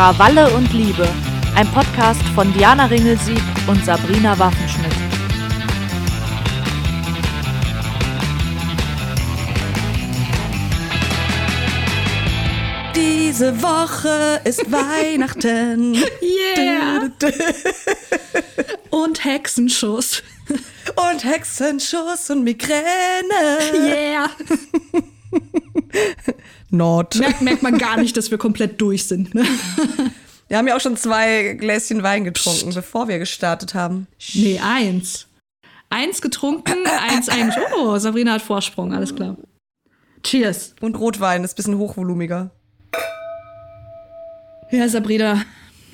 Krawalle und Liebe, ein Podcast von Diana Ringelsieg und Sabrina Waffenschmidt. Diese Woche ist Weihnachten. Yeah! und Hexenschuss. Und Hexenschuss und Migräne. Yeah! Not. Merkt, merkt man gar nicht, dass wir komplett durch sind. Ne? Wir haben ja auch schon zwei Gläschen Wein getrunken, Psst. bevor wir gestartet haben. Nee, eins. Eins getrunken, eins eigentlich. Oh, Sabrina hat Vorsprung, alles klar. Cheers. Und Rotwein ist ein bisschen hochvolumiger. Ja, Sabrina,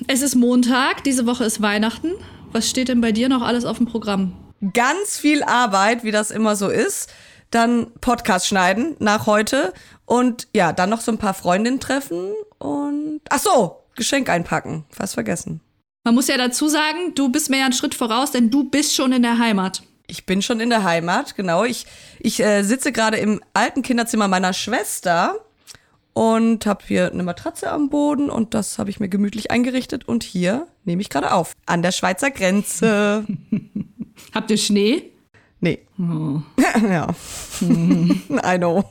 es ist Montag, diese Woche ist Weihnachten. Was steht denn bei dir noch alles auf dem Programm? Ganz viel Arbeit, wie das immer so ist. Dann Podcast schneiden nach heute und ja, dann noch so ein paar Freundinnen treffen und ach so, Geschenk einpacken. Fast vergessen. Man muss ja dazu sagen, du bist mir ja einen Schritt voraus, denn du bist schon in der Heimat. Ich bin schon in der Heimat, genau. Ich, ich äh, sitze gerade im alten Kinderzimmer meiner Schwester und habe hier eine Matratze am Boden und das habe ich mir gemütlich eingerichtet und hier nehme ich gerade auf an der Schweizer Grenze. Habt ihr Schnee? Nee. Oh. ja. I know.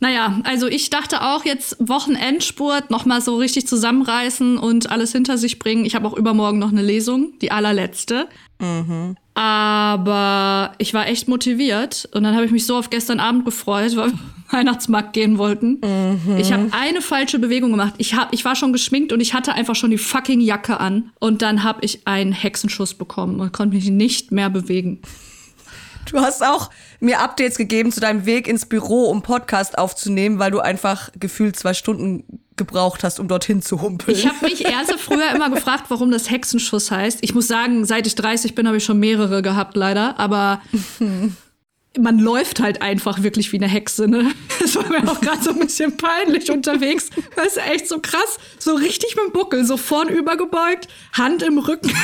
Naja, also ich dachte auch jetzt Wochenendspurt nochmal so richtig zusammenreißen und alles hinter sich bringen. Ich habe auch übermorgen noch eine Lesung, die allerletzte. Mhm. Aber ich war echt motiviert und dann habe ich mich so auf gestern Abend gefreut, weil wir Weihnachtsmarkt gehen wollten. Mhm. Ich habe eine falsche Bewegung gemacht. Ich, hab, ich war schon geschminkt und ich hatte einfach schon die fucking Jacke an. Und dann habe ich einen Hexenschuss bekommen und konnte mich nicht mehr bewegen. Du hast auch mir Updates gegeben zu deinem Weg ins Büro, um Podcast aufzunehmen, weil du einfach gefühlt zwei Stunden gebraucht hast, um dorthin zu humpeln. Ich habe mich erst früher immer gefragt, warum das Hexenschuss heißt. Ich muss sagen, seit ich 30 bin, habe ich schon mehrere gehabt, leider. Aber man läuft halt einfach wirklich wie eine Hexe, ne? Das war mir auch gerade so ein bisschen peinlich unterwegs. Das ist echt so krass. So richtig mit dem Buckel, so vorn übergebeugt, Hand im Rücken.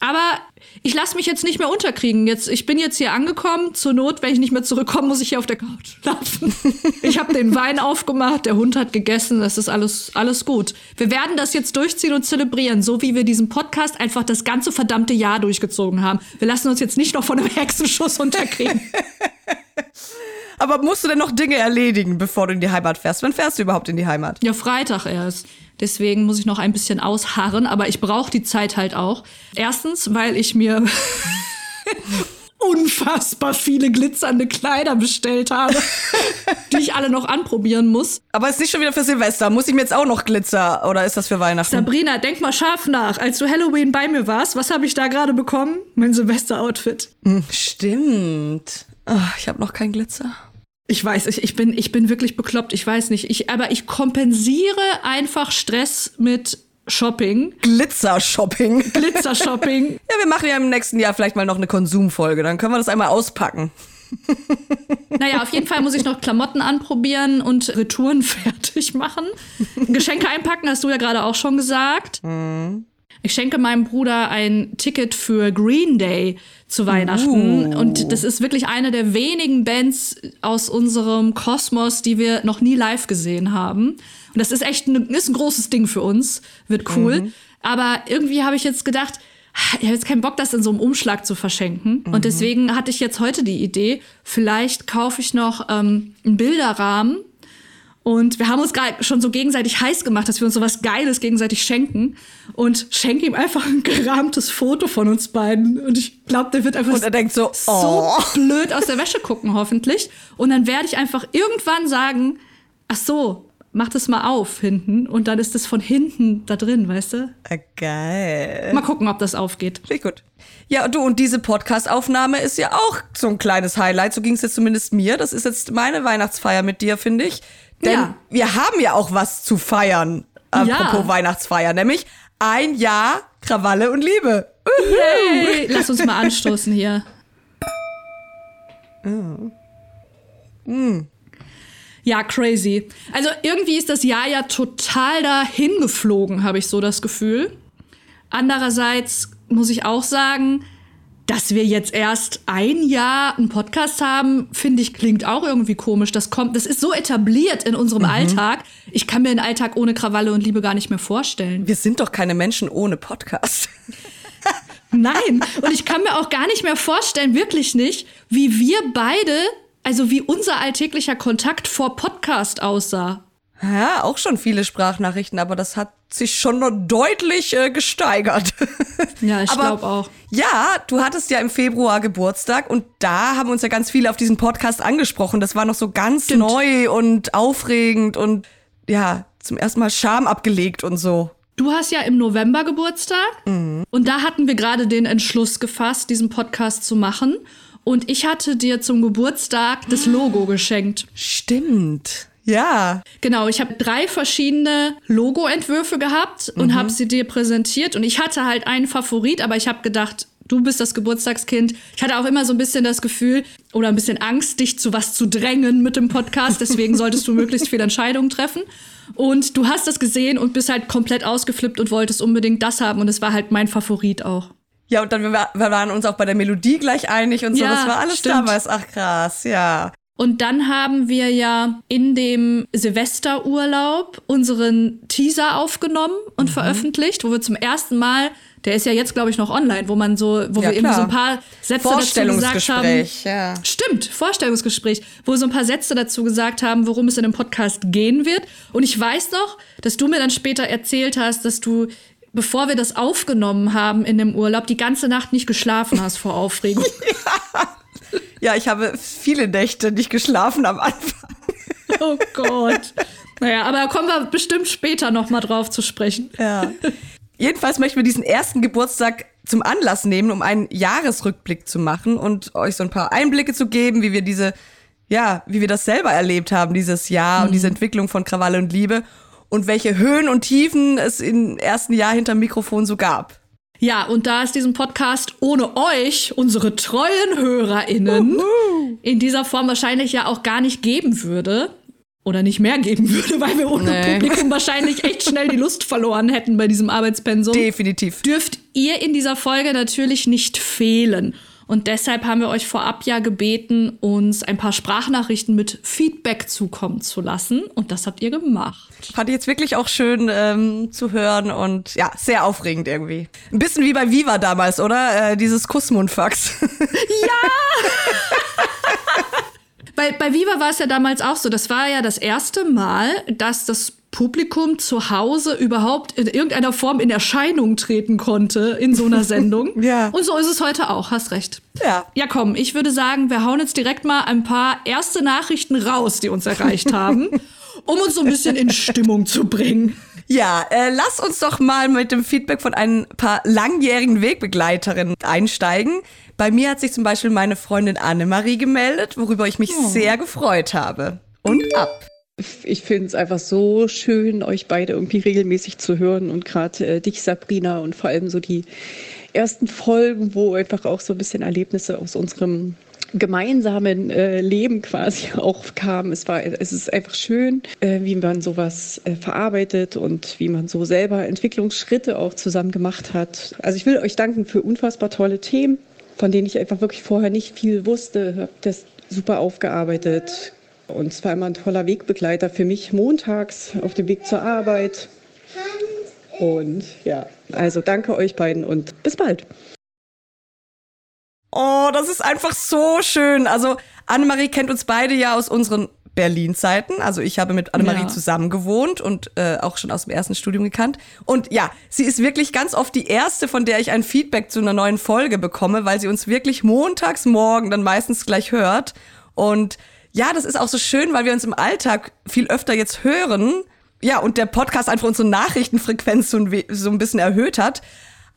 Aber ich lasse mich jetzt nicht mehr unterkriegen. Jetzt, ich bin jetzt hier angekommen. Zur Not, wenn ich nicht mehr zurückkomme, muss ich hier auf der Couch schlafen. ich habe den Wein aufgemacht, der Hund hat gegessen. Das ist alles, alles gut. Wir werden das jetzt durchziehen und zelebrieren, so wie wir diesen Podcast einfach das ganze verdammte Jahr durchgezogen haben. Wir lassen uns jetzt nicht noch von einem Hexenschuss unterkriegen. Aber musst du denn noch Dinge erledigen, bevor du in die Heimat fährst? Wann fährst du überhaupt in die Heimat? Ja, Freitag erst. Deswegen muss ich noch ein bisschen ausharren, aber ich brauche die Zeit halt auch. Erstens, weil ich mir unfassbar viele glitzernde Kleider bestellt habe, die ich alle noch anprobieren muss. Aber ist nicht schon wieder für Silvester. Muss ich mir jetzt auch noch Glitzer oder ist das für Weihnachten? Sabrina, denk mal scharf nach. Als du Halloween bei mir warst, was habe ich da gerade bekommen? Mein Silvester-Outfit. Hm, stimmt. Oh, ich habe noch kein Glitzer. Ich weiß, ich, ich, bin, ich bin wirklich bekloppt, ich weiß nicht. Ich, aber ich kompensiere einfach Stress mit Shopping. Glitzer-Shopping. Glitzer-Shopping. ja, wir machen ja im nächsten Jahr vielleicht mal noch eine Konsumfolge. Dann können wir das einmal auspacken. naja, auf jeden Fall muss ich noch Klamotten anprobieren und Retouren fertig machen. Geschenke einpacken, hast du ja gerade auch schon gesagt. Mhm. Ich schenke meinem Bruder ein Ticket für Green Day zu Weihnachten. Uh. Und das ist wirklich eine der wenigen Bands aus unserem Kosmos, die wir noch nie live gesehen haben. Und das ist echt ein, ist ein großes Ding für uns. Wird cool. Mhm. Aber irgendwie habe ich jetzt gedacht, ich habe jetzt keinen Bock, das in so einem Umschlag zu verschenken. Mhm. Und deswegen hatte ich jetzt heute die Idee, vielleicht kaufe ich noch ähm, einen Bilderrahmen und wir haben uns gerade schon so gegenseitig heiß gemacht, dass wir uns so was Geiles gegenseitig schenken. Und schenke ihm einfach ein gerahmtes Foto von uns beiden. Und ich glaube, der wird einfach und er denkt so, oh. so blöd aus der Wäsche gucken, hoffentlich. Und dann werde ich einfach irgendwann sagen, ach so, mach das mal auf hinten. Und dann ist das von hinten da drin, weißt du? Ah, geil. Mal gucken, ob das aufgeht. Richtig gut. Ja, du, und diese Podcast-Aufnahme ist ja auch so ein kleines Highlight. So ging es jetzt zumindest mir. Das ist jetzt meine Weihnachtsfeier mit dir, finde ich. Denn ja. wir haben ja auch was zu feiern. Apropos ja. Weihnachtsfeier, nämlich ein Jahr Krawalle und Liebe. Yay. Lass uns mal anstoßen hier. Oh. Mm. Ja, crazy. Also irgendwie ist das Jahr ja total dahin geflogen, habe ich so das Gefühl. Andererseits muss ich auch sagen, dass wir jetzt erst ein Jahr einen Podcast haben, finde ich, klingt auch irgendwie komisch. Das kommt, das ist so etabliert in unserem mhm. Alltag. Ich kann mir einen Alltag ohne Krawalle und Liebe gar nicht mehr vorstellen. Wir sind doch keine Menschen ohne Podcast. Nein, und ich kann mir auch gar nicht mehr vorstellen, wirklich nicht, wie wir beide, also wie unser alltäglicher Kontakt vor Podcast aussah. Ja, auch schon viele Sprachnachrichten, aber das hat sich schon noch deutlich äh, gesteigert. Ja, ich glaube auch. Ja, du hattest ja im Februar Geburtstag und da haben uns ja ganz viele auf diesen Podcast angesprochen. Das war noch so ganz Stimmt. neu und aufregend und ja, zum ersten Mal Scham abgelegt und so. Du hast ja im November Geburtstag mhm. und da hatten wir gerade den Entschluss gefasst, diesen Podcast zu machen. Und ich hatte dir zum Geburtstag das Logo geschenkt. Stimmt. Ja. Genau, ich habe drei verschiedene Logo-Entwürfe gehabt und mhm. habe sie dir präsentiert. Und ich hatte halt einen Favorit, aber ich habe gedacht, du bist das Geburtstagskind. Ich hatte auch immer so ein bisschen das Gefühl oder ein bisschen Angst, dich zu was zu drängen mit dem Podcast. Deswegen solltest du möglichst viele Entscheidungen treffen. Und du hast das gesehen und bist halt komplett ausgeflippt und wolltest unbedingt das haben. Und es war halt mein Favorit auch. Ja, und dann wir, wir waren uns auch bei der Melodie gleich einig und so. Ja, das war alles stimmt. damals. Ach krass, ja. Und dann haben wir ja in dem Silvesterurlaub unseren Teaser aufgenommen und mhm. veröffentlicht, wo wir zum ersten Mal, der ist ja jetzt glaube ich noch online, wo man so, wo ja, wir irgendwie so ein paar Sätze dazu gesagt haben. Ja. Stimmt, Vorstellungsgespräch, wo wir so ein paar Sätze dazu gesagt haben, worum es in dem Podcast gehen wird. Und ich weiß noch, dass du mir dann später erzählt hast, dass du bevor wir das aufgenommen haben in dem Urlaub, die ganze Nacht nicht geschlafen hast vor Aufregung. ja. Ja, ich habe viele Nächte nicht geschlafen am Anfang. Oh Gott. Naja, aber da kommen wir bestimmt später noch mal drauf zu sprechen. Ja. Jedenfalls möchten wir diesen ersten Geburtstag zum Anlass nehmen, um einen Jahresrückblick zu machen und euch so ein paar Einblicke zu geben, wie wir diese, ja, wie wir das selber erlebt haben, dieses Jahr mhm. und diese Entwicklung von Krawalle und Liebe und welche Höhen und Tiefen es im ersten Jahr hinterm Mikrofon so gab. Ja, und da es diesen Podcast ohne euch, unsere treuen HörerInnen, Uhu. in dieser Form wahrscheinlich ja auch gar nicht geben würde, oder nicht mehr geben würde, weil wir ohne nee. Publikum wahrscheinlich echt schnell die Lust verloren hätten bei diesem Arbeitspensum. Definitiv. Dürft ihr in dieser Folge natürlich nicht fehlen. Und deshalb haben wir euch vorab ja gebeten, uns ein paar Sprachnachrichten mit Feedback zukommen zu lassen. Und das habt ihr gemacht. Fand ich jetzt wirklich auch schön ähm, zu hören und ja, sehr aufregend irgendwie. Ein bisschen wie bei Viva damals, oder? Äh, dieses Kussmundfax. Ja! Bei, bei Viva war es ja damals auch so. Das war ja das erste Mal, dass das Publikum zu Hause überhaupt in irgendeiner Form in Erscheinung treten konnte in so einer Sendung. ja. Und so ist es heute auch, hast recht. Ja. Ja, komm, ich würde sagen, wir hauen jetzt direkt mal ein paar erste Nachrichten raus, die uns erreicht haben, um uns so ein bisschen in Stimmung zu bringen. Ja, äh, lass uns doch mal mit dem Feedback von ein paar langjährigen Wegbegleiterinnen einsteigen. Bei mir hat sich zum Beispiel meine Freundin Annemarie gemeldet, worüber ich mich oh. sehr gefreut habe. Und ab. Ich finde es einfach so schön, euch beide irgendwie regelmäßig zu hören und gerade äh, dich, Sabrina, und vor allem so die ersten Folgen, wo einfach auch so ein bisschen Erlebnisse aus unserem gemeinsamen äh, Leben quasi auch kamen. Es war, es ist einfach schön, äh, wie man sowas äh, verarbeitet und wie man so selber Entwicklungsschritte auch zusammen gemacht hat. Also ich will euch danken für unfassbar tolle Themen, von denen ich einfach wirklich vorher nicht viel wusste. Habt das super aufgearbeitet, und es war immer ein toller Wegbegleiter für mich montags auf dem Weg zur Arbeit. Und ja, also danke euch beiden und bis bald. Oh, das ist einfach so schön. Also Annemarie kennt uns beide ja aus unseren Berlin-Zeiten. Also ich habe mit Annemarie ja. zusammen gewohnt und äh, auch schon aus dem ersten Studium gekannt. Und ja, sie ist wirklich ganz oft die erste, von der ich ein Feedback zu einer neuen Folge bekomme, weil sie uns wirklich montags morgen dann meistens gleich hört. Und ja, das ist auch so schön, weil wir uns im Alltag viel öfter jetzt hören. Ja, und der Podcast einfach unsere Nachrichtenfrequenz so ein, so ein bisschen erhöht hat.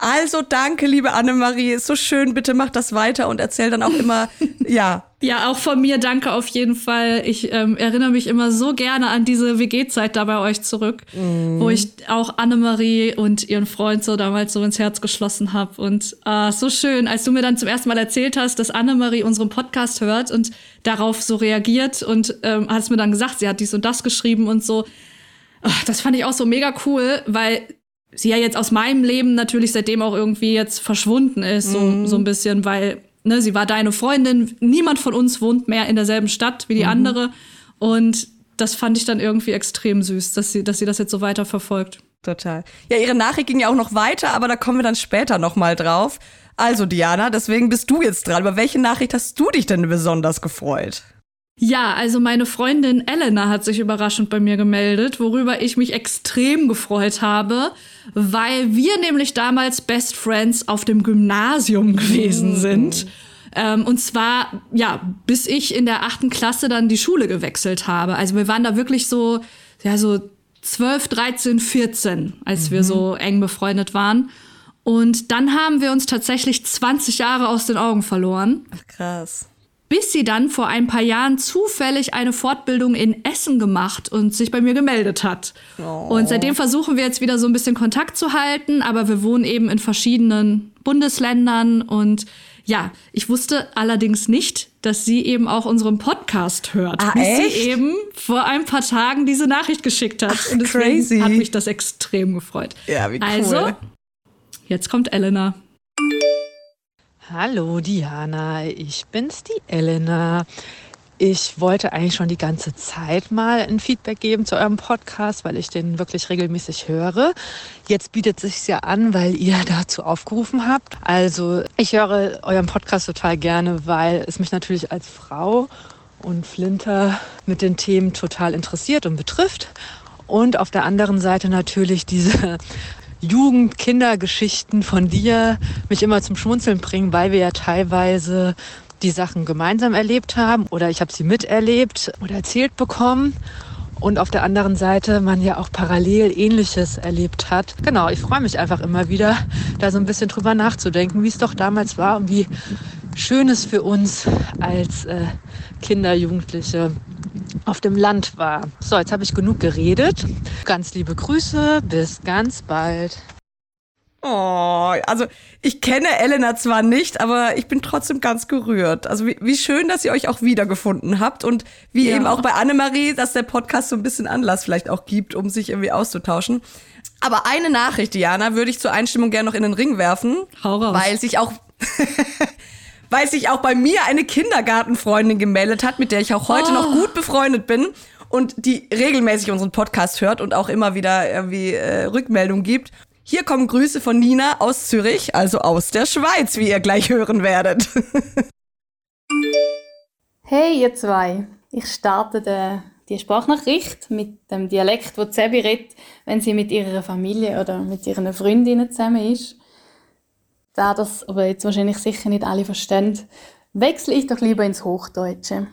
Also danke, liebe Annemarie. Ist so schön. Bitte mach das weiter und erzähl dann auch immer, ja. Ja, auch von mir danke auf jeden Fall. Ich ähm, erinnere mich immer so gerne an diese WG-Zeit da bei euch zurück, mm. wo ich auch Annemarie und ihren Freund so damals so ins Herz geschlossen habe. Und äh, so schön, als du mir dann zum ersten Mal erzählt hast, dass Annemarie unseren Podcast hört und darauf so reagiert und ähm, hat es mir dann gesagt, sie hat dies und das geschrieben und so. Ach, das fand ich auch so mega cool, weil sie ja jetzt aus meinem Leben natürlich seitdem auch irgendwie jetzt verschwunden ist, so, mhm. so ein bisschen, weil ne, sie war deine Freundin, niemand von uns wohnt mehr in derselben Stadt wie die mhm. andere. Und das fand ich dann irgendwie extrem süß, dass sie, dass sie das jetzt so weiter verfolgt. Total. Ja, ihre Nachricht ging ja auch noch weiter, aber da kommen wir dann später noch mal drauf. Also Diana, deswegen bist du jetzt dran. Über welche Nachricht hast du dich denn besonders gefreut? Ja, also meine Freundin Elena hat sich überraschend bei mir gemeldet, worüber ich mich extrem gefreut habe, weil wir nämlich damals Best Friends auf dem Gymnasium gewesen sind. Ähm, und zwar, ja, bis ich in der achten Klasse dann die Schule gewechselt habe. Also wir waren da wirklich so, ja, so 12, 13, 14, als mhm. wir so eng befreundet waren. Und dann haben wir uns tatsächlich 20 Jahre aus den Augen verloren. Ach, krass bis sie dann vor ein paar Jahren zufällig eine Fortbildung in Essen gemacht und sich bei mir gemeldet hat. Oh. Und seitdem versuchen wir jetzt wieder so ein bisschen Kontakt zu halten, aber wir wohnen eben in verschiedenen Bundesländern und ja, ich wusste allerdings nicht, dass sie eben auch unseren Podcast hört, ah, bis echt? sie eben vor ein paar Tagen diese Nachricht geschickt hat. Ach, und deswegen crazy. hat mich das extrem gefreut. Ja, wie cool. Also, jetzt kommt Elena. Hallo Diana, ich bin's, die Elena. Ich wollte eigentlich schon die ganze Zeit mal ein Feedback geben zu eurem Podcast, weil ich den wirklich regelmäßig höre. Jetzt bietet sich's ja an, weil ihr dazu aufgerufen habt. Also ich höre euren Podcast total gerne, weil es mich natürlich als Frau und Flinter mit den Themen total interessiert und betrifft. Und auf der anderen Seite natürlich diese Jugend-, Kindergeschichten von dir mich immer zum Schmunzeln bringen, weil wir ja teilweise die Sachen gemeinsam erlebt haben oder ich habe sie miterlebt oder erzählt bekommen und auf der anderen Seite man ja auch parallel ähnliches erlebt hat. Genau, ich freue mich einfach immer wieder, da so ein bisschen drüber nachzudenken, wie es doch damals war und wie schön es für uns als äh, Kinder, Jugendliche auf dem Land war. So, jetzt habe ich genug geredet. Ganz liebe Grüße, bis ganz bald. Oh, also ich kenne Elena zwar nicht, aber ich bin trotzdem ganz gerührt. Also wie, wie schön, dass ihr euch auch wiedergefunden habt und wie ja. eben auch bei Annemarie, dass der Podcast so ein bisschen Anlass vielleicht auch gibt, um sich irgendwie auszutauschen. Aber eine Nachricht, Diana, würde ich zur Einstimmung gerne noch in den Ring werfen, Hau raus. weil sich auch weil sich auch bei mir eine Kindergartenfreundin gemeldet hat, mit der ich auch heute oh. noch gut befreundet bin und die regelmäßig unseren Podcast hört und auch immer wieder irgendwie äh, Rückmeldung gibt. Hier kommen Grüße von Nina aus Zürich, also aus der Schweiz, wie ihr gleich hören werdet. hey, ihr zwei. Ich starte die, die Sprachnachricht mit dem Dialekt, wo Zebi redet, wenn sie mit ihrer Familie oder mit ihren Freundinnen zusammen ist. Da das aber jetzt wahrscheinlich sicher nicht alle verstehen, wechsle ich doch lieber ins Hochdeutsche.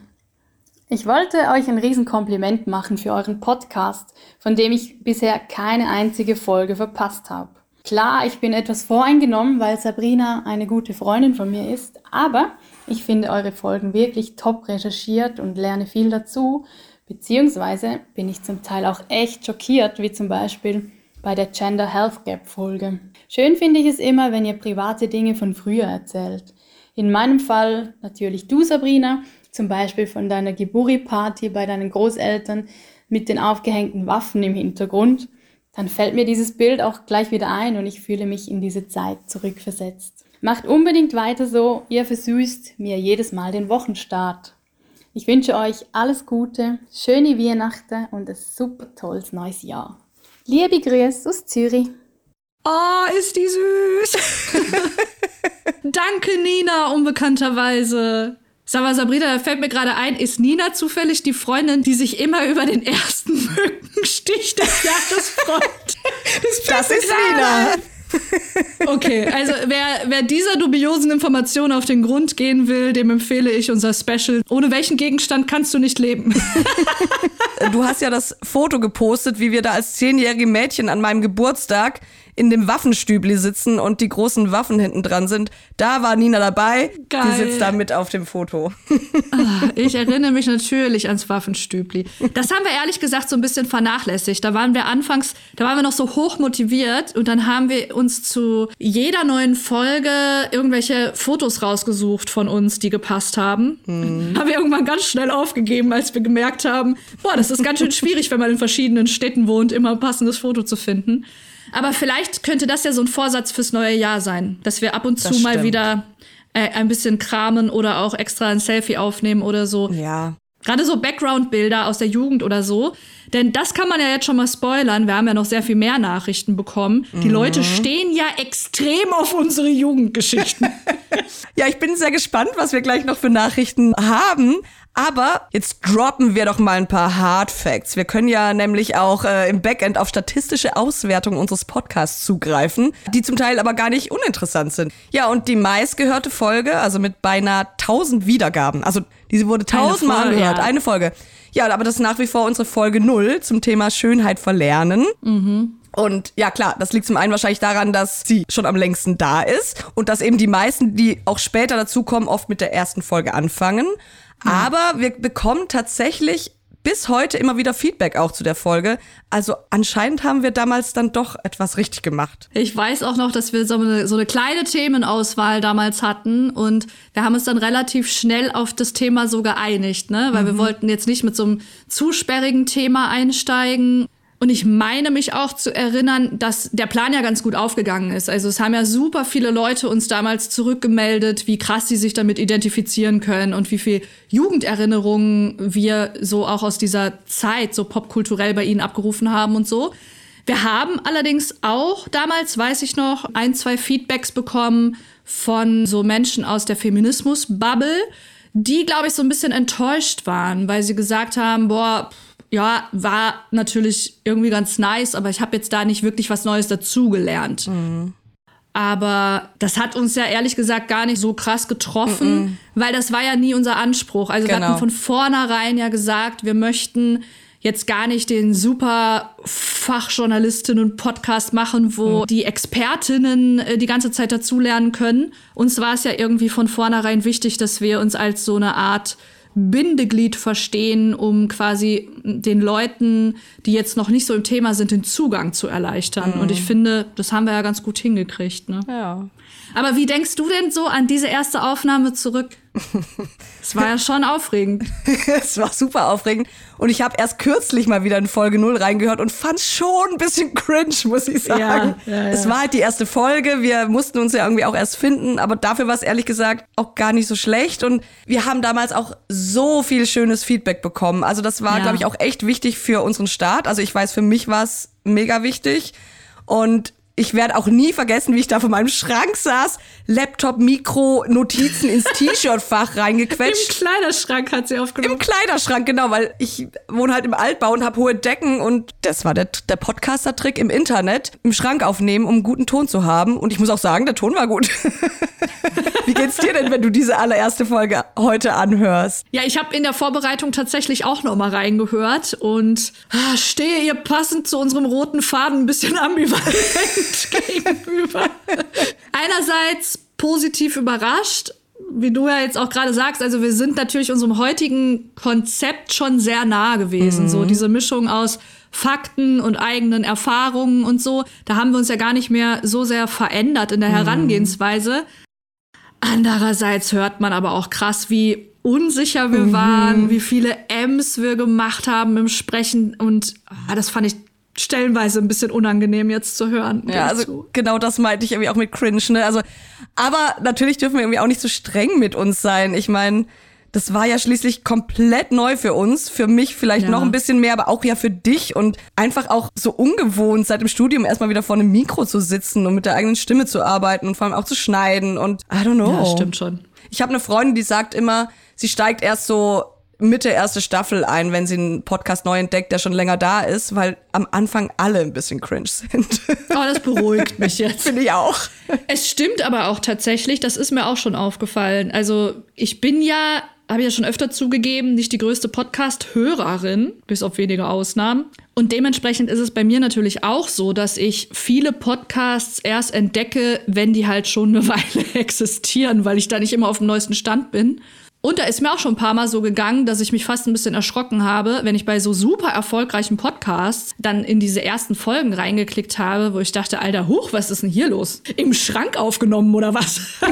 Ich wollte euch ein Riesenkompliment machen für euren Podcast, von dem ich bisher keine einzige Folge verpasst habe. Klar, ich bin etwas voreingenommen, weil Sabrina eine gute Freundin von mir ist, aber ich finde eure Folgen wirklich top recherchiert und lerne viel dazu, beziehungsweise bin ich zum Teil auch echt schockiert, wie zum Beispiel bei der Gender Health Gap Folge. Schön finde ich es immer, wenn ihr private Dinge von früher erzählt. In meinem Fall natürlich du, Sabrina, zum Beispiel von deiner Geburi-Party bei deinen Großeltern mit den aufgehängten Waffen im Hintergrund. Dann fällt mir dieses Bild auch gleich wieder ein und ich fühle mich in diese Zeit zurückversetzt. Macht unbedingt weiter so, ihr versüßt mir jedes Mal den Wochenstart. Ich wünsche euch alles Gute, schöne Weihnachten und ein super tolles neues Jahr. Liebe Grüße aus Zürich. Oh, ist die süß. Danke, Nina, unbekannterweise. Sag mal, Sabrina, da fällt mir gerade ein, ist Nina zufällig die Freundin, die sich immer über den ersten Mückenstich des Jahres freut? Das, das ist Nina. Okay, also wer, wer dieser dubiosen Information auf den Grund gehen will, dem empfehle ich unser Special. Ohne welchen Gegenstand kannst du nicht leben? Du hast ja das Foto gepostet, wie wir da als zehnjährige Mädchen an meinem Geburtstag in dem Waffenstübli sitzen und die großen Waffen hinten dran sind. Da war Nina dabei. Geil. Die sitzt da mit auf dem Foto. Ah, ich erinnere mich natürlich ans Waffenstübli. Das haben wir ehrlich gesagt so ein bisschen vernachlässigt. Da waren wir anfangs, da waren wir noch so hoch motiviert und dann haben wir uns zu jeder neuen Folge irgendwelche Fotos rausgesucht von uns, die gepasst haben. Hm. Haben wir irgendwann ganz schnell aufgegeben, als wir gemerkt haben, boah, das ist ganz schön schwierig, wenn man in verschiedenen Städten wohnt, immer ein passendes Foto zu finden. Aber vielleicht könnte das ja so ein Vorsatz fürs neue Jahr sein, dass wir ab und zu Das mal stimmt. wieder äh, ein bisschen kramen oder auch extra ein Selfie aufnehmen oder so. Ja. Gerade so Background-Bilder aus der Jugend oder so. Denn das kann man ja jetzt schon mal spoilern. Wir haben ja noch sehr viel mehr Nachrichten bekommen. Die Leute stehen ja extrem auf unsere Jugendgeschichten. Ja, ich bin sehr gespannt, was wir gleich noch für Nachrichten haben. Aber jetzt droppen wir doch mal ein paar Hard Facts. Wir können ja nämlich auch äh, im Backend auf statistische Auswertungen unseres Podcasts zugreifen, die zum Teil aber gar nicht uninteressant sind. Ja, und die meistgehörte Folge, also mit beinahe 1000 Wiedergaben, also diese wurde tausendmal angehört, ja. eine Folge. Ja, aber das ist nach wie vor unsere Folge null zum Thema Schönheit verlernen. Und ja, klar, das liegt zum einen wahrscheinlich daran, dass sie schon am längsten da ist und dass eben die meisten, die auch später dazukommen, oft mit der ersten Folge anfangen. Aber wir bekommen tatsächlich bis heute immer wieder Feedback auch zu der Folge. Also anscheinend haben wir damals dann doch etwas richtig gemacht. Ich weiß auch noch, dass wir so eine, so eine kleine Themenauswahl damals hatten und wir haben uns dann relativ schnell auf das Thema so geeinigt, ne? Weil wir wollten jetzt nicht mit so einem zu sperrigen Thema einsteigen. Und ich meine mich auch zu erinnern, dass der Plan ja ganz gut aufgegangen ist. Also es haben ja super viele Leute uns damals zurückgemeldet, wie krass sie sich damit identifizieren können und wie viel Jugenderinnerungen wir so auch aus dieser Zeit so popkulturell bei ihnen abgerufen haben und so. Wir haben allerdings auch damals, weiß ich noch, ein, zwei Feedbacks bekommen von so Menschen aus der Feminismus-Bubble, die, glaube ich, so ein bisschen enttäuscht waren, weil sie gesagt haben, boah, ja, war natürlich irgendwie ganz nice, aber ich habe jetzt da nicht wirklich was Neues dazugelernt. Aber das hat uns ja ehrlich gesagt gar nicht so krass getroffen, weil das war ja nie unser Anspruch. Also wir Genau. hatten von vornherein ja gesagt, wir möchten jetzt gar nicht den super Fachjournalistinnen-Podcast machen, wo die Expertinnen äh, die ganze Zeit dazulernen können. Uns war es ja irgendwie von vornherein wichtig, dass wir uns als so eine Art Bindeglied verstehen, um quasi den Leuten, die jetzt noch nicht so im Thema sind, den Zugang zu erleichtern. Und ich finde, das haben wir ja ganz gut hingekriegt. Ne? Ja. Aber wie denkst du denn so an diese erste Aufnahme zurück? Es war ja schon aufregend. es war super aufregend. Und ich habe erst kürzlich mal wieder in Folge 0 reingehört und fand schon ein bisschen cringe, muss ich sagen. Ja, ja, ja. Es war halt die erste Folge. Wir mussten uns ja irgendwie auch erst finden. Aber dafür war es ehrlich gesagt auch gar nicht so schlecht. Und wir haben damals auch so viel schönes Feedback bekommen. Also das war, glaube ich, auch echt wichtig für unseren Start. Also ich weiß, für mich war es mega wichtig. Und ich werde auch nie vergessen, wie ich da vor meinem Schrank saß, Laptop, Mikro, Notizen ins T-Shirt-Fach reingequetscht. Im Kleiderschrank hat sie aufgenommen. Im Kleiderschrank, genau, weil ich wohne halt im Altbau und habe hohe Decken und das war der, der Podcaster-Trick im Internet, im Schrank aufnehmen, um einen guten Ton zu haben. Und ich muss auch sagen, der Ton war gut. Wie geht's dir denn, wenn du diese allererste Folge heute anhörst? Ja, ich habe in der Vorbereitung tatsächlich auch noch mal reingehört und ah, stehe ihr passend zu unserem roten Faden ein bisschen ambivalent gegenüber. Einerseits positiv überrascht, wie du ja jetzt auch gerade sagst, also wir sind natürlich unserem heutigen Konzept schon sehr nah gewesen. So diese Mischung aus Fakten und eigenen Erfahrungen und so, da haben wir uns ja gar nicht mehr so sehr verändert in der Herangehensweise. Andererseits hört man aber auch krass, wie unsicher wir waren, wie viele M's wir gemacht haben im Sprechen und ah, das fand ich stellenweise ein bisschen unangenehm jetzt zu hören. Ja, also genau das meinte ich irgendwie auch mit Cringe, ne? Also, aber natürlich dürfen wir irgendwie auch nicht so streng mit uns sein. Ich meine, das war ja schließlich komplett neu für uns, für mich vielleicht Ja. noch ein bisschen mehr, aber auch ja für dich und einfach auch so ungewohnt, seit dem Studium erstmal wieder vor einem Mikro zu sitzen und mit der eigenen Stimme zu arbeiten und vor allem auch zu schneiden und I don't know. Ja, stimmt schon. Ich habe eine Freundin, die sagt immer, sie steigt erst so Mitte erste Staffel ein, wenn sie einen Podcast neu entdeckt, der schon länger da ist, weil am Anfang alle ein bisschen cringe sind. Oh, das beruhigt mich jetzt. Finde ich auch. Es stimmt aber auch tatsächlich, das ist mir auch schon aufgefallen. Also ich bin ja, habe ja schon öfter zugegeben, nicht die größte Podcast-Hörerin, bis auf wenige Ausnahmen. Und dementsprechend ist es bei mir natürlich auch so, dass ich viele Podcasts erst entdecke, wenn die halt schon eine Weile existieren, weil ich da nicht immer auf dem neuesten Stand bin. Und da ist mir auch schon ein paar Mal so gegangen, dass ich mich fast ein bisschen erschrocken habe, wenn ich bei so super erfolgreichen Podcasts dann in diese ersten Folgen reingeklickt habe, wo ich dachte, Alter, huch, was ist denn hier los? Im Schrank aufgenommen oder was?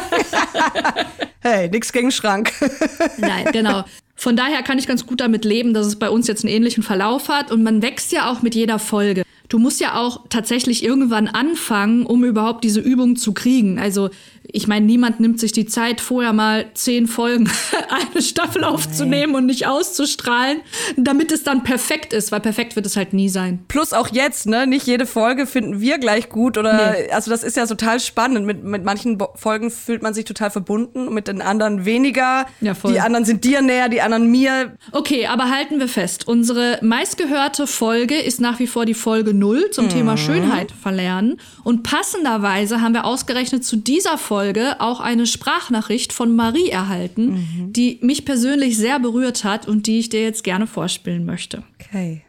Hey, nix gegen Schrank. Nein, genau. Von daher kann ich ganz gut damit leben, dass es bei uns jetzt einen ähnlichen Verlauf hat und man wächst ja auch mit jeder Folge. du musst ja auch tatsächlich irgendwann anfangen, um überhaupt diese Übung zu kriegen. Also ich meine, niemand nimmt sich die Zeit, vorher mal zehn Folgen eine Staffel aufzunehmen Nein. und nicht auszustrahlen, damit es dann perfekt ist, weil perfekt wird es halt nie sein. Plus auch jetzt, ne? Nicht jede Folge finden wir gleich gut oder, nee. also das ist ja total spannend. Mit, mit manchen Folgen fühlt man sich total verbunden, mit den anderen weniger. Ja, voll. Die anderen sind dir näher, die anderen mir. Okay, aber halten wir fest. Unsere meistgehörte Folge ist nach wie vor die Folge 0 zum mhm. Thema Schönheit verlernen. Und passenderweise haben wir ausgerechnet zu dieser Folge Folge auch eine Sprachnachricht von Marie erhalten, mhm. die mich persönlich sehr berührt hat und die ich dir jetzt gerne vorspielen möchte. Okay.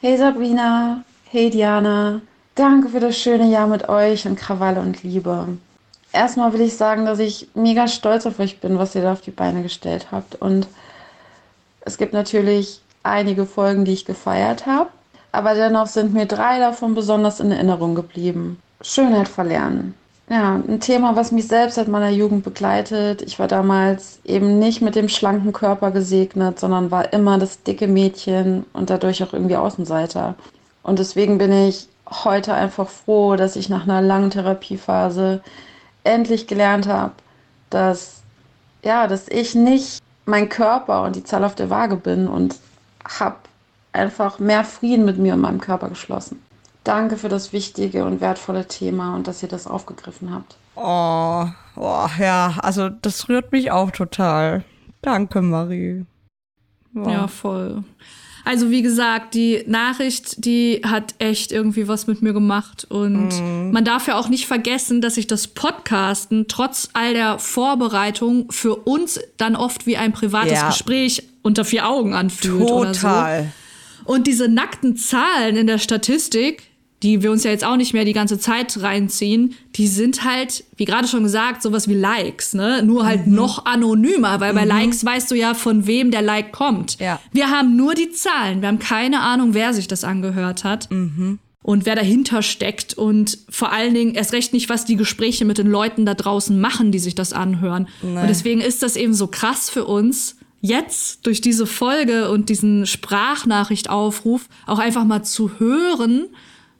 Hey Sabrina, hey Diana, danke für das schöne Jahr mit euch und Krawalle und Liebe. Erstmal will ich sagen, dass ich mega stolz auf euch bin, was ihr da auf die Beine gestellt habt. Und es gibt natürlich einige Folgen, die ich gefeiert habe, aber dennoch sind mir drei davon besonders in Erinnerung geblieben. Schönheit verlernen. Ja, ein Thema, was mich selbst seit meiner Jugend begleitet. Ich war damals eben nicht mit dem schlanken Körper gesegnet, sondern war immer das dicke Mädchen und dadurch auch irgendwie Außenseiter. Und deswegen bin ich heute einfach froh, dass ich nach einer langen Therapiephase endlich gelernt habe, dass ja, dass ich nicht mein Körper und die Zahl auf der Waage bin und habe einfach mehr Frieden mit mir und meinem Körper geschlossen. Danke für das wichtige und wertvolle Thema und dass ihr das aufgegriffen habt. Oh, oh ja, also das rührt mich auch total. Danke, Marie. Oh. Ja, voll. Also wie gesagt, die Nachricht, die hat echt irgendwie was mit mir gemacht. Und mm. man darf ja auch nicht vergessen, dass sich das Podcasten trotz all der Vorbereitung für uns dann oft wie ein privates ja. Gespräch unter vier Augen anfühlt. Total. Oder so. Und diese nackten Zahlen in der Statistik, die wir uns ja jetzt auch nicht mehr die ganze Zeit reinziehen, die sind halt, wie gerade schon gesagt, sowas wie Likes, ne? Nur halt mhm. noch anonymer, weil mhm. bei Likes weißt du ja, von wem der Like kommt. Ja. Wir haben nur die Zahlen, wir haben keine Ahnung, wer sich das angehört hat. Mhm. Und wer dahinter steckt und vor allen Dingen erst recht nicht, was die Gespräche mit den Leuten da draußen machen, die sich das anhören. Nee. Und deswegen ist das eben so krass für uns, jetzt durch diese Folge und diesen Sprachnachrichtaufruf auch einfach mal zu hören,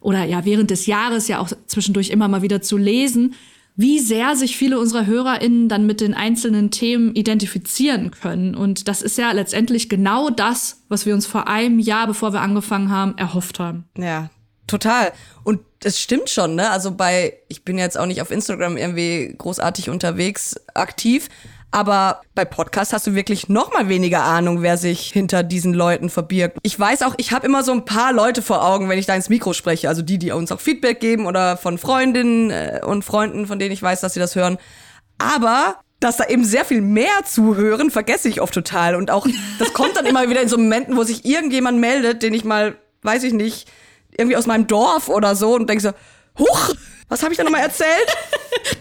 oder ja während des Jahres ja auch zwischendurch immer mal wieder zu lesen, wie sehr sich viele unserer HörerInnen dann mit den einzelnen Themen identifizieren können. Und das ist ja letztendlich genau das, was wir uns vor einem Jahr, bevor wir angefangen haben, erhofft haben. Ja, total. Und es stimmt schon, ne? Also bei, ich bin jetzt auch nicht auf Instagram irgendwie großartig unterwegs, aktiv, aber bei Podcasts hast du wirklich noch mal weniger Ahnung, wer sich hinter diesen Leuten verbirgt. Ich weiß auch, ich habe immer so ein paar Leute vor Augen, wenn ich da ins Mikro spreche. Also die, die uns auch Feedback geben oder von Freundinnen äh, und Freunden, von denen ich weiß, dass sie das hören. Aber dass da eben sehr viel mehr zuhören, vergesse ich oft total. Und auch, das kommt dann immer wieder in so Momenten, wo sich irgendjemand meldet, den ich mal, weiß ich nicht, irgendwie aus meinem Dorf oder so und denke so, huch, was habe ich da nochmal erzählt?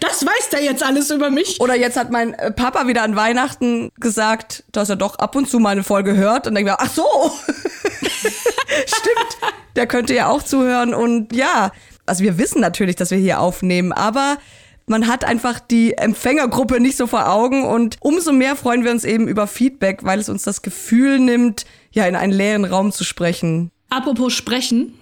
Das weiß der jetzt alles über mich. Oder jetzt hat mein äh, Papa wieder an Weihnachten gesagt, dass er doch ab und zu meine Folge hört. Und dann denke ich, ach so, stimmt, der könnte ja auch zuhören. Und ja, also wir wissen natürlich, dass wir hier aufnehmen, aber man hat einfach die Empfängergruppe nicht so vor Augen und umso mehr freuen wir uns eben über Feedback, weil es uns das Gefühl nimmt, ja, in einen leeren Raum zu sprechen. Apropos sprechen.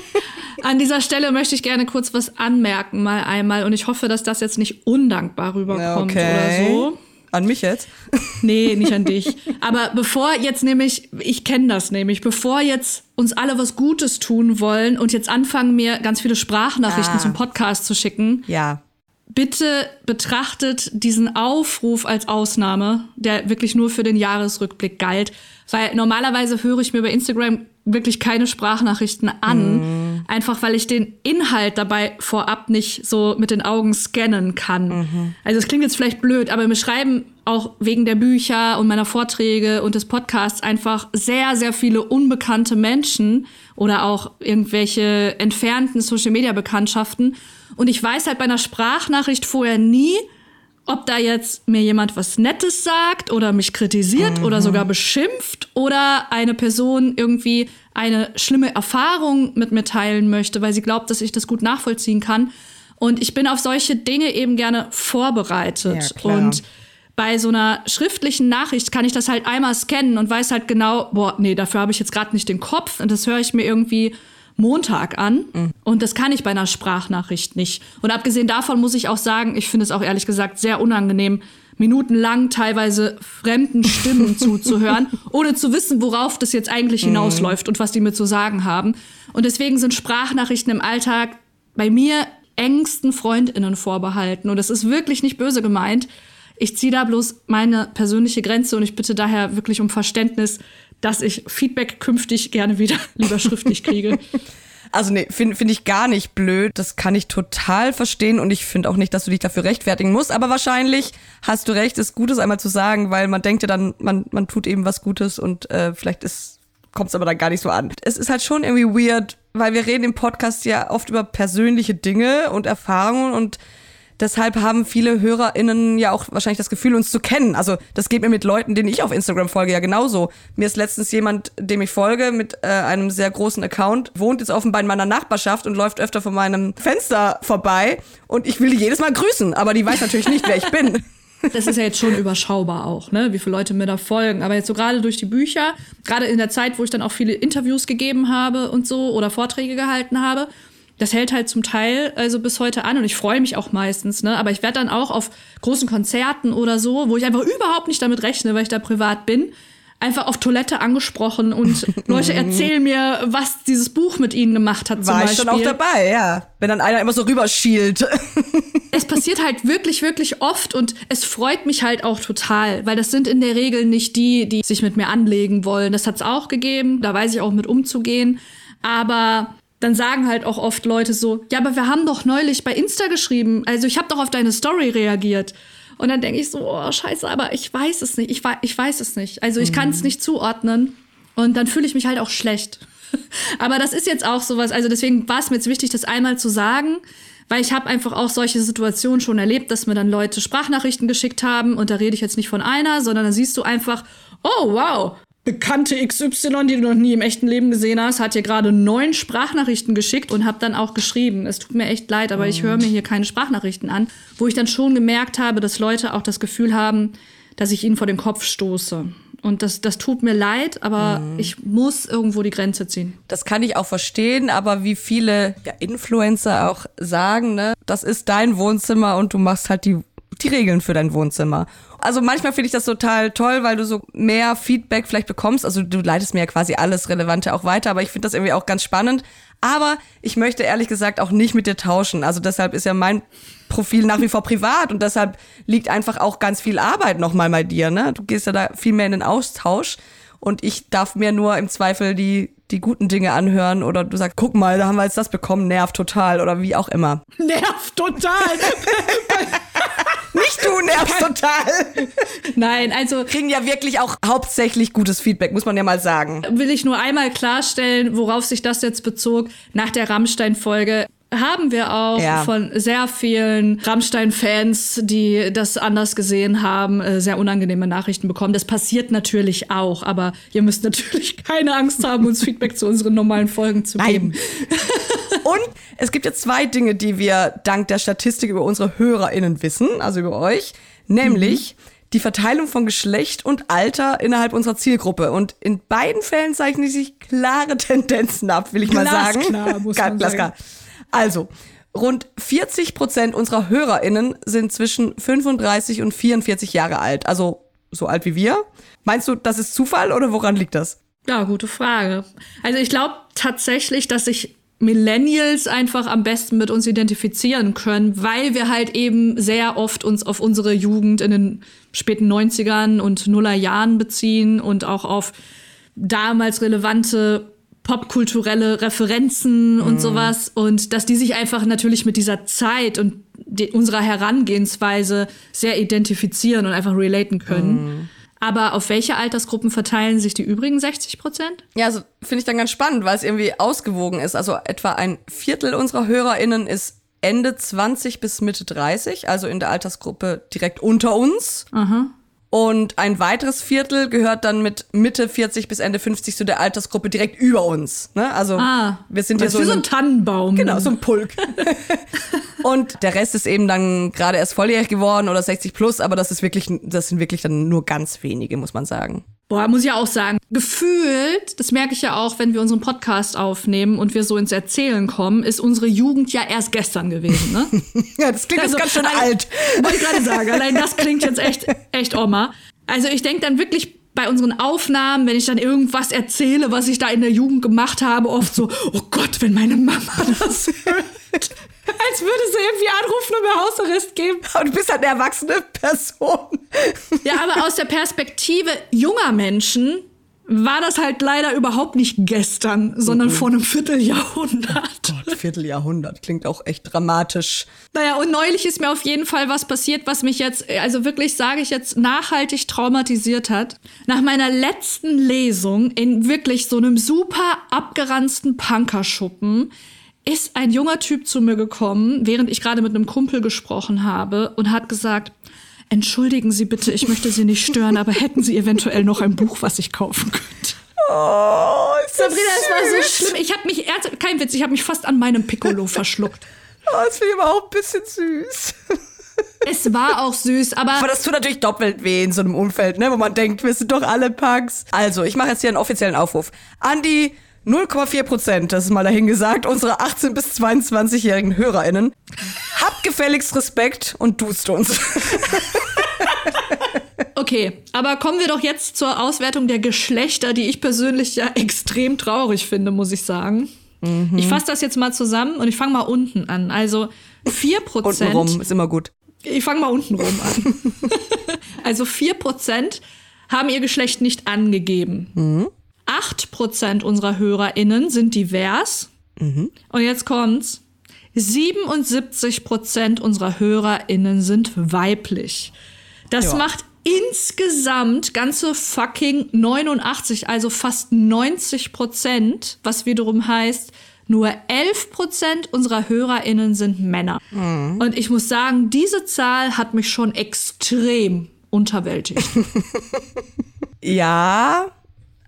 An dieser Stelle möchte ich gerne kurz was anmerken, mal einmal. Und ich hoffe, dass das jetzt nicht undankbar rüberkommt okay. oder so. An mich jetzt? Nee, nicht an dich. Aber bevor jetzt nämlich, ich kenne das nämlich, bevor jetzt uns alle was Gutes tun wollen und jetzt anfangen, mir ganz viele Sprachnachrichten ah. zum Podcast zu schicken. Ja. Bitte betrachtet diesen Aufruf als Ausnahme, der wirklich nur für den Jahresrückblick galt. Weil normalerweise höre ich mir bei Instagram wirklich keine Sprachnachrichten an, mhm. einfach weil ich den Inhalt dabei vorab nicht so mit den Augen scannen kann. Mhm. Also es klingt jetzt vielleicht blöd, aber mir schreiben auch wegen der Bücher und meiner Vorträge und des Podcasts einfach sehr, sehr viele unbekannte Menschen oder auch irgendwelche entfernten Social-Media-Bekanntschaften. Und ich weiß halt bei einer Sprachnachricht vorher nie, ob da jetzt mir jemand was Nettes sagt oder mich kritisiert mhm. oder sogar beschimpft oder eine Person irgendwie eine schlimme Erfahrung mit mir teilen möchte, weil sie glaubt, dass ich das gut nachvollziehen kann. Und ich bin auf solche Dinge eben gerne vorbereitet. Ja, und bei so einer schriftlichen Nachricht kann ich das halt einmal scannen und weiß halt genau, boah, nee, dafür habe ich jetzt gerade nicht den Kopf und das höre ich mir irgendwie Montag an. Mhm. Und das kann ich bei einer Sprachnachricht nicht. Und abgesehen davon muss ich auch sagen, ich finde es auch ehrlich gesagt sehr unangenehm, minutenlang teilweise fremden Stimmen zuzuhören, ohne zu wissen, worauf das jetzt eigentlich mhm. hinausläuft und was die mir zu sagen haben. Und deswegen sind Sprachnachrichten im Alltag bei mir engsten Freundinnen vorbehalten. Und das ist wirklich nicht böse gemeint. Ich ziehe da bloß meine persönliche Grenze und ich bitte daher wirklich um Verständnis, dass ich Feedback künftig gerne wieder lieber schriftlich kriege. Also nee, finde find ich gar nicht blöd. Das kann ich total verstehen und ich finde auch nicht, dass du dich dafür rechtfertigen musst. Aber wahrscheinlich hast du recht, ist Gutes einmal zu sagen, weil man denkt ja dann, man, man tut eben was Gutes und äh, vielleicht kommt es aber dann gar nicht so an. Es ist halt schon irgendwie weird, weil wir reden im Podcast ja oft über persönliche Dinge und Erfahrungen und Deshalb haben viele HörerInnen ja auch wahrscheinlich das Gefühl, uns zu kennen. Also das geht mir mit Leuten, denen ich auf Instagram folge, ja genauso. Mir ist letztens jemand, dem ich folge, mit äh, einem sehr großen Account, wohnt jetzt offenbar in meiner Nachbarschaft und läuft öfter vor meinem Fenster vorbei. Und ich will die jedes Mal grüßen, aber die weiß natürlich nicht, wer ich bin. Das ist ja jetzt schon überschaubar auch, ne? wie viele Leute mir da folgen. Aber jetzt so gerade durch die Bücher, gerade in der Zeit, wo ich dann auch viele Interviews gegeben habe und so oder Vorträge gehalten habe, das hält halt zum Teil also bis heute an und ich freue mich auch meistens, ne? Aber ich werde dann auch auf großen Konzerten oder so, wo ich einfach überhaupt nicht damit rechne, weil ich da privat bin, einfach auf Toilette angesprochen und Leute erzählen mir, was dieses Buch mit ihnen gemacht hat. Zum War Beispiel. ich schon auch dabei, ja. Wenn dann einer immer so rüberschielt. es passiert halt wirklich, wirklich oft und es freut mich halt auch total, weil das sind in der Regel nicht die, die sich mit mir anlegen wollen. Das hat es auch gegeben, da weiß ich auch mit umzugehen. Aber dann sagen halt auch oft Leute so, ja, aber wir haben doch neulich bei Insta geschrieben, also ich habe doch auf deine Story reagiert. Und dann denke ich so, oh, scheiße, aber ich weiß es nicht, ich, ich weiß es nicht. Also ich mhm. kann es nicht zuordnen. Und dann fühle ich mich halt auch schlecht. aber das ist jetzt auch sowas, also deswegen war es mir jetzt wichtig, das einmal zu sagen, weil ich habe einfach auch solche Situationen schon erlebt, dass mir dann Leute Sprachnachrichten geschickt haben und da rede ich jetzt nicht von einer, sondern da siehst du einfach, oh wow, Bekannte XY, die du noch nie im echten Leben gesehen hast, hat dir gerade neun Sprachnachrichten geschickt und hab dann auch geschrieben. Es tut mir echt leid, aber ich höre mir hier keine Sprachnachrichten an, wo ich dann schon gemerkt habe, dass Leute auch das Gefühl haben, dass ich ihnen vor den Kopf stoße. Und das, das tut mir leid, aber mhm. ich muss irgendwo die Grenze ziehen. Das kann ich auch verstehen, aber wie viele ja, Influencer auch sagen, ne, das ist dein Wohnzimmer und du machst halt die die Regeln für dein Wohnzimmer. Also manchmal finde ich das total toll, weil du so mehr Feedback vielleicht bekommst. Also du leitest mir ja quasi alles Relevante auch weiter, aber ich finde das irgendwie auch ganz spannend. Aber ich möchte ehrlich gesagt auch nicht mit dir tauschen. Also deshalb ist ja mein Profil nach wie vor privat und deshalb liegt einfach auch ganz viel Arbeit nochmal bei dir. Ne? Du gehst ja da viel mehr in den Austausch und ich darf mir nur im Zweifel die die guten Dinge anhören oder du sagst, guck mal, da haben wir jetzt das bekommen, nervt total oder wie auch immer. Nervt total. Nicht du nervst total. Nein, also kriegen ja wirklich auch hauptsächlich gutes Feedback, muss man ja mal sagen. Will ich nur einmal klarstellen, worauf sich das jetzt bezog nach der Rammstein Folge haben wir auch ja. von sehr vielen Rammstein-Fans, die das anders gesehen haben, äh, sehr unangenehme Nachrichten bekommen. Das passiert natürlich auch, aber ihr müsst natürlich keine Angst haben, uns Feedback zu unseren normalen Folgen zu geben. Und es gibt jetzt zwei Dinge, die wir dank der Statistik über unsere HörerInnen wissen, also über euch, nämlich mhm. die Verteilung von Geschlecht und Alter innerhalb unserer Zielgruppe. Und in beiden Fällen zeichnen sich klare Tendenzen ab, will ich mal sagen. Klar, muss man sagen. Also, rund 40 Prozent unserer HörerInnen sind zwischen 35 und 44 Jahre alt. Also so alt wie wir. Meinst du, das ist Zufall oder woran liegt das? Ja, gute Frage. Also ich glaube tatsächlich, dass sich Millennials einfach am besten mit uns identifizieren können, weil wir halt eben sehr oft uns auf unsere Jugend in den späten 90ern und Nullerjahren beziehen und auch auf damals relevante popkulturelle Referenzen und mhm. sowas und dass die sich einfach natürlich mit dieser Zeit und unserer Herangehensweise sehr identifizieren und einfach relaten können. Mhm. Aber auf welche Altersgruppen verteilen sich die übrigen 60 Prozent? Ja, also finde ich dann ganz spannend, weil es irgendwie ausgewogen ist. Also etwa ein Viertel unserer HörerInnen ist Ende 20 bis Mitte 30, also in der Altersgruppe direkt unter uns. Aha. Und ein weiteres Viertel gehört dann mit Mitte 40 bis Ende 50 zu der Altersgruppe direkt über uns. Ne? Also ah, wir sind ja so, wie so ein Tannenbaum. Genau, so ein Pulk. Und der Rest ist eben dann gerade erst volljährig geworden oder 60 plus, aber das ist wirklich, das sind wirklich dann nur ganz wenige, muss man sagen. Boah, muss ich auch sagen, gefühlt, das merke ich ja auch, wenn wir unseren Podcast aufnehmen und wir so ins Erzählen kommen, ist unsere Jugend ja erst gestern gewesen, ne? ja, das klingt also, jetzt ganz schön allein, alt. Wollte ich gerade sagen, allein das klingt jetzt echt, echt Oma. Also ich denke dann wirklich bei unseren Aufnahmen, wenn ich dann irgendwas erzähle, was ich da in der Jugend gemacht habe, oft so, oh Gott, wenn meine Mama das hört. Als würde sie irgendwie anrufen und mir Hausarrest geben. Und du bist halt eine erwachsene Person. Ja, aber aus der Perspektive junger Menschen war das halt leider überhaupt nicht gestern, sondern mhm. vor einem Vierteljahrhundert. Oh Gott, Vierteljahrhundert klingt auch echt dramatisch. Naja, und neulich ist mir auf jeden Fall was passiert, was mich jetzt, also wirklich sage ich jetzt, nachhaltig traumatisiert hat. Nach meiner letzten Lesung in wirklich so einem super abgeranzten Punkerschuppen ist ein junger Typ zu mir gekommen, während ich gerade mit einem Kumpel gesprochen habe und hat gesagt, Entschuldigen Sie bitte, ich möchte Sie nicht stören, aber hätten Sie eventuell noch ein Buch, was ich kaufen könnte? Oh, ist Sabrina, es war so schlimm. Ich habe mich, kein Witz, ich habe mich fast an meinem Piccolo verschluckt. Oh, das finde ich aber auch ein bisschen süß. Es war auch süß, aber. Aber das tut natürlich doppelt weh in so einem Umfeld, ne, wo man denkt, wir sind doch alle Punks. Also, ich mache jetzt hier einen offiziellen Aufruf. Andi 0,4 Prozent, das ist mal dahingesagt, unsere 18- bis 22-jährigen HörerInnen. Habt gefälligst Respekt und duzt uns. Okay, aber kommen wir doch jetzt zur Auswertung der Geschlechter, die ich persönlich ja extrem traurig finde, muss ich sagen. Mhm. Ich fasse das jetzt mal zusammen und ich fange mal unten an. Also 4 Prozent. Rum ist immer gut. Ich fange mal unten rum an. also 4 Prozent haben ihr Geschlecht nicht angegeben. Mhm. 8% unserer HörerInnen sind divers. Mhm. Und jetzt kommt's. 77% unserer HörerInnen sind weiblich. Das ja. macht insgesamt ganze fucking 89, also fast 90 Prozent, was wiederum heißt, nur 11 Prozent unserer HörerInnen sind Männer. Mhm. Und ich muss sagen, diese Zahl hat mich schon extrem unterwältigt. ja,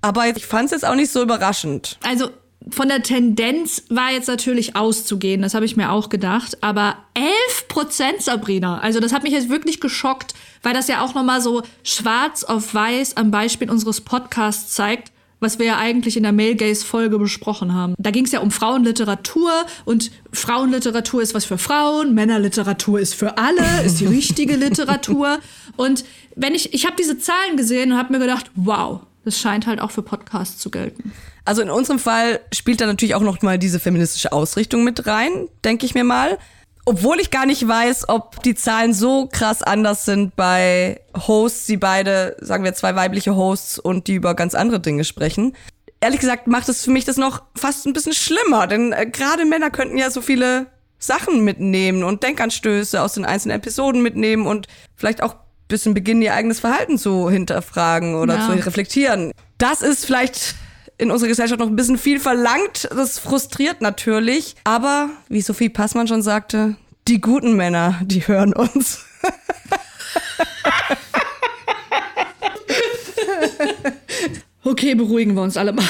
aber ich fand es jetzt auch nicht so überraschend. Also von der Tendenz war jetzt natürlich auszugehen, das habe ich mir auch gedacht. Aber 11 Prozent, Sabrina, also das hat mich jetzt wirklich geschockt, weil das ja auch nochmal so schwarz auf weiß am Beispiel unseres Podcasts zeigt, was wir ja eigentlich in der Male Gaze Folge besprochen haben. Da ging es ja um Frauenliteratur und Frauenliteratur ist was für Frauen, Männerliteratur ist für alle, ist die richtige Literatur. Und wenn ich ich habe diese Zahlen gesehen und habe mir gedacht, wow, das scheint halt auch für Podcasts zu gelten. Also in unserem Fall spielt da natürlich auch noch mal diese feministische Ausrichtung mit rein, denke ich mir mal. Obwohl ich gar nicht weiß, ob die Zahlen so krass anders sind bei Hosts, die beide, sagen wir zwei weibliche Hosts und die über ganz andere Dinge sprechen. Ehrlich gesagt macht es für mich das noch fast ein bisschen schlimmer, denn äh, gerade Männer könnten ja so viele Sachen mitnehmen und Denkanstöße aus den einzelnen Episoden mitnehmen und vielleicht auch bisschen beginnen, ihr eigenes Verhalten zu hinterfragen oder ja. zu reflektieren. Das ist vielleicht in unserer Gesellschaft noch ein bisschen viel verlangt. Das frustriert natürlich. Aber, wie Sophie Passmann schon sagte, die guten Männer, die hören uns. okay, beruhigen wir uns alle mal.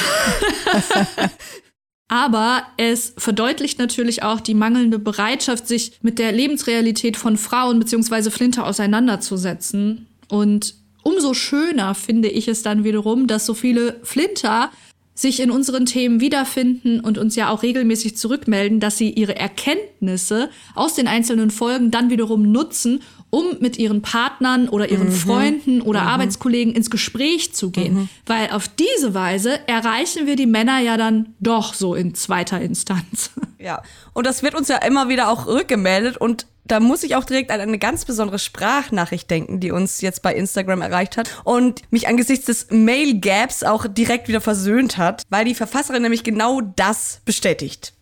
Aber es verdeutlicht natürlich auch die mangelnde Bereitschaft, sich mit der Lebensrealität von Frauen bzw. Flinter auseinanderzusetzen. Und umso schöner finde ich es dann wiederum, dass so viele Flinter sich in unseren Themen wiederfinden und uns ja auch regelmäßig zurückmelden, dass sie ihre Erkenntnisse aus den einzelnen Folgen dann wiederum nutzen, um mit ihren Partnern oder ihren mhm. Freunden oder mhm. Arbeitskollegen ins Gespräch zu gehen. Mhm. Weil auf diese Weise erreichen wir die Männer ja dann doch so in zweiter Instanz. Ja, und das wird uns ja immer wieder auch rückgemeldet und da muss ich auch direkt an eine ganz besondere Sprachnachricht denken, die uns jetzt bei Instagram erreicht hat und mich angesichts des Mail-Gaps auch direkt wieder versöhnt hat, weil die Verfasserin nämlich genau das bestätigt.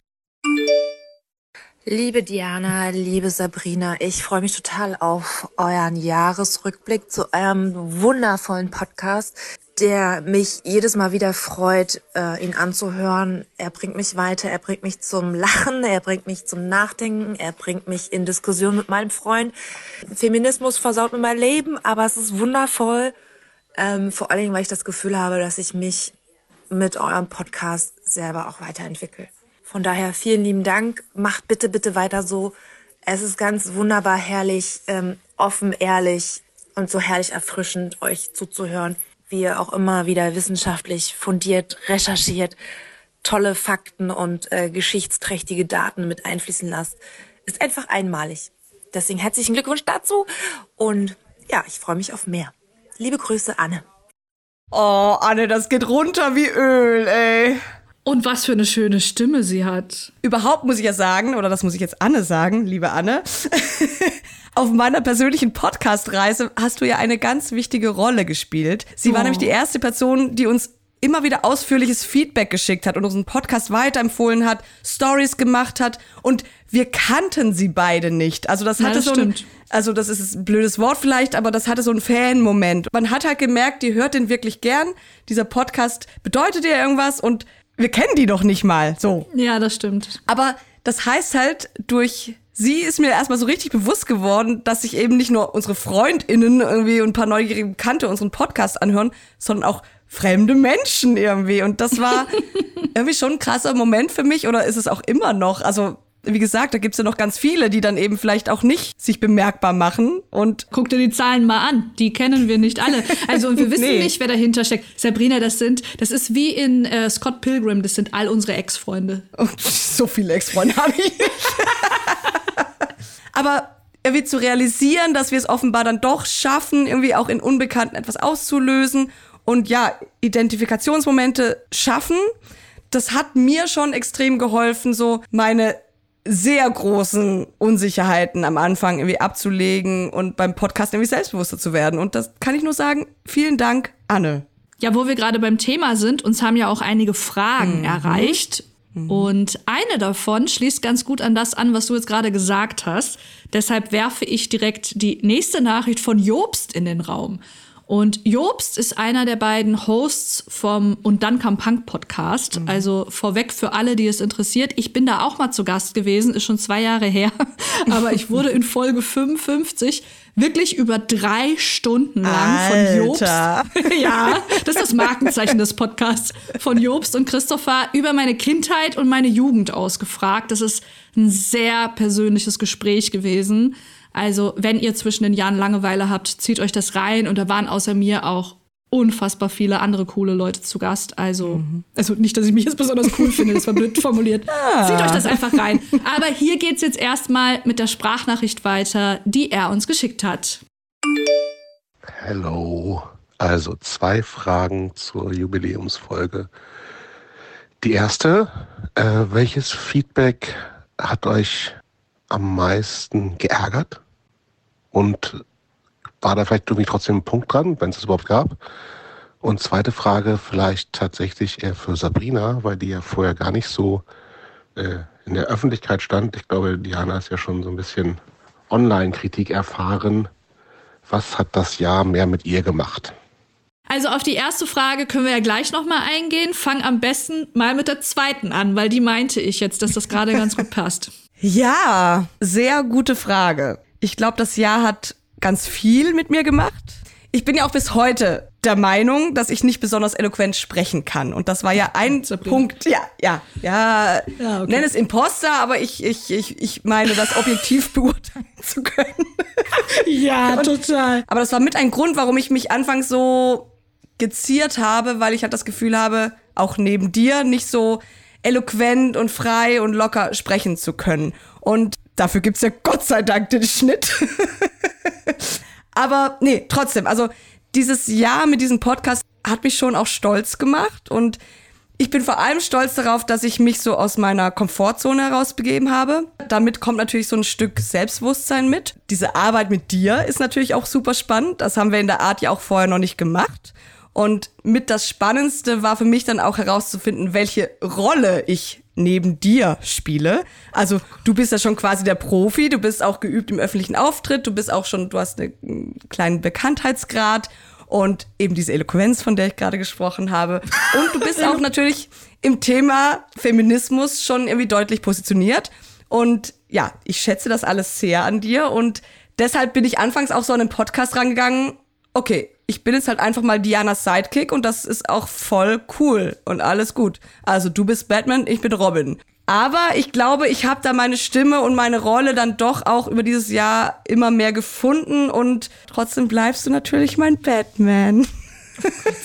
Liebe Diana, liebe Sabrina, ich freue mich total auf euren Jahresrückblick zu eurem wundervollen Podcast, der mich jedes Mal wieder freut, äh, ihn anzuhören. Er bringt mich weiter, er bringt mich zum Lachen, er bringt mich zum Nachdenken, er bringt mich in Diskussion mit meinem Freund. Feminismus versaut mir mein Leben, aber es ist wundervoll. Ähm, vor allen Dingen, weil ich das Gefühl habe, dass ich mich mit eurem Podcast selber auch weiterentwickle. Von daher vielen lieben Dank. Macht bitte, bitte weiter so. Es ist ganz wunderbar herrlich, ähm, offen, ehrlich und so herrlich erfrischend, euch zuzuhören, wie ihr auch immer wieder wissenschaftlich fundiert, recherchiert, tolle Fakten und äh, geschichtsträchtige Daten mit einfließen lasst. Ist einfach einmalig. Deswegen herzlichen Glückwunsch dazu und ja, ich freue mich auf mehr. Liebe Grüße, Anne. Oh, Anne, das geht runter wie Öl, ey. Und was für eine schöne Stimme sie hat. Überhaupt muss ich ja sagen, oder das muss ich jetzt Anne sagen, liebe Anne. Auf meiner persönlichen Podcast-Reise hast du ja eine ganz wichtige Rolle gespielt. Sie war Oh. nämlich die erste Person, die uns immer wieder ausführliches Feedback geschickt hat und unseren Podcast weiterempfohlen hat, Stories gemacht hat und wir kannten sie beide nicht. Also das Ja, hatte das so ein, stimmt. also das ist ein blödes Wort vielleicht, aber das hatte so einen Fan-Moment. Man hat halt gemerkt, die hört den wirklich gern. Dieser Podcast bedeutet ihr irgendwas und wir kennen die doch nicht mal. So. Ja, das stimmt. Aber das heißt halt, durch sie ist mir erstmal so richtig bewusst geworden, dass sich eben nicht nur unsere FreundInnen irgendwie und ein paar neugierige Bekannte unseren Podcast anhören, sondern auch fremde Menschen irgendwie. Und das war irgendwie schon ein krasser Moment für mich oder ist es auch immer noch? Also, wie gesagt, da gibt's ja noch ganz viele, die dann eben vielleicht auch nicht sich bemerkbar machen und Guck dir die Zahlen mal an. Die kennen wir nicht alle. Also und wir wissen Nee. nicht, wer dahinter steckt. Sabrina, das sind, das ist wie in äh, Scott Pilgrim, das sind all unsere Ex-Freunde. so viele Ex-Freunde habe ich nicht. Aber irgendwie zu realisieren, dass wir es offenbar dann doch schaffen, irgendwie auch in Unbekannten etwas auszulösen und ja, Identifikationsmomente schaffen, das hat mir schon extrem geholfen, so meine sehr großen Unsicherheiten am Anfang irgendwie abzulegen und beim Podcast irgendwie selbstbewusster zu werden. Und das kann ich nur sagen. Vielen Dank, Anne. Ja, wo wir gerade beim Thema sind, uns haben ja auch einige Fragen erreicht. Und eine davon schließt ganz gut an das an, was du jetzt gerade gesagt hast. Deshalb werfe ich direkt die nächste Nachricht von Jobst in den Raum. Und Jobst ist einer der beiden Hosts vom Und dann kam Punk Podcast. Also vorweg für alle, die es interessiert. Ich bin da auch mal zu Gast gewesen, ist schon zwei Jahre her. Aber ich wurde in Folge 55 wirklich über drei Stunden lang von Jobst Alter. ja, das ist das Markenzeichen des Podcasts von Jobst und Christopher über meine Kindheit und meine Jugend ausgefragt. Das ist ein sehr persönliches Gespräch gewesen. Also, wenn ihr zwischen den Jahren Langeweile habt, zieht euch das rein. Und da waren außer mir auch unfassbar viele andere coole Leute zu Gast. Also, also nicht, dass ich mich jetzt besonders cool finde, das war blöd formuliert. Zieht euch das einfach rein. Aber hier geht's jetzt erstmal mit der Sprachnachricht weiter, die er uns geschickt hat. Hello. Also zwei Fragen zur Jubiläumsfolge. Die erste, äh, welches Feedback hat euch am meisten geärgert? Und war da vielleicht irgendwie trotzdem ein Punkt dran, wenn es es überhaupt gab? Und zweite Frage, vielleicht tatsächlich eher für Sabrina, weil die ja vorher gar nicht so äh, in der Öffentlichkeit stand. Ich glaube, Diana ist ja schon so ein bisschen Online-Kritik erfahren. Was hat das Jahr mehr mit ihr gemacht? Also auf die erste Frage können wir ja gleich noch mal eingehen. Fang am besten mal mit der zweiten an, weil die meinte ich jetzt, dass das gerade ganz gut passt. Ja, sehr gute Frage. Ich glaube, das Jahr hat ganz viel mit mir gemacht. Ich bin ja auch bis heute der Meinung, dass ich nicht besonders eloquent sprechen kann. Und das war ja ein Sabrina. Punkt. Ja, ja, ja. Ja, okay. Nenn es Imposter, aber ich, ich, ich, ich meine, das objektiv beurteilen zu können. Ja, total. Aber das war mit ein Grund, warum ich mich anfangs so geziert habe, weil ich halt das Gefühl habe, auch neben dir nicht so eloquent und frei und locker sprechen zu können. Und dafür gibt's ja Gott sei Dank den Schnitt. Aber nee, trotzdem, also dieses Jahr mit diesem Podcast hat mich schon auch stolz gemacht und ich bin vor allem stolz darauf, dass ich mich so aus meiner Komfortzone herausbegeben habe. Damit kommt natürlich so ein Stück Selbstbewusstsein mit. Diese Arbeit mit dir ist natürlich auch super spannend. Das haben wir in der Art ja auch vorher noch nicht gemacht. Und mit das Spannendste war für mich dann auch herauszufinden, welche Rolle ich neben dir spiele. Also du bist ja schon quasi der Profi, du bist auch geübt im öffentlichen Auftritt, du bist auch schon, du hast einen kleinen Bekanntheitsgrad und eben diese Eloquenz, von der ich gerade gesprochen habe. Und du bist auch natürlich im Thema Feminismus schon irgendwie deutlich positioniert. Und ja, ich schätze das alles sehr an dir und deshalb bin ich anfangs auch so an den Podcast rangegangen. Okay, ich bin jetzt halt einfach mal Dianas Sidekick und das ist auch voll cool und alles gut. Also du bist Batman, ich bin Robin. Aber ich glaube, ich habe da meine Stimme und meine Rolle dann doch auch über dieses Jahr immer mehr gefunden und trotzdem bleibst du natürlich mein Batman.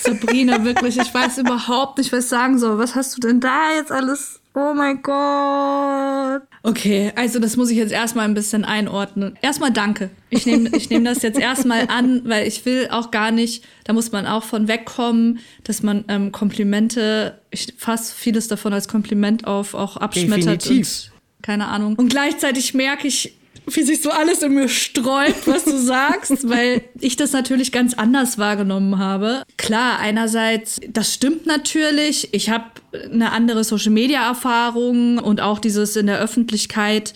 Sabrina, wirklich, ich weiß überhaupt nicht, was ich sagen soll. Was hast du denn da jetzt alles? Oh mein Gott. Okay, also das muss ich jetzt erstmal ein bisschen einordnen. Erstmal danke. Ich nehme ich nehm das jetzt erstmal an, weil ich will auch gar nicht, da muss man auch von wegkommen, dass man ähm, Komplimente, ich fasse vieles davon als Kompliment auf, auch abschmettert. Definitiv. Und, keine Ahnung. Und gleichzeitig merke ich, wie sich so alles in mir sträubt, was du sagst, weil ich das natürlich ganz anders wahrgenommen habe. Klar, einerseits, das stimmt natürlich. Ich habe eine andere Social-Media-Erfahrung und auch dieses in der Öffentlichkeit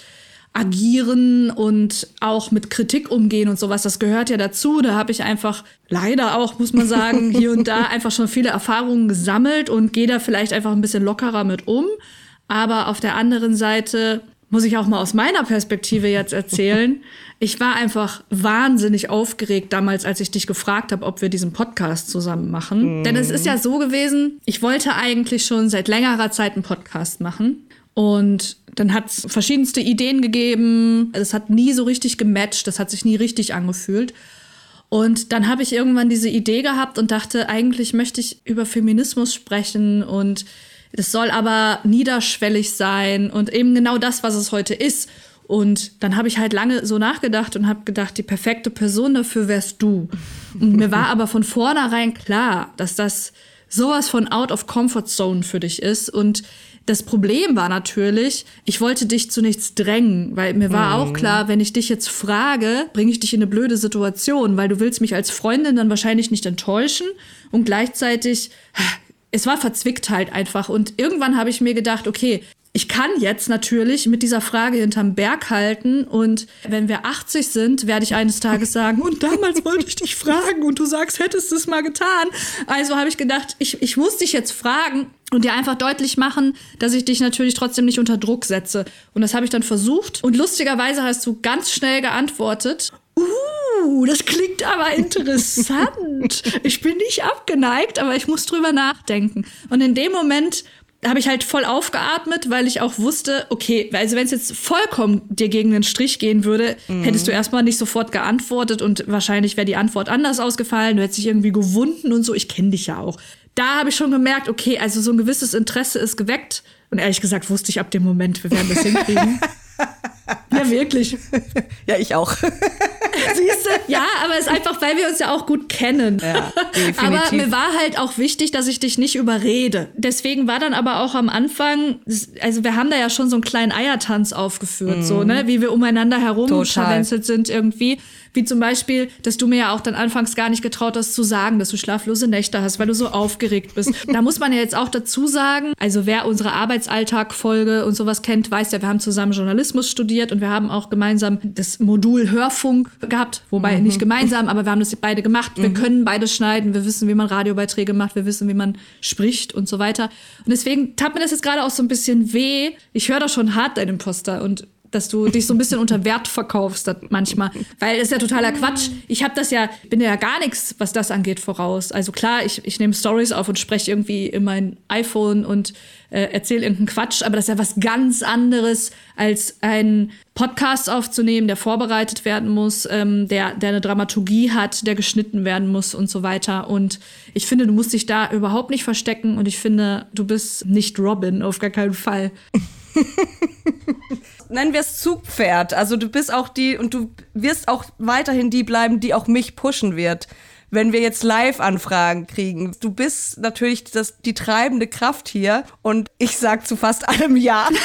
agieren und auch mit Kritik umgehen und sowas, das gehört ja dazu. Da habe ich einfach leider auch, muss man sagen, hier und da einfach schon viele Erfahrungen gesammelt und gehe da vielleicht einfach ein bisschen lockerer mit um. Aber auf der anderen Seite muss ich auch mal aus meiner Perspektive jetzt erzählen. Ich war einfach wahnsinnig aufgeregt damals, als ich dich gefragt habe, ob wir diesen Podcast zusammen machen. Mhm. Denn es ist ja so gewesen, ich wollte eigentlich schon seit längerer Zeit einen Podcast machen. Und dann hat es verschiedenste Ideen gegeben. Es hat nie so richtig gematcht, das hat sich nie richtig angefühlt. Und dann habe ich irgendwann diese Idee gehabt und dachte, eigentlich möchte ich über Feminismus sprechen und das soll aber niederschwellig sein und eben genau das, was es heute ist. Und dann habe ich halt lange so nachgedacht und habe gedacht, die perfekte Person dafür wärst du. Und mir war aber von vornherein klar, dass das sowas von out of comfort zone für dich ist. Und das Problem war natürlich, ich wollte dich zu nichts drängen, weil mir war auch mhm. klar, wenn ich dich jetzt frage, bringe ich dich in eine blöde Situation, weil du willst mich als Freundin dann wahrscheinlich nicht enttäuschen und gleichzeitig es war verzwickt halt einfach. Und irgendwann habe ich mir gedacht, okay, ich kann jetzt natürlich mit dieser Frage hinterm Berg halten und wenn wir 80 sind, werde ich eines Tages sagen, und damals wollte ich dich fragen und du sagst, hättest du es mal getan. Also habe ich gedacht, ich, ich muss dich jetzt fragen und dir einfach deutlich machen, dass ich dich natürlich trotzdem nicht unter Druck setze. Und das habe ich dann versucht. Und lustigerweise hast du ganz schnell geantwortet. Uh, das klingt aber interessant. ich bin nicht abgeneigt, aber ich muss drüber nachdenken. Und in dem Moment habe ich halt voll aufgeatmet, weil ich auch wusste, okay, also wenn es jetzt vollkommen dir gegen den Strich gehen würde, mhm. hättest du erstmal nicht sofort geantwortet und wahrscheinlich wäre die Antwort anders ausgefallen, du hättest dich irgendwie gewunden und so. Ich kenne dich ja auch. Da habe ich schon gemerkt, okay, also so ein gewisses Interesse ist geweckt. Und ehrlich gesagt wusste ich ab dem Moment, wir werden das hinkriegen. Ja, wirklich. Ja, ich auch. Siehst du? Ja, aber es ist einfach, weil wir uns ja auch gut kennen. Ja, aber mir war halt auch wichtig, dass ich dich nicht überrede. Deswegen war dann aber auch am Anfang, also wir haben da ja schon so einen kleinen Eiertanz aufgeführt, mhm. so, ne, wie wir umeinander herum scharwenzelt sind irgendwie. Wie zum Beispiel, dass du mir ja auch dann anfangs gar nicht getraut hast zu sagen, dass du schlaflose Nächte hast, weil du so aufgeregt bist. da muss man ja jetzt auch dazu sagen, also wer unsere Arbeitsalltag-Folge und sowas kennt, weiß ja, wir haben zusammen Journalismus studiert und wir haben auch gemeinsam das Modul Hörfunk gehabt. Wobei mhm. nicht gemeinsam, aber wir haben das beide gemacht. Wir mhm. können beide schneiden, wir wissen, wie man Radiobeiträge macht, wir wissen, wie man spricht und so weiter. Und deswegen tat mir das jetzt gerade auch so ein bisschen weh. Ich höre da schon hart deinen Imposter und dass du dich so ein bisschen unter Wert verkaufst manchmal. Weil es ist ja totaler Quatsch. Ich habe das ja, bin ja gar nichts, was das angeht, voraus. Also klar, ich, ich nehme Stories auf und spreche irgendwie in mein iPhone und äh, erzähle irgendeinen Quatsch, aber das ist ja was ganz anderes, als einen Podcast aufzunehmen, der vorbereitet werden muss, ähm, der, der eine Dramaturgie hat, der geschnitten werden muss und so weiter. Und ich finde, du musst dich da überhaupt nicht verstecken und ich finde, du bist nicht Robin, auf gar keinen Fall. nennen wir es Zugpferd. Also du bist auch die und du wirst auch weiterhin die bleiben, die auch mich pushen wird. Wenn wir jetzt Live-Anfragen kriegen. Du bist natürlich das, die treibende Kraft hier und ich sag zu fast allem Ja.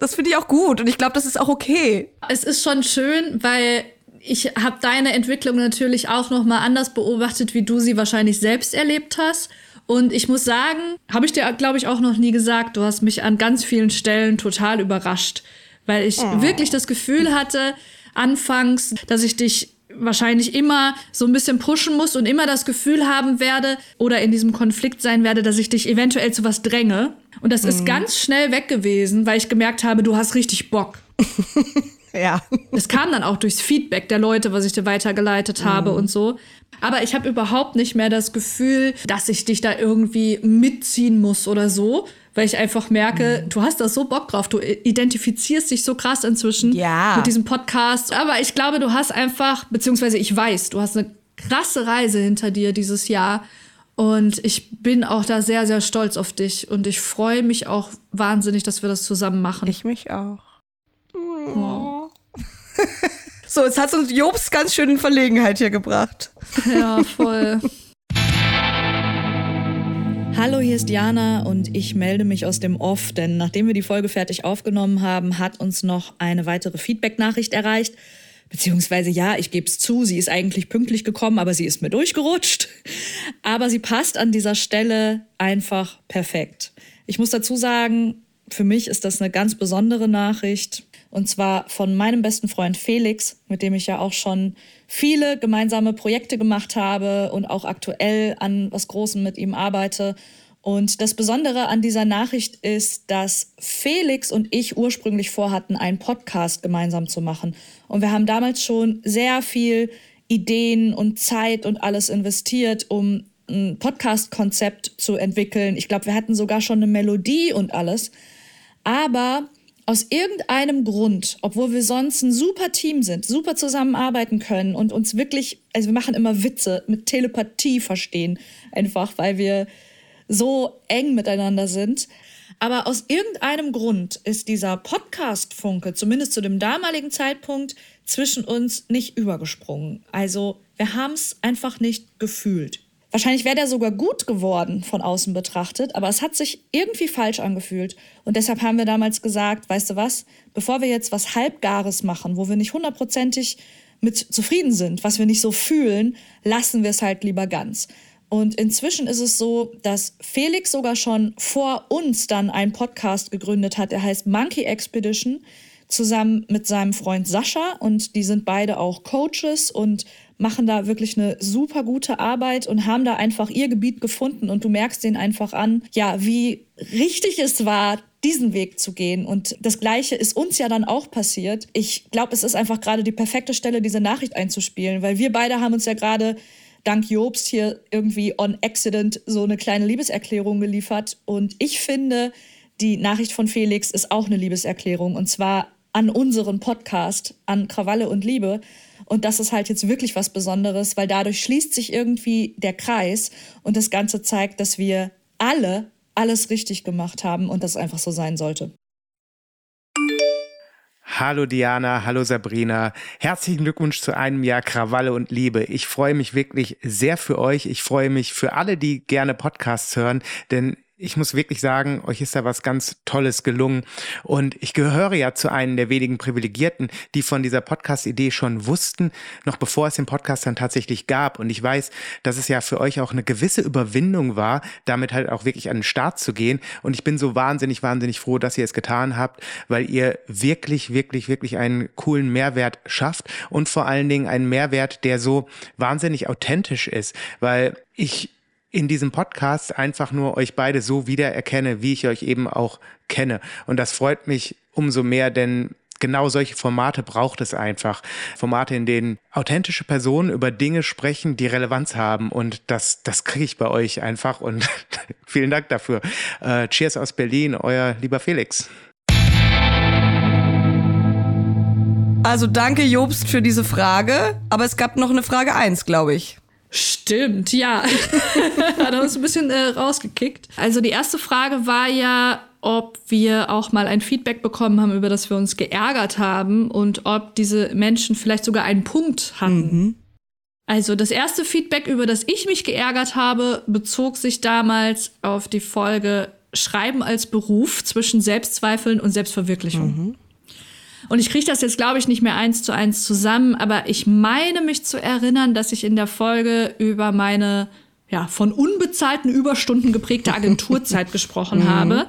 das finde ich auch gut und ich glaube, das ist auch okay. Es ist schon schön, weil ich habe deine Entwicklung natürlich auch noch mal anders beobachtet, wie du sie wahrscheinlich selbst erlebt hast. Und ich muss sagen, habe ich dir, glaube ich, auch noch nie gesagt, du hast mich an ganz vielen Stellen total überrascht, weil ich oh. wirklich das Gefühl hatte, anfangs, dass ich dich wahrscheinlich immer so ein bisschen pushen muss und immer das Gefühl haben werde oder in diesem Konflikt sein werde, dass ich dich eventuell zu was dränge. Und das mhm. ist ganz schnell weg gewesen, weil ich gemerkt habe, du hast richtig Bock. ja. Es kam dann auch durchs Feedback der Leute, was ich dir weitergeleitet habe mhm. und so. Aber ich habe überhaupt nicht mehr das Gefühl, dass ich dich da irgendwie mitziehen muss oder so, weil ich einfach merke, mhm. du hast da so Bock drauf, du identifizierst dich so krass inzwischen ja. mit diesem Podcast. Aber ich glaube, du hast einfach, beziehungsweise ich weiß, du hast eine krasse Reise hinter dir dieses Jahr. Und ich bin auch da sehr, sehr stolz auf dich. Und ich freue mich auch wahnsinnig, dass wir das zusammen machen. Ich mich auch. Oh. So, jetzt hat uns Jobs ganz schön in Verlegenheit hier gebracht. Ja, voll. Hallo, hier ist Jana und ich melde mich aus dem Off, denn nachdem wir die Folge fertig aufgenommen haben, hat uns noch eine weitere Feedback-Nachricht erreicht. Beziehungsweise ja, ich gebe es zu, sie ist eigentlich pünktlich gekommen, aber sie ist mir durchgerutscht. Aber sie passt an dieser Stelle einfach perfekt. Ich muss dazu sagen, für mich ist das eine ganz besondere Nachricht. Und zwar von meinem besten Freund Felix, mit dem ich ja auch schon viele gemeinsame Projekte gemacht habe und auch aktuell an was Großem mit ihm arbeite. Und das Besondere an dieser Nachricht ist, dass Felix und ich ursprünglich vorhatten, einen Podcast gemeinsam zu machen. Und wir haben damals schon sehr viel Ideen und Zeit und alles investiert, um ein Podcast-Konzept zu entwickeln. Ich glaube, wir hatten sogar schon eine Melodie und alles. Aber aus irgendeinem Grund, obwohl wir sonst ein super Team sind, super zusammenarbeiten können und uns wirklich, also wir machen immer Witze mit Telepathie verstehen, einfach weil wir so eng miteinander sind. Aber aus irgendeinem Grund ist dieser Podcast-Funke, zumindest zu dem damaligen Zeitpunkt, zwischen uns nicht übergesprungen. Also wir haben es einfach nicht gefühlt. Wahrscheinlich wäre der sogar gut geworden von außen betrachtet, aber es hat sich irgendwie falsch angefühlt. Und deshalb haben wir damals gesagt, weißt du was, bevor wir jetzt was Halbgares machen, wo wir nicht hundertprozentig mit zufrieden sind, was wir nicht so fühlen, lassen wir es halt lieber ganz. Und inzwischen ist es so, dass Felix sogar schon vor uns dann einen Podcast gegründet hat, der heißt Monkey Expedition, zusammen mit seinem Freund Sascha. Und die sind beide auch Coaches und machen da wirklich eine super gute Arbeit und haben da einfach ihr Gebiet gefunden und du merkst denen einfach an, ja, wie richtig es war, diesen Weg zu gehen. Und das Gleiche ist uns ja dann auch passiert. Ich glaube, es ist einfach gerade die perfekte Stelle, diese Nachricht einzuspielen, weil wir beide haben uns ja gerade dank Jobst hier irgendwie on accident so eine kleine Liebeserklärung geliefert. Und ich finde, die Nachricht von Felix ist auch eine Liebeserklärung und zwar an unseren Podcast, an Krawalle und Liebe. Und das ist halt jetzt wirklich was Besonderes, weil dadurch schließt sich irgendwie der Kreis und das Ganze zeigt, dass wir alle alles richtig gemacht haben und das einfach so sein sollte. Hallo Diana, hallo Sabrina. Herzlichen Glückwunsch zu einem Jahr Krawalle und Liebe. Ich freue mich wirklich sehr für euch. Ich freue mich für alle, die gerne Podcasts hören, denn ich muss wirklich sagen, euch ist da was ganz Tolles gelungen. Und ich gehöre ja zu einem der wenigen Privilegierten, die von dieser Podcast-Idee schon wussten, noch bevor es den Podcast dann tatsächlich gab. Und ich weiß, dass es ja für euch auch eine gewisse Überwindung war, damit halt auch wirklich an den Start zu gehen. Und ich bin so wahnsinnig, wahnsinnig froh, dass ihr es getan habt, weil ihr wirklich, wirklich, wirklich einen coolen Mehrwert schafft und vor allen Dingen einen Mehrwert, der so wahnsinnig authentisch ist, weil ich in diesem Podcast einfach nur euch beide so wiedererkenne, wie ich euch eben auch kenne. Und das freut mich umso mehr, denn genau solche Formate braucht es einfach. Formate, in denen authentische Personen über Dinge sprechen, die Relevanz haben. Und das, das kriege ich bei euch einfach. Und vielen Dank dafür. Äh, cheers aus Berlin, euer lieber Felix. Also danke, Jobst, für diese Frage. Aber es gab noch eine Frage eins, glaube ich. Stimmt, ja. da hast du ein bisschen äh, rausgekickt. Also die erste Frage war ja, ob wir auch mal ein Feedback bekommen haben, über das wir uns geärgert haben und ob diese Menschen vielleicht sogar einen Punkt hatten. Mhm. Also das erste Feedback, über das ich mich geärgert habe, bezog sich damals auf die Folge Schreiben als Beruf zwischen Selbstzweifeln und Selbstverwirklichung. Mhm. Und ich kriege das jetzt, glaube ich, nicht mehr eins zu eins zusammen, aber ich meine mich zu erinnern, dass ich in der Folge über meine ja, von unbezahlten Überstunden geprägte Agenturzeit gesprochen mhm. habe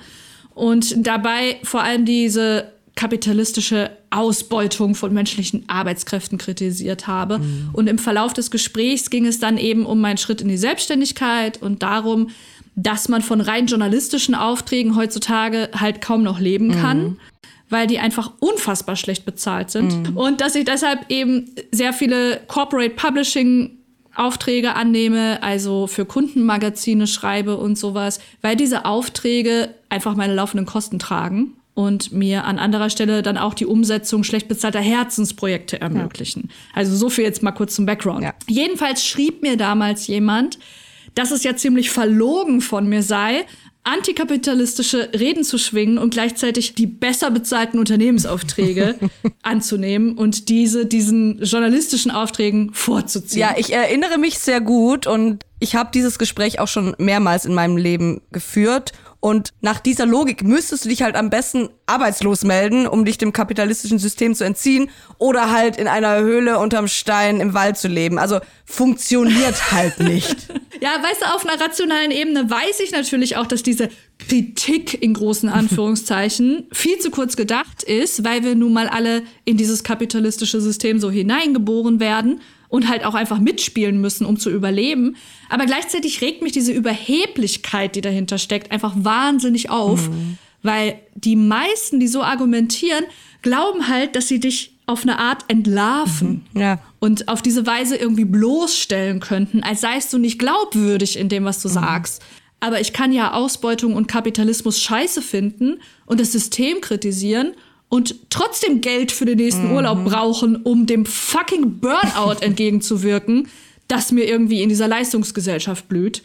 und dabei vor allem diese kapitalistische Ausbeutung von menschlichen Arbeitskräften kritisiert habe. Mhm. Und im Verlauf des Gesprächs ging es dann eben um meinen Schritt in die Selbstständigkeit und darum, dass man von rein journalistischen Aufträgen heutzutage halt kaum noch leben kann. Mhm weil die einfach unfassbar schlecht bezahlt sind. Mhm. Und dass ich deshalb eben sehr viele Corporate Publishing Aufträge annehme, also für Kundenmagazine schreibe und sowas, weil diese Aufträge einfach meine laufenden Kosten tragen und mir an anderer Stelle dann auch die Umsetzung schlecht bezahlter Herzensprojekte ermöglichen. Ja. Also so viel jetzt mal kurz zum Background. Ja. Jedenfalls schrieb mir damals jemand, dass es ja ziemlich verlogen von mir sei, antikapitalistische Reden zu schwingen und gleichzeitig die besser bezahlten Unternehmensaufträge anzunehmen und diese diesen journalistischen Aufträgen vorzuziehen. Ja, ich erinnere mich sehr gut und ich habe dieses Gespräch auch schon mehrmals in meinem Leben geführt und nach dieser Logik müsstest du dich halt am besten arbeitslos melden, um dich dem kapitalistischen System zu entziehen oder halt in einer Höhle unterm Stein im Wald zu leben. Also funktioniert halt nicht. Ja, weißt du, auf einer rationalen Ebene weiß ich natürlich auch, dass diese Kritik in großen Anführungszeichen viel zu kurz gedacht ist, weil wir nun mal alle in dieses kapitalistische System so hineingeboren werden und halt auch einfach mitspielen müssen, um zu überleben. Aber gleichzeitig regt mich diese Überheblichkeit, die dahinter steckt, einfach wahnsinnig auf, mhm. weil die meisten, die so argumentieren, glauben halt, dass sie dich auf eine Art entlarven mhm. ja. und auf diese Weise irgendwie bloßstellen könnten, als seist du nicht glaubwürdig in dem, was du mhm. sagst. Aber ich kann ja Ausbeutung und Kapitalismus scheiße finden und das System kritisieren und trotzdem Geld für den nächsten mhm. Urlaub brauchen, um dem fucking Burnout entgegenzuwirken, das mir irgendwie in dieser Leistungsgesellschaft blüht.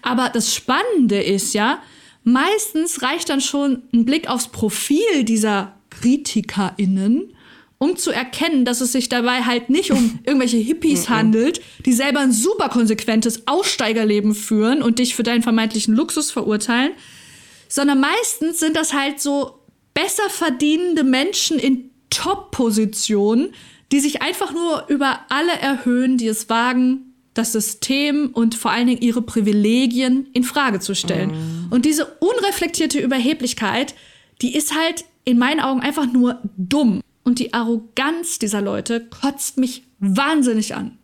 Aber das Spannende ist ja, meistens reicht dann schon ein Blick aufs Profil dieser KritikerInnen, um zu erkennen, dass es sich dabei halt nicht um irgendwelche Hippies handelt, die selber ein super konsequentes Aussteigerleben führen und dich für deinen vermeintlichen Luxus verurteilen, sondern meistens sind das halt so besser verdienende Menschen in Top-Positionen, die sich einfach nur über alle erhöhen, die es wagen, das System und vor allen Dingen ihre Privilegien in Frage zu stellen. Mm. Und diese unreflektierte Überheblichkeit, die ist halt in meinen Augen einfach nur dumm. Und die Arroganz dieser Leute kotzt mich wahnsinnig an.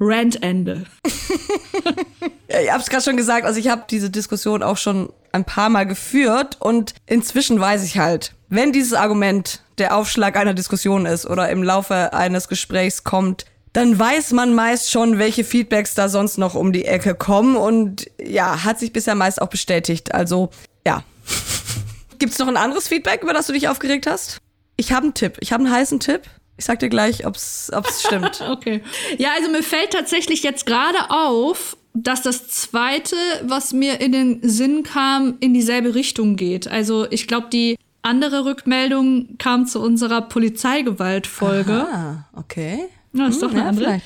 Rantende. ich hab's gerade schon gesagt, also ich habe diese Diskussion auch schon ein paar Mal geführt und inzwischen weiß ich halt, wenn dieses Argument der Aufschlag einer Diskussion ist oder im Laufe eines Gesprächs kommt, dann weiß man meist schon, welche Feedbacks da sonst noch um die Ecke kommen und ja, hat sich bisher meist auch bestätigt. Also, ja. Gibt's noch ein anderes Feedback, über das du dich aufgeregt hast? Ich habe einen Tipp. Ich habe einen heißen Tipp. Ich sag dir gleich, ob's, ob's stimmt. okay. Ja, also mir fällt tatsächlich jetzt gerade auf, dass das zweite, was mir in den Sinn kam, in dieselbe Richtung geht. Also ich glaube, die andere Rückmeldung kam zu unserer Polizeigewaltfolge. Ah, okay. Ja, ist hm, doch eine ja, andere.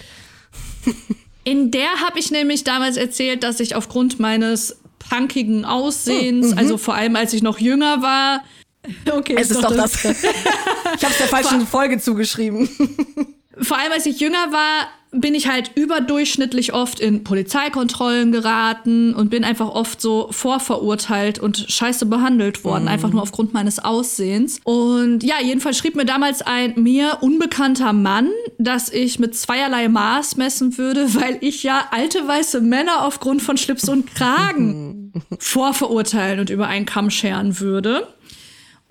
In der habe ich nämlich damals erzählt, dass ich aufgrund meines punkigen Aussehens, hm, mhm. also vor allem als ich noch jünger war, Okay, es ist, ist doch das. das. ich habe es der falschen vor, Folge zugeschrieben. Vor allem, als ich jünger war, bin ich halt überdurchschnittlich oft in Polizeikontrollen geraten und bin einfach oft so vorverurteilt und scheiße behandelt worden, mhm. einfach nur aufgrund meines Aussehens. Und ja, jedenfalls schrieb mir damals ein mir unbekannter Mann, dass ich mit zweierlei Maß messen würde, weil ich ja alte weiße Männer aufgrund von Schlips und Kragen vorverurteilen und über einen Kamm scheren würde.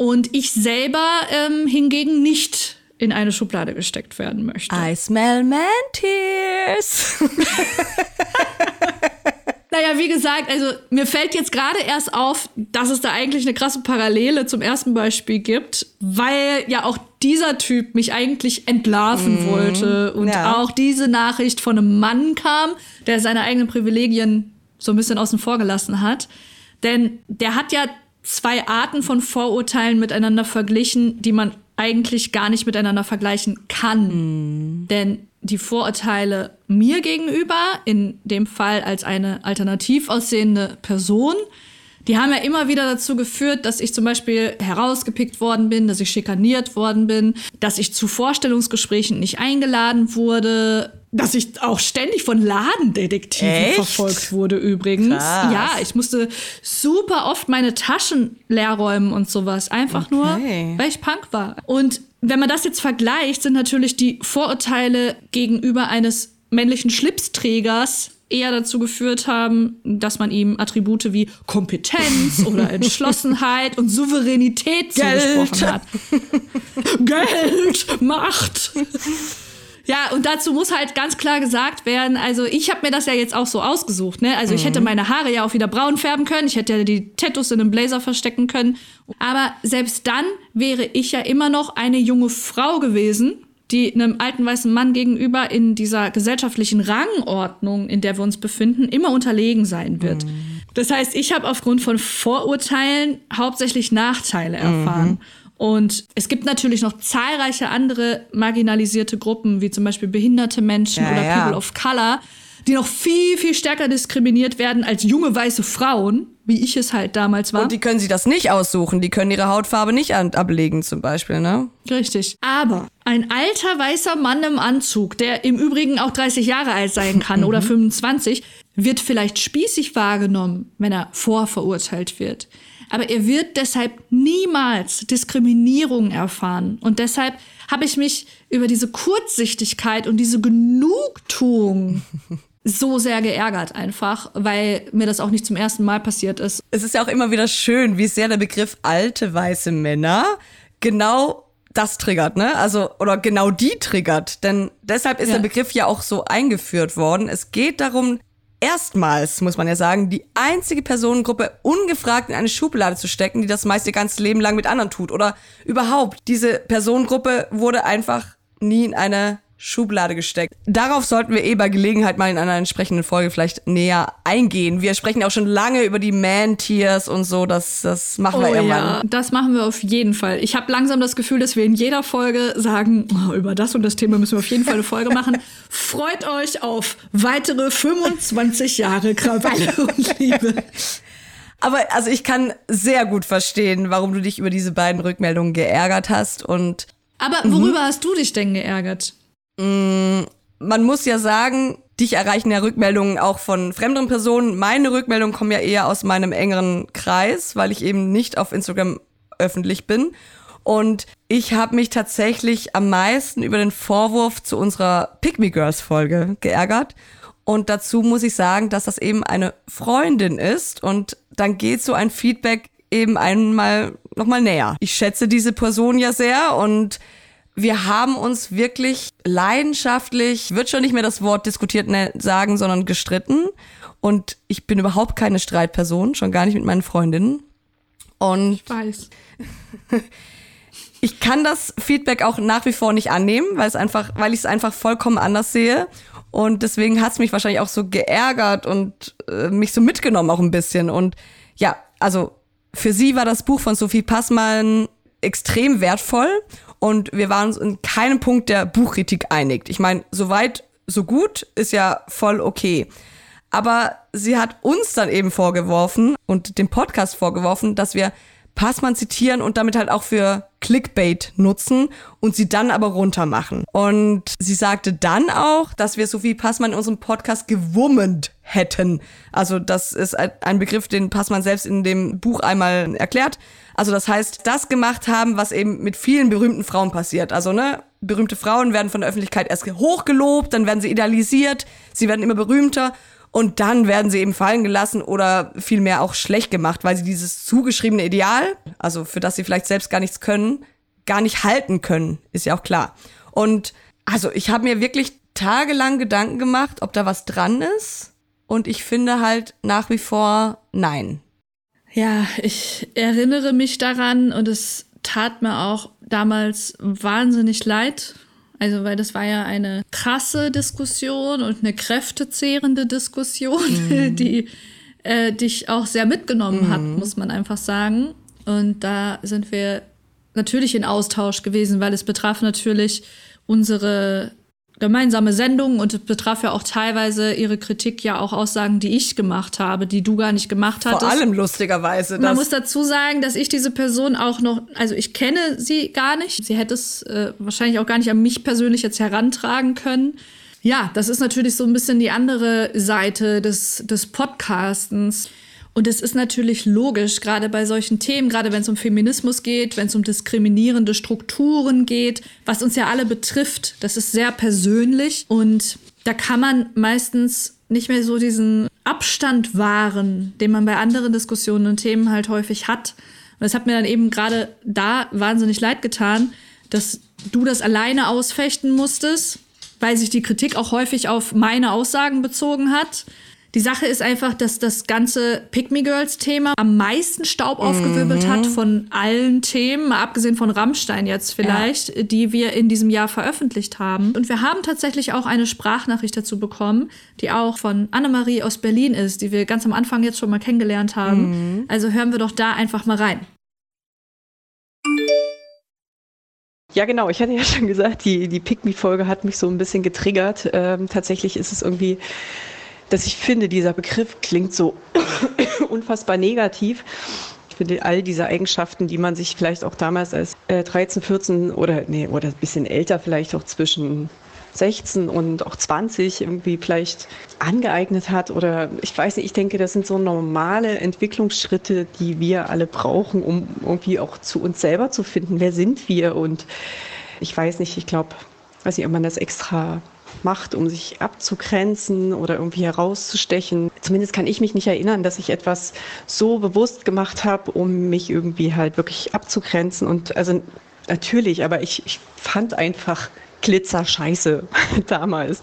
Und ich selber ähm, hingegen nicht in eine Schublade gesteckt werden möchte. I smell man tears. naja, wie gesagt, also mir fällt jetzt gerade erst auf, dass es da eigentlich eine krasse Parallele zum ersten Beispiel gibt, weil ja auch dieser Typ mich eigentlich entlarven mm, wollte und ja. auch diese Nachricht von einem Mann kam, der seine eigenen Privilegien so ein bisschen außen vor gelassen hat. Denn der hat ja zwei Arten von Vorurteilen miteinander verglichen, die man eigentlich gar nicht miteinander vergleichen kann. Mm. Denn die Vorurteile mir gegenüber, in dem Fall als eine alternativ aussehende Person, die haben ja immer wieder dazu geführt, dass ich zum Beispiel herausgepickt worden bin, dass ich schikaniert worden bin, dass ich zu Vorstellungsgesprächen nicht eingeladen wurde, dass ich auch ständig von Ladendetektiven Echt? verfolgt wurde übrigens. Krass. Ja, ich musste super oft meine Taschen leer räumen und sowas. Einfach okay. nur, weil ich Punk war. Und wenn man das jetzt vergleicht, sind natürlich die Vorurteile gegenüber eines männlichen Schlipsträgers eher dazu geführt haben, dass man ihm Attribute wie Kompetenz oder Entschlossenheit und Souveränität Geld. zugesprochen hat. Geld, Macht. Ja, und dazu muss halt ganz klar gesagt werden, also ich habe mir das ja jetzt auch so ausgesucht, ne? Also ich hätte mhm. meine Haare ja auch wieder braun färben können, ich hätte ja die Tattoos in einem Blazer verstecken können, aber selbst dann wäre ich ja immer noch eine junge Frau gewesen, die einem alten weißen Mann gegenüber in dieser gesellschaftlichen Rangordnung, in der wir uns befinden, immer unterlegen sein wird. Mhm. Das heißt, ich habe aufgrund von Vorurteilen hauptsächlich Nachteile erfahren. Mhm. Und es gibt natürlich noch zahlreiche andere marginalisierte Gruppen, wie zum Beispiel behinderte Menschen ja, oder ja. People of Color, die noch viel, viel stärker diskriminiert werden als junge weiße Frauen, wie ich es halt damals war. Und die können sich das nicht aussuchen. Die können ihre Hautfarbe nicht ablegen, zum Beispiel, ne? Richtig. Aber ein alter weißer Mann im Anzug, der im Übrigen auch 30 Jahre alt sein kann oder 25, wird vielleicht spießig wahrgenommen, wenn er vorverurteilt wird aber er wird deshalb niemals Diskriminierung erfahren. Und deshalb habe ich mich über diese Kurzsichtigkeit und diese Genugtuung so sehr geärgert einfach, weil mir das auch nicht zum ersten Mal passiert ist. Es ist ja auch immer wieder schön, wie sehr der Begriff alte weiße Männer genau das triggert, ne? Also, oder genau die triggert. Denn deshalb ist ja. der Begriff ja auch so eingeführt worden. Es geht darum, erstmals, muss man ja sagen, die einzige Personengruppe ungefragt in eine Schublade zu stecken, die das meist ihr ganzes Leben lang mit anderen tut. Oder überhaupt, diese Personengruppe wurde einfach nie in eine Schublade gesteckt. Darauf sollten wir eh bei Gelegenheit mal in einer entsprechenden Folge vielleicht näher eingehen. Wir sprechen auch schon lange über die Man-Tiers und so, das, das machen oh, wir irgendwann. Ja, das machen wir auf jeden Fall. Ich habe langsam das Gefühl, dass wir in jeder Folge sagen, oh, über das und das Thema müssen wir auf jeden Fall eine Folge machen. Freut euch auf weitere 25 Jahre Krawalle und Liebe. Aber also ich kann sehr gut verstehen, warum du dich über diese beiden Rückmeldungen geärgert hast und aber worüber mhm. hast du dich denn geärgert? Mm, man muss ja sagen, dich erreichen ja Rückmeldungen auch von fremden Personen. Meine Rückmeldungen kommen ja eher aus meinem engeren Kreis, weil ich eben nicht auf Instagram öffentlich bin. Und ich habe mich tatsächlich am meisten über den Vorwurf zu unserer Pick Me Girls Folge geärgert. Und dazu muss ich sagen, dass das eben eine Freundin ist. Und dann geht so ein Feedback eben einmal nochmal näher. Ich schätze diese Person ja sehr und wir haben uns wirklich leidenschaftlich, wird schon nicht mehr das Wort diskutiert ne, sagen, sondern gestritten. Und ich bin überhaupt keine Streitperson, schon gar nicht mit meinen Freundinnen. Und ich weiß. ich kann das Feedback auch nach wie vor nicht annehmen, weil es einfach, weil ich es einfach vollkommen anders sehe. Und deswegen hat es mich wahrscheinlich auch so geärgert und äh, mich so mitgenommen auch ein bisschen. Und ja, also für sie war das Buch von Sophie Passmann extrem wertvoll und wir waren uns in keinem Punkt der Buchkritik einig. Ich meine, soweit, so gut ist ja voll okay. Aber sie hat uns dann eben vorgeworfen und dem Podcast vorgeworfen, dass wir Passmann zitieren und damit halt auch für Clickbait nutzen und sie dann aber runtermachen. Und sie sagte dann auch, dass wir Sophie Passmann in unserem Podcast gewummend hätten. Also das ist ein Begriff, den Passmann selbst in dem Buch einmal erklärt. Also das heißt, das gemacht haben, was eben mit vielen berühmten Frauen passiert. Also ne, berühmte Frauen werden von der Öffentlichkeit erst hochgelobt, dann werden sie idealisiert, sie werden immer berühmter und dann werden sie eben fallen gelassen oder vielmehr auch schlecht gemacht, weil sie dieses zugeschriebene Ideal, also für das sie vielleicht selbst gar nichts können, gar nicht halten können, ist ja auch klar. Und also ich habe mir wirklich tagelang Gedanken gemacht, ob da was dran ist. Und ich finde halt nach wie vor nein. Ja, ich erinnere mich daran und es tat mir auch damals wahnsinnig leid. Also, weil das war ja eine krasse Diskussion und eine kräftezehrende Diskussion, mhm. die äh, dich auch sehr mitgenommen mhm. hat, muss man einfach sagen. Und da sind wir natürlich in Austausch gewesen, weil es betraf natürlich unsere gemeinsame Sendung und es betraf ja auch teilweise ihre Kritik ja auch Aussagen, die ich gemacht habe, die du gar nicht gemacht hattest. Vor allem lustigerweise. Man muss dazu sagen, dass ich diese Person auch noch, also ich kenne sie gar nicht. Sie hätte es äh, wahrscheinlich auch gar nicht an mich persönlich jetzt herantragen können. Ja, das ist natürlich so ein bisschen die andere Seite des, des Podcastens. Und es ist natürlich logisch, gerade bei solchen Themen, gerade wenn es um Feminismus geht, wenn es um diskriminierende Strukturen geht, was uns ja alle betrifft, das ist sehr persönlich und da kann man meistens nicht mehr so diesen Abstand wahren, den man bei anderen Diskussionen und Themen halt häufig hat. Und das hat mir dann eben gerade da wahnsinnig leid getan, dass du das alleine ausfechten musstest weil sich die Kritik auch häufig auf meine Aussagen bezogen hat. Die Sache ist einfach, dass das ganze Pick Me Girls Thema am meisten Staub aufgewirbelt mhm. hat von allen Themen, mal abgesehen von Rammstein jetzt vielleicht, ja. die wir in diesem Jahr veröffentlicht haben. Und wir haben tatsächlich auch eine Sprachnachricht dazu bekommen, die auch von Annemarie aus Berlin ist, die wir ganz am Anfang jetzt schon mal kennengelernt haben. Mhm. Also hören wir doch da einfach mal rein. Ja, genau. Ich hatte ja schon gesagt, die, die Pick Me-Folge hat mich so ein bisschen getriggert. Ähm, tatsächlich ist es irgendwie dass ich finde, dieser Begriff klingt so unfassbar negativ. Ich finde all diese Eigenschaften, die man sich vielleicht auch damals als äh, 13, 14 oder nee, oder ein bisschen älter vielleicht auch zwischen 16 und auch 20 irgendwie vielleicht angeeignet hat oder ich weiß nicht, ich denke, das sind so normale Entwicklungsschritte, die wir alle brauchen, um irgendwie auch zu uns selber zu finden. Wer sind wir? Und ich weiß nicht, ich glaube, weiß nicht, ob man das extra macht, um sich abzugrenzen oder irgendwie herauszustechen. Zumindest kann ich mich nicht erinnern, dass ich etwas so bewusst gemacht habe, um mich irgendwie halt wirklich abzugrenzen. Und also natürlich, aber ich, ich fand einfach Glitzer scheiße damals.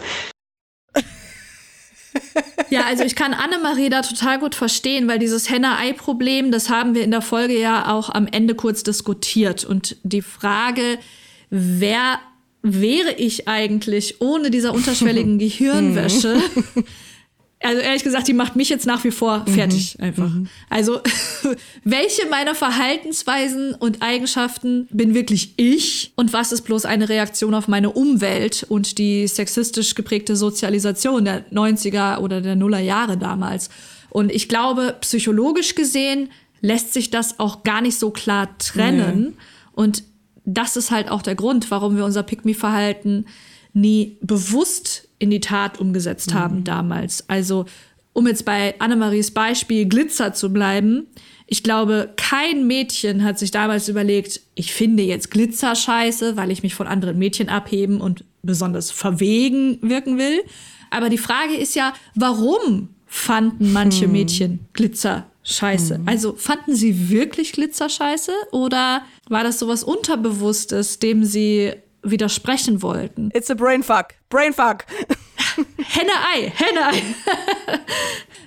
Ja, also ich kann Annemarie da total gut verstehen, weil dieses Henne-Ei-Problem, das haben wir in der Folge ja auch am Ende kurz diskutiert. Und die Frage, wer wäre ich eigentlich ohne dieser unterschwelligen Gehirnwäsche? Also ehrlich gesagt, die macht mich jetzt nach wie vor mhm. fertig mhm. einfach. Mhm. Also welche meiner Verhaltensweisen und Eigenschaften bin wirklich ich und was ist bloß eine Reaktion auf meine Umwelt und die sexistisch geprägte Sozialisation der 90er oder der Nuller Jahre damals? Und ich glaube, psychologisch gesehen lässt sich das auch gar nicht so klar trennen. Nee. Und das ist halt auch der Grund, warum wir unser Pick-Me-Verhalten nie bewusst in die Tat umgesetzt mhm. haben damals. Also, um jetzt bei Annemaries Beispiel Glitzer zu bleiben, ich glaube, kein Mädchen hat sich damals überlegt, ich finde jetzt Glitzer scheiße, weil ich mich von anderen Mädchen abheben und besonders verwegen wirken will. Aber die Frage ist ja, warum fanden manche hm. Mädchen Glitzer scheiße? Mhm. Also fanden sie wirklich Glitzer scheiße oder war das sowas Unterbewusstes, dem sie widersprechen wollten? It's a brainfuck. Brainfuck. Henne-Ei, Henne-Ei.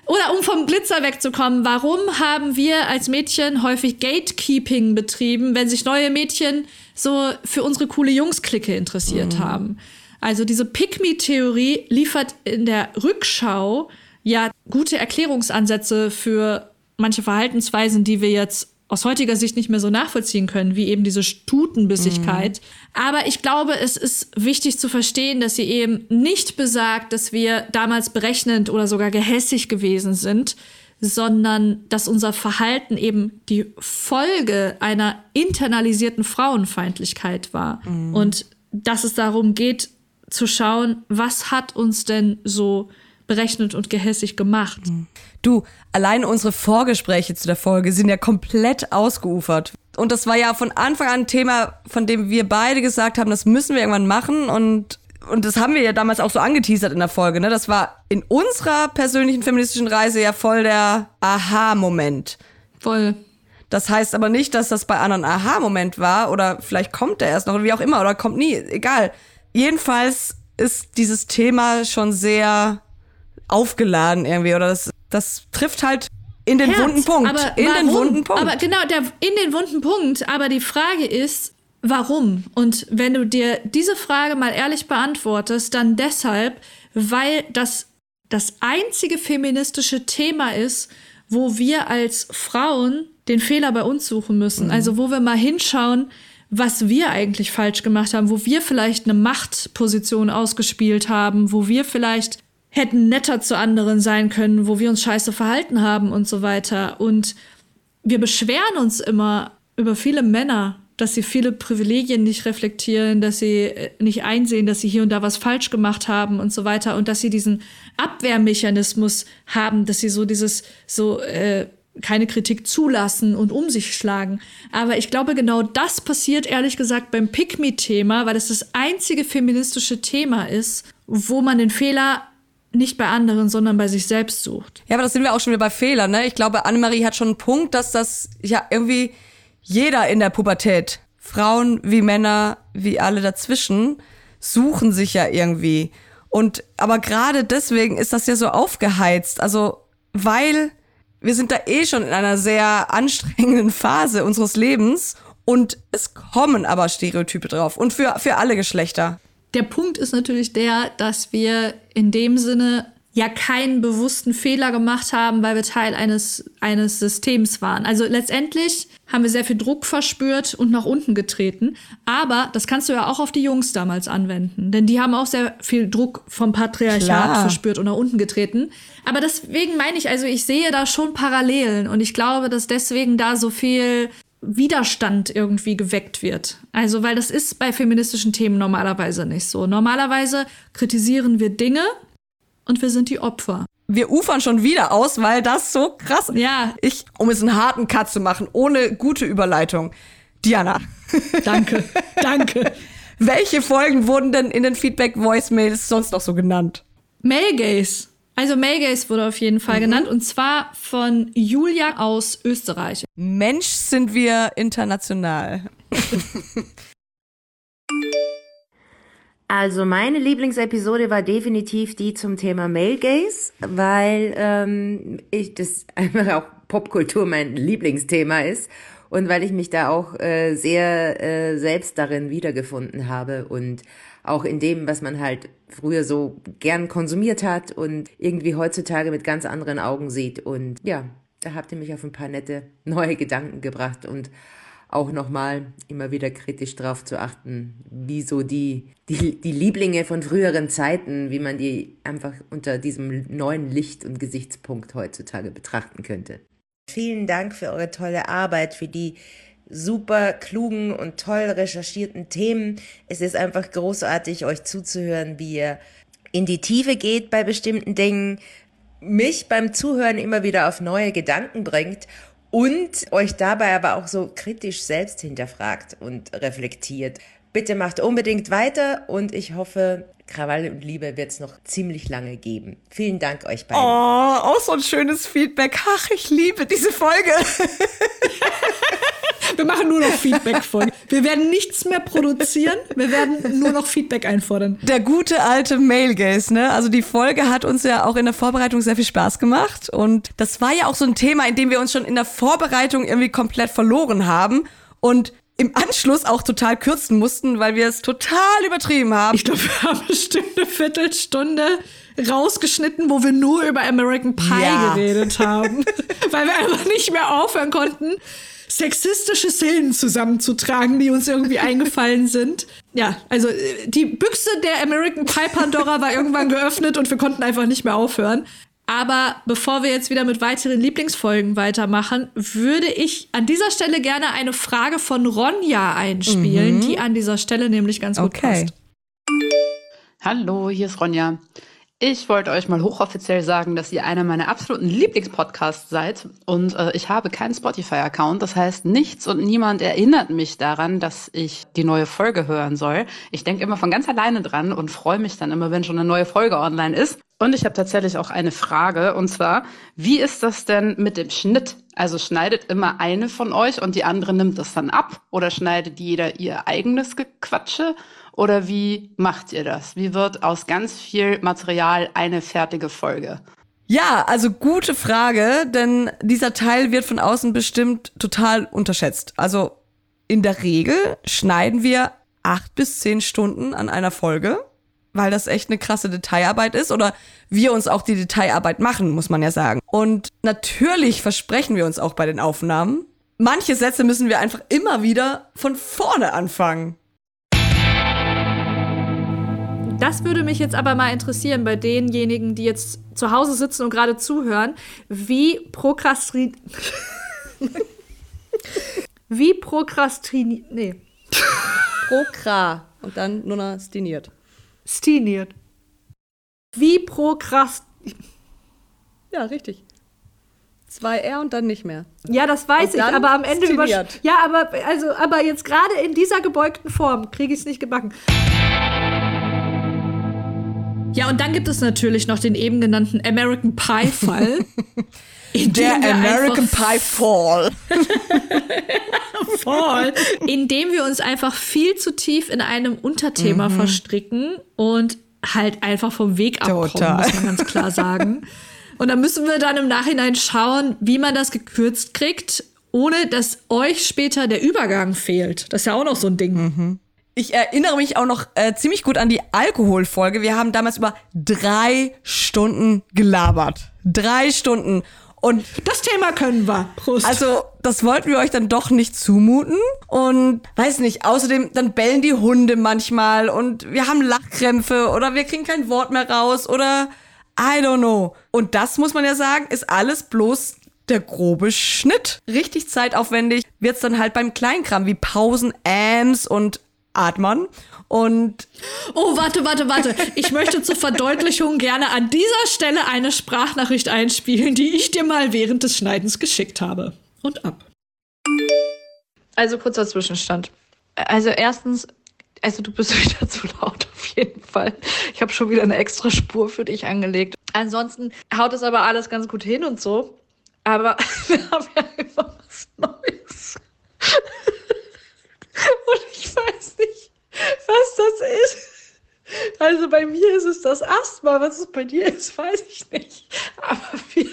Oder um vom Glitzer wegzukommen, warum haben wir als Mädchen häufig Gatekeeping betrieben, wenn sich neue Mädchen so für unsere coole Jungs-Clique interessiert mhm. haben? Also diese Pick-Me-Theorie liefert in der Rückschau ja gute Erklärungsansätze für manche Verhaltensweisen, die wir jetzt aus heutiger Sicht nicht mehr so nachvollziehen können, wie eben diese Stutenbissigkeit. Mhm. Aber ich glaube, es ist wichtig zu verstehen, dass sie eben nicht besagt, dass wir damals berechnend oder sogar gehässig gewesen sind, sondern dass unser Verhalten eben die Folge einer internalisierten Frauenfeindlichkeit war. Mhm. Und dass es darum geht, zu schauen, was hat uns denn so berechnet und gehässig gemacht. Mhm. Du, allein unsere Vorgespräche zu der Folge sind ja komplett ausgeufert. Und das war ja von Anfang an ein Thema, von dem wir beide gesagt haben, das müssen wir irgendwann machen. Und, und das haben wir ja damals auch so angeteasert in der Folge. Ne? Das war in unserer persönlichen feministischen Reise ja voll der Aha-Moment. Voll. Das heißt aber nicht, dass das bei anderen Aha-Moment war oder vielleicht kommt der erst noch oder wie auch immer oder kommt nie, egal. Jedenfalls ist dieses Thema schon sehr aufgeladen irgendwie oder das, das trifft halt in den Herz, wunden Punkt. Aber in warum? den wunden Punkt. Aber genau, der, in den wunden Punkt. Aber die Frage ist, warum? Und wenn du dir diese Frage mal ehrlich beantwortest, dann deshalb, weil das das einzige feministische Thema ist, wo wir als Frauen den Fehler bei uns suchen müssen. Mhm. Also wo wir mal hinschauen, was wir eigentlich falsch gemacht haben, wo wir vielleicht eine Machtposition ausgespielt haben, wo wir vielleicht hätten netter zu anderen sein können, wo wir uns scheiße verhalten haben und so weiter. Und wir beschweren uns immer über viele Männer, dass sie viele Privilegien nicht reflektieren, dass sie äh, nicht einsehen, dass sie hier und da was falsch gemacht haben und so weiter und dass sie diesen Abwehrmechanismus haben, dass sie so dieses so äh, keine Kritik zulassen und um sich schlagen. Aber ich glaube, genau das passiert ehrlich gesagt beim Pick-Me-Thema, weil es das einzige feministische Thema ist, wo man den Fehler nicht bei anderen, sondern bei sich selbst sucht. Ja, aber das sind wir auch schon wieder bei Fehlern, ne? Ich glaube, Annemarie hat schon einen Punkt, dass das ja irgendwie jeder in der Pubertät, Frauen wie Männer, wie alle dazwischen, suchen sich ja irgendwie. Und aber gerade deswegen ist das ja so aufgeheizt. Also, weil wir sind da eh schon in einer sehr anstrengenden Phase unseres Lebens und es kommen aber Stereotype drauf. Und für, für alle Geschlechter. Der Punkt ist natürlich der, dass wir in dem Sinne ja keinen bewussten Fehler gemacht haben, weil wir Teil eines, eines Systems waren. Also letztendlich haben wir sehr viel Druck verspürt und nach unten getreten. Aber das kannst du ja auch auf die Jungs damals anwenden. Denn die haben auch sehr viel Druck vom Patriarchat Klar. verspürt und nach unten getreten. Aber deswegen meine ich, also ich sehe da schon Parallelen und ich glaube, dass deswegen da so viel Widerstand irgendwie geweckt wird. Also, weil das ist bei feministischen Themen normalerweise nicht so. Normalerweise kritisieren wir Dinge und wir sind die Opfer. Wir ufern schon wieder aus, weil das so krass ist. Ja. Ich, um es einen harten Cut zu machen, ohne gute Überleitung. Diana. Danke, danke. Welche Folgen wurden denn in den Feedback-Voicemails sonst noch so genannt? Male Gaze. Also Maygays wurde auf jeden Fall mhm. genannt und zwar von Julia aus Österreich. Mensch, sind wir international. Also meine Lieblingsepisode war definitiv die zum Thema Male Gaze, weil ähm, ich das einfach auch Popkultur mein Lieblingsthema ist und weil ich mich da auch äh, sehr äh, selbst darin wiedergefunden habe und auch in dem, was man halt früher so gern konsumiert hat und irgendwie heutzutage mit ganz anderen Augen sieht. Und ja, da habt ihr mich auf ein paar nette neue Gedanken gebracht und auch nochmal immer wieder kritisch darauf zu achten, wie so die, die, die Lieblinge von früheren Zeiten, wie man die einfach unter diesem neuen Licht und Gesichtspunkt heutzutage betrachten könnte. Vielen Dank für eure tolle Arbeit, für die super klugen und toll recherchierten Themen. Es ist einfach großartig, euch zuzuhören, wie ihr in die Tiefe geht bei bestimmten Dingen, mich beim Zuhören immer wieder auf neue Gedanken bringt und euch dabei aber auch so kritisch selbst hinterfragt und reflektiert. Bitte macht unbedingt weiter und ich hoffe, Krawall und Liebe wird es noch ziemlich lange geben. Vielen Dank euch beiden. Oh, auch so ein schönes Feedback. Ach, ich liebe diese Folge. Wir machen nur noch Feedback-Folgen. Wir werden nichts mehr produzieren. Wir werden nur noch Feedback einfordern. Der gute alte Mailgaze, ne? Also die Folge hat uns ja auch in der Vorbereitung sehr viel Spaß gemacht. Und das war ja auch so ein Thema, in dem wir uns schon in der Vorbereitung irgendwie komplett verloren haben. Und im Anschluss auch total kürzen mussten, weil wir es total übertrieben haben. Ich glaube, wir haben bestimmt eine Viertelstunde rausgeschnitten, wo wir nur über American Pie ja. geredet haben, weil wir einfach nicht mehr aufhören konnten, sexistische Szenen zusammenzutragen, die uns irgendwie eingefallen sind. Ja, also äh, die Büchse der American Pie Pandora war irgendwann geöffnet und wir konnten einfach nicht mehr aufhören. Aber bevor wir jetzt wieder mit weiteren Lieblingsfolgen weitermachen, würde ich an dieser Stelle gerne eine Frage von Ronja einspielen, mhm. die an dieser Stelle nämlich ganz gut okay. passt. Hallo, hier ist Ronja. Ich wollte euch mal hochoffiziell sagen, dass ihr einer meiner absoluten Lieblingspodcasts seid und äh, ich habe keinen Spotify-Account. Das heißt, nichts und niemand erinnert mich daran, dass ich die neue Folge hören soll. Ich denke immer von ganz alleine dran und freue mich dann immer, wenn schon eine neue Folge online ist. Und ich habe tatsächlich auch eine Frage und zwar, wie ist das denn mit dem Schnitt? Also schneidet immer eine von euch und die andere nimmt es dann ab oder schneidet jeder ihr eigenes Gequatsche? Oder wie macht ihr das? Wie wird aus ganz viel Material eine fertige Folge? Ja, also gute Frage, denn dieser Teil wird von außen bestimmt total unterschätzt. Also in der Regel schneiden wir acht bis zehn Stunden an einer Folge, weil das echt eine krasse Detailarbeit ist oder wir uns auch die Detailarbeit machen, muss man ja sagen. Und natürlich versprechen wir uns auch bei den Aufnahmen. Manche Sätze müssen wir einfach immer wieder von vorne anfangen. Das würde mich jetzt aber mal interessieren bei denjenigen, die jetzt zu Hause sitzen und gerade zuhören. Wie prokrastrin... wie prokrastrin... Nee. Prokra. Und dann nur noch stiniert. Stiniert. Wie prokrast... Ja, richtig. Zwei R und dann nicht mehr. Ja, das weiß ich, aber am Ende über. Ja, aber also, aber jetzt gerade in dieser gebeugten Form kriege ich es nicht gebacken. Ja, und dann gibt es natürlich noch den eben genannten American Pie-Fall. Der American Pie Fall. Fall. Indem wir uns einfach viel zu tief in einem Unterthema mhm. verstricken und halt einfach vom Weg abkommen, Total. muss man ganz klar sagen. Und da müssen wir dann im Nachhinein schauen, wie man das gekürzt kriegt, ohne dass euch später der Übergang fehlt. Das ist ja auch noch so ein Ding. Mhm. Ich erinnere mich auch noch äh, ziemlich gut an die Alkoholfolge. Wir haben damals über drei Stunden gelabert. Drei Stunden. Und das Thema können wir. Prost. Also, das wollten wir euch dann doch nicht zumuten. Und weiß nicht, außerdem, dann bellen die Hunde manchmal und wir haben Lachkrämpfe oder wir kriegen kein Wort mehr raus oder I don't know. Und das muss man ja sagen, ist alles bloß der grobe Schnitt. Richtig zeitaufwendig wird's dann halt beim Kleinkram wie Pausen, Ams und Atmen. Und oh, warte, warte, warte. Ich möchte zur Verdeutlichung gerne an dieser Stelle eine Sprachnachricht einspielen, die ich dir mal während des Schneidens geschickt habe. Und ab. Also kurzer Zwischenstand. Also erstens, also du bist wieder zu laut auf jeden Fall. Ich habe schon wieder eine extra Spur für dich angelegt. Ansonsten haut es aber alles ganz gut hin und so. Aber wir haben ja immer was Neues. und ich weiß nicht, was das ist. Also bei mir ist es das Asthma. Was es bei dir ist, weiß ich nicht. Aber wir, wir,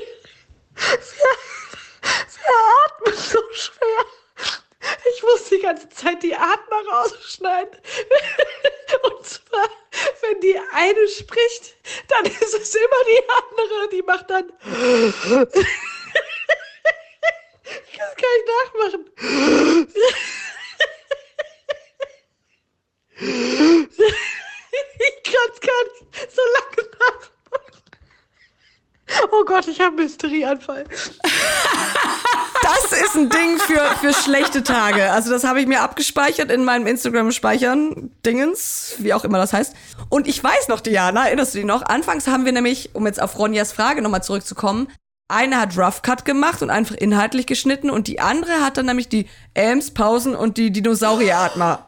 wir atmen so schwer. Ich muss die ganze Zeit die Atmer rausschneiden. Und zwar, wenn die eine spricht, dann ist es immer die andere, die macht dann. Das kann ich nachmachen. Ich kann es gar nicht so lange nachmachen. Oh Gott, ich habe Mysterieanfall. Das ist ein Ding für, für schlechte Tage. Also das habe ich mir abgespeichert in meinem Instagram-Speichern. Dingens, wie auch immer das heißt. Und ich weiß noch, Diana, erinnerst du dich noch? Anfangs haben wir nämlich, um jetzt auf Ronjas Frage nochmal zurückzukommen, eine hat Rough Cut gemacht und einfach inhaltlich geschnitten und die andere hat dann nämlich die Ams, Pausen und die Dinosaurieratmer.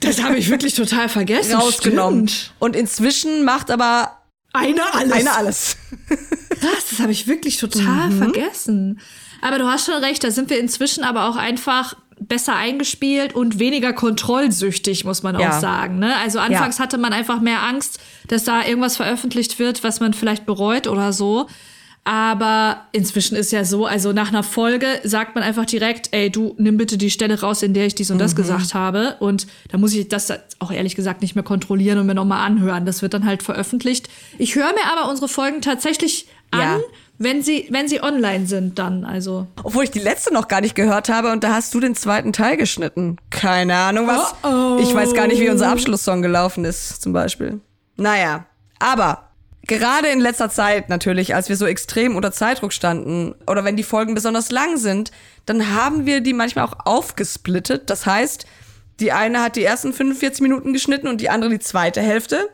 Das habe ich wirklich total vergessen. Rausgenommen. Stimmt. Und inzwischen macht aber eine alles. Eine alles. Krass, das habe ich wirklich total mhm. vergessen. Aber du hast schon recht, da sind wir inzwischen aber auch einfach besser eingespielt und weniger kontrollsüchtig, muss man ja. auch sagen. Ne? Also anfangs ja. hatte man einfach mehr Angst, dass da irgendwas veröffentlicht wird, was man vielleicht bereut oder so. Aber inzwischen ist ja so, also nach einer Folge sagt man einfach direkt, ey, du nimm bitte die Stelle raus, in der ich dies und das mhm. gesagt habe. Und da muss ich das auch ehrlich gesagt nicht mehr kontrollieren und mir nochmal anhören. Das wird dann halt veröffentlicht. Ich höre mir aber unsere Folgen tatsächlich an. Ja. Wenn sie, wenn sie online sind, dann, also. Obwohl ich die letzte noch gar nicht gehört habe und da hast du den zweiten Teil geschnitten. Keine Ahnung was. Oh oh. Ich weiß gar nicht, wie unser Abschlusssong gelaufen ist, zum Beispiel. Naja. Aber gerade in letzter Zeit natürlich, als wir so extrem unter Zeitdruck standen oder wenn die Folgen besonders lang sind, dann haben wir die manchmal auch aufgesplittet. Das heißt, die eine hat die ersten 45 Minuten geschnitten und die andere die zweite Hälfte.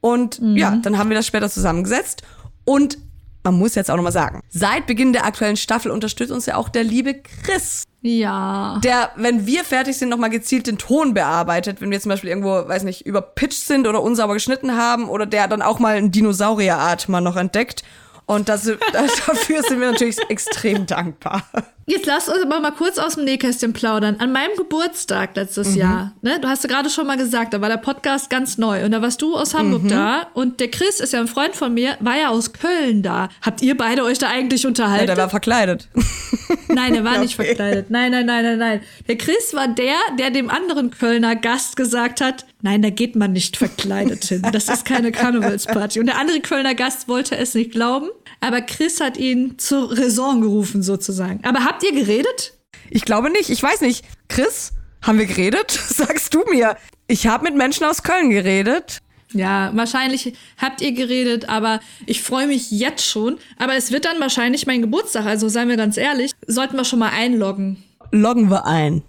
Und mhm. ja, dann haben wir das später zusammengesetzt. Und man muss jetzt auch nochmal sagen, seit Beginn der aktuellen Staffel unterstützt uns ja auch der liebe Chris. Ja. Der, wenn wir fertig sind, nochmal gezielt den Ton bearbeitet, wenn wir zum Beispiel irgendwo, weiß nicht, überpitcht sind oder unsauber geschnitten haben oder der dann auch mal einen Dinosaurierart mal noch entdeckt und das, dafür sind wir natürlich extrem dankbar. Jetzt lass uns aber mal kurz aus dem Nähkästchen plaudern. An meinem Geburtstag letztes mhm. Jahr, ne, du hast ja gerade schon mal gesagt, da war der Podcast ganz neu und da warst du aus Hamburg mhm. da und der Chris ist ja ein Freund von mir, war ja aus Köln da. Habt ihr beide euch da eigentlich unterhalten? Ja, der war verkleidet. Nein, der war okay. nicht verkleidet. Nein, nein, nein, nein, nein. Der Chris war der, der dem anderen Kölner Gast gesagt hat, nein, da geht man nicht verkleidet hin. Das ist keine Karnevalsparty. Und der andere Kölner Gast wollte es nicht glauben aber Chris hat ihn zur Raison gerufen sozusagen. Aber habt ihr geredet? Ich glaube nicht. Ich weiß nicht. Chris, haben wir geredet? Sagst du mir. Ich habe mit Menschen aus Köln geredet. Ja, wahrscheinlich habt ihr geredet, aber ich freue mich jetzt schon. Aber es wird dann wahrscheinlich mein Geburtstag, also seien wir ganz ehrlich, sollten wir schon mal einloggen. Loggen wir ein.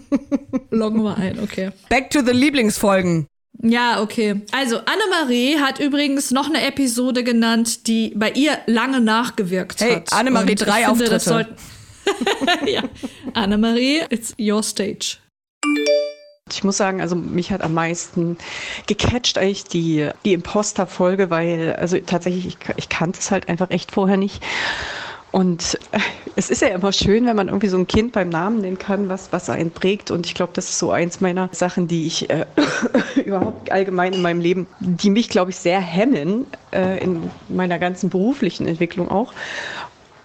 Loggen wir ein, okay. Back to the Lieblingsfolgen. Ja, okay. Also Annemarie hat übrigens noch eine Episode genannt, die bei ihr lange nachgewirkt hey, hat. Annemarie, Und drei finde, Auftritte. ja. Annemarie, it's your stage. Ich muss sagen, also mich hat am meisten gecatcht eigentlich die, die Imposter-Folge, weil, also tatsächlich, ich, ich kannte es halt einfach echt vorher nicht. Und es ist ja immer schön, wenn man irgendwie so ein Kind beim Namen nennen kann, was, was einen prägt. Und ich glaube, das ist so eins meiner Sachen, die ich äh, überhaupt allgemein in meinem Leben, die mich, glaube ich, sehr hemmen, äh, in meiner ganzen beruflichen Entwicklung auch.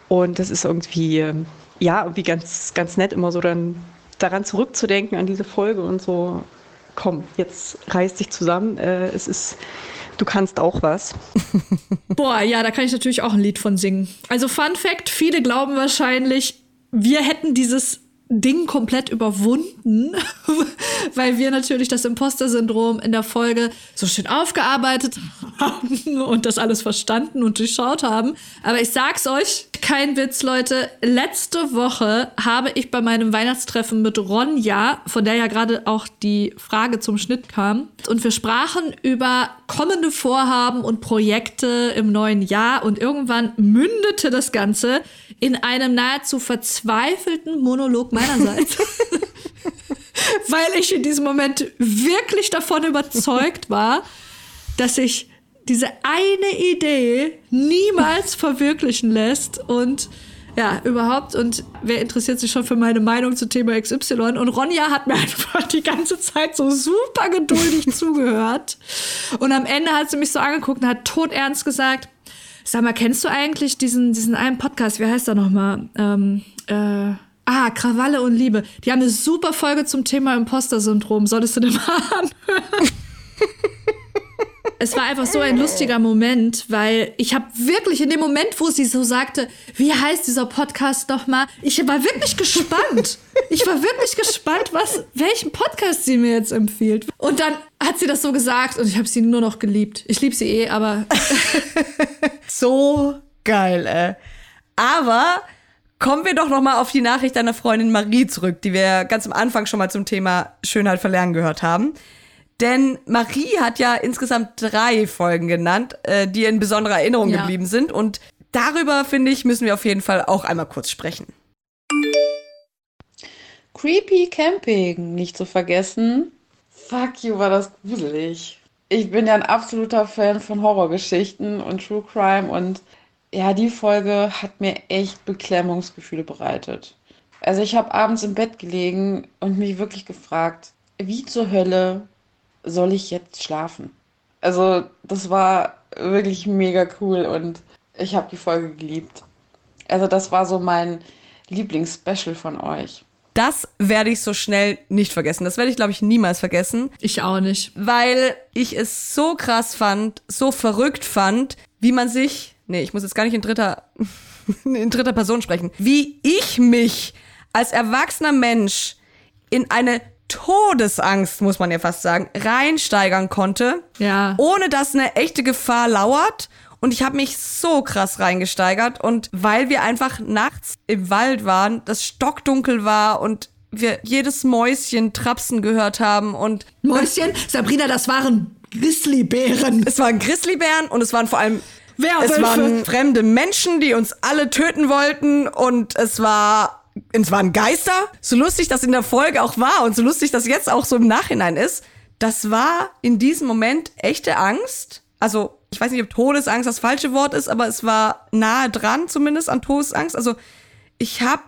Und das ist irgendwie, äh, ja, irgendwie ganz, ganz nett, immer so dann daran zurückzudenken, an diese Folge und so, komm, jetzt reiß dich zusammen. Äh, es ist, du kannst auch was. Boah, ja, da kann ich natürlich auch ein Lied von singen. Also Fun Fact, viele glauben wahrscheinlich, wir hätten dieses Ding komplett überwunden, weil wir natürlich das Imposter-Syndrom in der Folge so schön aufgearbeitet haben und das alles verstanden und durchschaut haben. Aber ich sag's euch, kein Witz, Leute. Letzte Woche habe ich bei meinem Weihnachtstreffen mit Ronja, von der ja gerade auch die Frage zum Schnitt kam, und wir sprachen über kommende Vorhaben und Projekte im neuen Jahr und irgendwann mündete das Ganze in einem nahezu verzweifelten Monolog meinerseits. Weil ich in diesem Moment wirklich davon überzeugt war, dass sich diese eine Idee niemals verwirklichen lässt und ja, überhaupt. Und wer interessiert sich schon für meine Meinung zu Thema XY? Und Ronja hat mir einfach die ganze Zeit so super geduldig zugehört. Und am Ende hat sie mich so angeguckt und hat todernst gesagt, Sag mal, kennst du eigentlich diesen, diesen einen Podcast? Wie heißt der nochmal? Ähm, äh, ah, Krawalle und Liebe. Die haben eine super Folge zum Thema Imposter-Syndrom. Solltest du dir mal anhören? es war einfach so ein lustiger Moment, weil ich habe wirklich in dem Moment, wo sie so sagte, wie heißt dieser Podcast noch mal, ich war wirklich gespannt. Ich war wirklich gespannt, was welchen Podcast sie mir jetzt empfiehlt. Und dann hat sie das so gesagt und ich habe sie nur noch geliebt. Ich liebe sie eh, aber so geil, ey. Aber kommen wir doch noch mal auf die Nachricht deiner Freundin Marie zurück, die wir ganz am Anfang schon mal zum Thema Schönheit verlernen gehört haben. Denn Marie hat ja insgesamt drei Folgen genannt, äh, die in besonderer Erinnerung ja. geblieben sind. Und darüber, finde ich, müssen wir auf jeden Fall auch einmal kurz sprechen. Creepy Camping, nicht zu vergessen. Fuck you, war das gruselig. Ich bin ja ein absoluter Fan von Horrorgeschichten und True Crime und ja, die Folge hat mir echt Beklemmungsgefühle bereitet. Also ich habe abends im Bett gelegen und mich wirklich gefragt, wie zur Hölle soll ich jetzt schlafen? Also das war wirklich mega cool und ich habe die Folge geliebt. Also das war so mein Lieblingsspecial von euch. Das werde ich so schnell nicht vergessen. Das werde ich, glaube ich, niemals vergessen. Ich auch nicht. Weil ich es so krass fand, so verrückt fand, wie man sich, nee, ich muss jetzt gar nicht in dritter, in dritter Person sprechen, wie ich mich als erwachsener Mensch in eine Todesangst, muss man ja fast sagen, reinsteigern konnte. Ja. Ohne dass eine echte Gefahr lauert. Und ich habe mich so krass reingesteigert. Und weil wir einfach nachts im Wald waren, das stockdunkel war und wir jedes Mäuschen trapsen gehört haben und. Mäuschen? Sabrina, das waren Grizzlybären. Es waren Grizzlybären und es waren vor allem Werwölfe. Es waren fremde Menschen, die uns alle töten wollten und es war es waren Geister. So lustig das in der Folge auch war und so lustig das jetzt auch so im Nachhinein ist, das war in diesem Moment echte Angst. Also, ich weiß nicht, ob Todesangst das falsche Wort ist, aber es war nahe dran zumindest an Todesangst. Also, ich hab,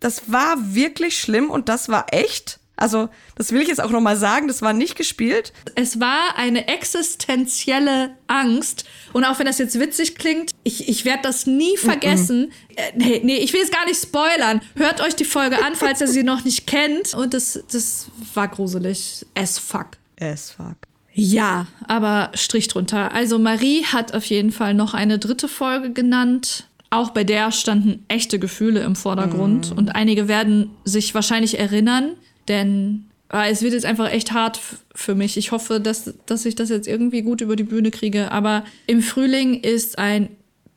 das war wirklich schlimm und das war echt. Also, das will ich jetzt auch nochmal sagen, das war nicht gespielt. Es war eine existenzielle Angst. Und auch wenn das jetzt witzig klingt, ich, ich werde das nie vergessen. Mm -mm. Äh, nee, nee, ich will es gar nicht spoilern. Hört euch die Folge an, falls ihr sie noch nicht kennt. Und das, das war gruselig. As fuck. As fuck. Ja, aber Strich drunter. Also Marie hat auf jeden Fall noch eine dritte Folge genannt. Auch bei der standen echte Gefühle im Vordergrund. Mm. Und einige werden sich wahrscheinlich erinnern. Denn äh, es wird jetzt einfach echt hart für mich. Ich hoffe, dass, dass ich das jetzt irgendwie gut über die Bühne kriege. Aber im Frühling ist ein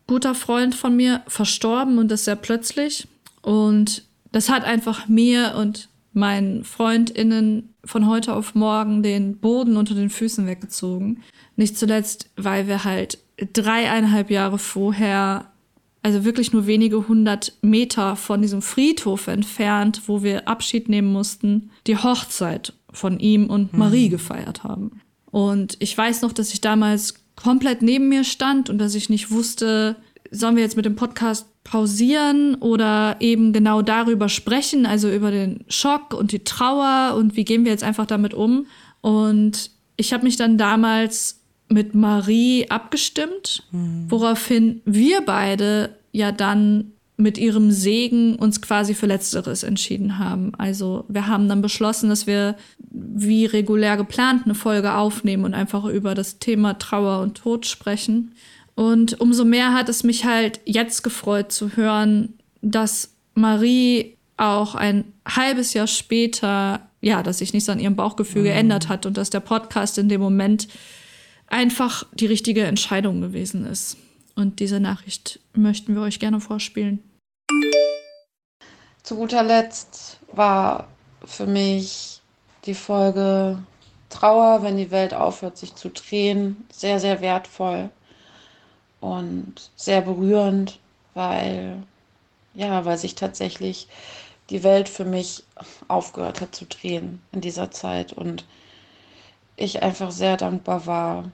guter Freund von mir verstorben und das sehr plötzlich. Und das hat einfach mir und meinen FreundInnen von heute auf morgen den Boden unter den Füßen weggezogen. Nicht zuletzt, weil wir halt dreieinhalb Jahre vorher also wirklich nur wenige hundert Meter von diesem Friedhof entfernt, wo wir Abschied nehmen mussten, die Hochzeit von ihm und Marie gefeiert haben. Und ich weiß noch, dass ich damals komplett neben mir stand und dass ich nicht wusste, sollen wir jetzt mit dem Podcast pausieren oder eben genau darüber sprechen, also über den Schock und die Trauer und wie gehen wir jetzt einfach damit um. Und ich habe mich dann damals mit Marie abgestimmt, woraufhin wir beide ja dann mit ihrem Segen uns quasi für Letzteres entschieden haben. Also wir haben dann beschlossen, dass wir wie regulär geplant eine Folge aufnehmen und einfach über das Thema Trauer und Tod sprechen. Und umso mehr hat es mich halt jetzt gefreut zu hören, dass Marie auch ein halbes Jahr später, ja, dass sich nichts an ihrem Bauchgefühl geändert hat und dass der Podcast in dem Moment einfach die richtige Entscheidung gewesen ist. Und diese Nachricht möchten wir euch gerne vorspielen. Zu guter Letzt war für mich die Folge Trauer, wenn die Welt aufhört, sich zu drehen, sehr, sehr wertvoll und sehr berührend, weil, ja, weil sich tatsächlich die Welt für mich aufgehört hat zu drehen in dieser Zeit und ich einfach sehr dankbar war,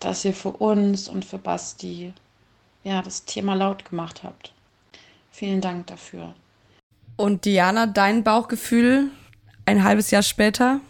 dass ihr für uns und für Basti ja das Thema laut gemacht habt. Vielen Dank dafür. Und Diana, dein Bauchgefühl ein halbes Jahr später?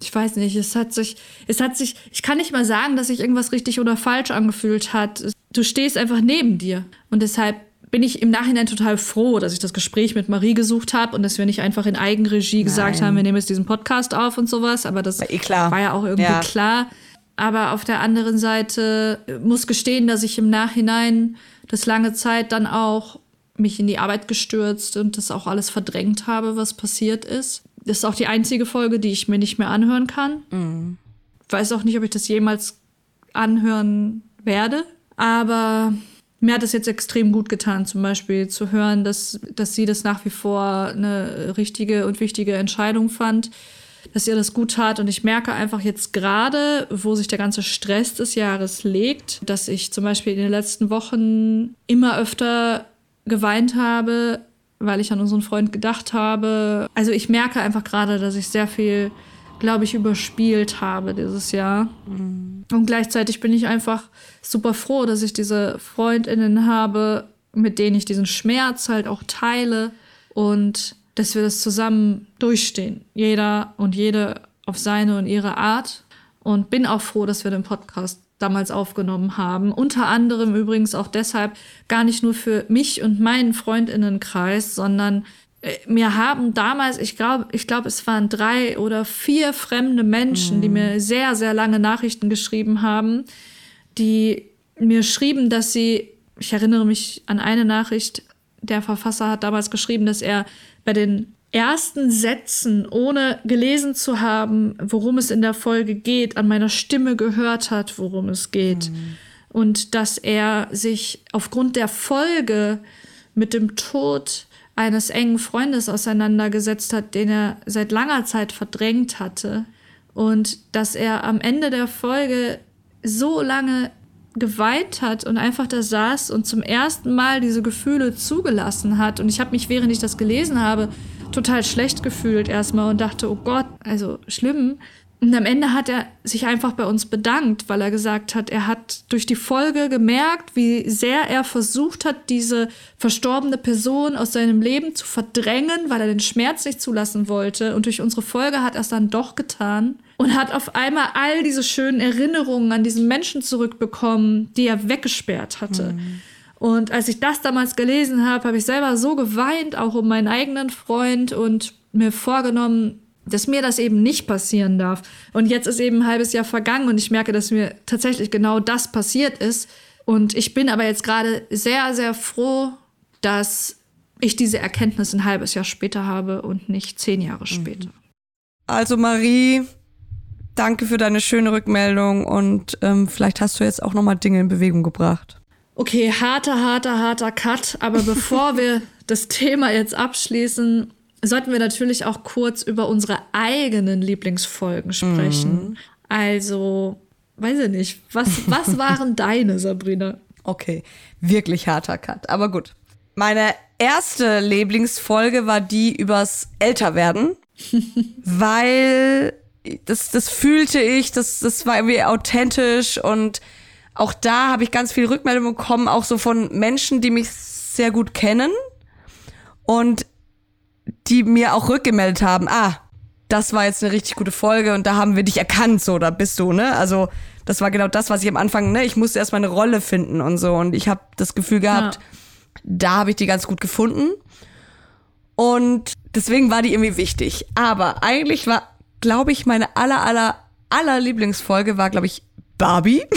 Ich weiß nicht, es hat sich, es hat sich, ich kann nicht mal sagen, dass sich irgendwas richtig oder falsch angefühlt hat. Du stehst einfach neben dir. Und deshalb bin ich im Nachhinein total froh, dass ich das Gespräch mit Marie gesucht habe und dass wir nicht einfach in Eigenregie gesagt haben, wir nehmen jetzt diesen Podcast auf und sowas. Aber das war, eh klar. war ja auch irgendwie Ja. klar. Aber auf der anderen Seite äh, muss gestehen, dass ich im Nachhinein das lange Zeit dann auch mich in die Arbeit gestürzt und das auch alles verdrängt habe, was passiert ist. Das ist auch die einzige Folge, die ich mir nicht mehr anhören kann. Mhm. Weiß auch nicht, ob ich das jemals anhören werde. Aber mir hat es jetzt extrem gut getan, zum Beispiel zu hören, dass, dass sie das nach wie vor eine richtige und wichtige Entscheidung fand, dass ihr das gut tat. Und ich merke einfach jetzt gerade, wo sich der ganze Stress des Jahres legt, dass ich zum Beispiel in den letzten Wochen immer öfter geweint habe, weil ich an unseren Freund gedacht habe. Also ich merke einfach gerade, dass ich sehr viel, glaube ich, überspielt habe dieses Jahr. Und gleichzeitig bin ich einfach super froh, dass ich diese Freundinnen habe, mit denen ich diesen Schmerz halt auch teile und dass wir das zusammen durchstehen. Jeder und jede auf seine und ihre Art. Und bin auch froh, dass wir den Podcast damals aufgenommen haben. Unter anderem übrigens auch deshalb gar nicht nur für mich und meinen Freundinnenkreis, sondern äh, mir haben damals, ich glaube, ich glaube, es waren drei oder vier fremde Menschen, die mir sehr, sehr lange Nachrichten geschrieben haben, die mir schrieben, dass sie, ich erinnere mich an eine Nachricht, der Verfasser hat damals geschrieben, dass er bei den ersten Sätzen, ohne gelesen zu haben, worum es in der Folge geht, an meiner Stimme gehört hat, worum es geht. Und dass er sich aufgrund der Folge mit dem Tod eines engen Freundes auseinandergesetzt hat, den er seit langer Zeit verdrängt hatte. Und dass er am Ende der Folge so lange geweint hat und einfach da saß und zum ersten Mal diese Gefühle zugelassen hat. Und ich habe mich, während ich das gelesen habe, total schlecht gefühlt erstmal und dachte, oh Gott, also schlimm. Und am Ende hat er sich einfach bei uns bedankt, weil er gesagt hat, er hat durch die Folge gemerkt, wie sehr er versucht hat, diese verstorbene Person aus seinem Leben zu verdrängen, weil er den Schmerz nicht zulassen wollte. Und durch unsere Folge hat er es dann doch getan und hat auf einmal all diese schönen Erinnerungen an diesen Menschen zurückbekommen, die er weggesperrt hatte. Und als ich das damals gelesen habe, habe ich selber so geweint, auch um meinen eigenen Freund und mir vorgenommen, dass mir das eben nicht passieren darf. Und jetzt ist eben ein halbes Jahr vergangen und ich merke, dass mir tatsächlich genau das passiert ist. Und ich bin aber jetzt gerade sehr, sehr froh, dass ich diese Erkenntnis ein halbes Jahr später habe und nicht zehn Jahre später. Also Marie, danke für deine schöne Rückmeldung und ähm, vielleicht hast du jetzt auch noch mal Dinge in Bewegung gebracht. Okay, harter, harter, harter Cut. Aber bevor wir das Thema jetzt abschließen, sollten wir natürlich auch kurz über unsere eigenen Lieblingsfolgen sprechen. Also, weiß ich nicht, was, was waren deine, Sabrina? Okay, wirklich harter Cut, aber gut. Meine erste Lieblingsfolge war die übers Älterwerden. weil das, das fühlte ich, das, das war irgendwie authentisch und auch da habe ich ganz viel Rückmeldung bekommen, auch so von Menschen, die mich sehr gut kennen und die mir auch rückgemeldet haben, ah, das war jetzt eine richtig gute Folge und da haben wir dich erkannt, so, da bist du, ne? Also, das war genau das, was ich am Anfang, ne? Ich musste erstmal eine Rolle finden und so und ich habe das Gefühl gehabt, ja. da habe ich die ganz gut gefunden. Und deswegen war die irgendwie wichtig. Aber eigentlich war, glaube ich, meine aller, aller, aller Lieblingsfolge war, glaube ich, Barbie.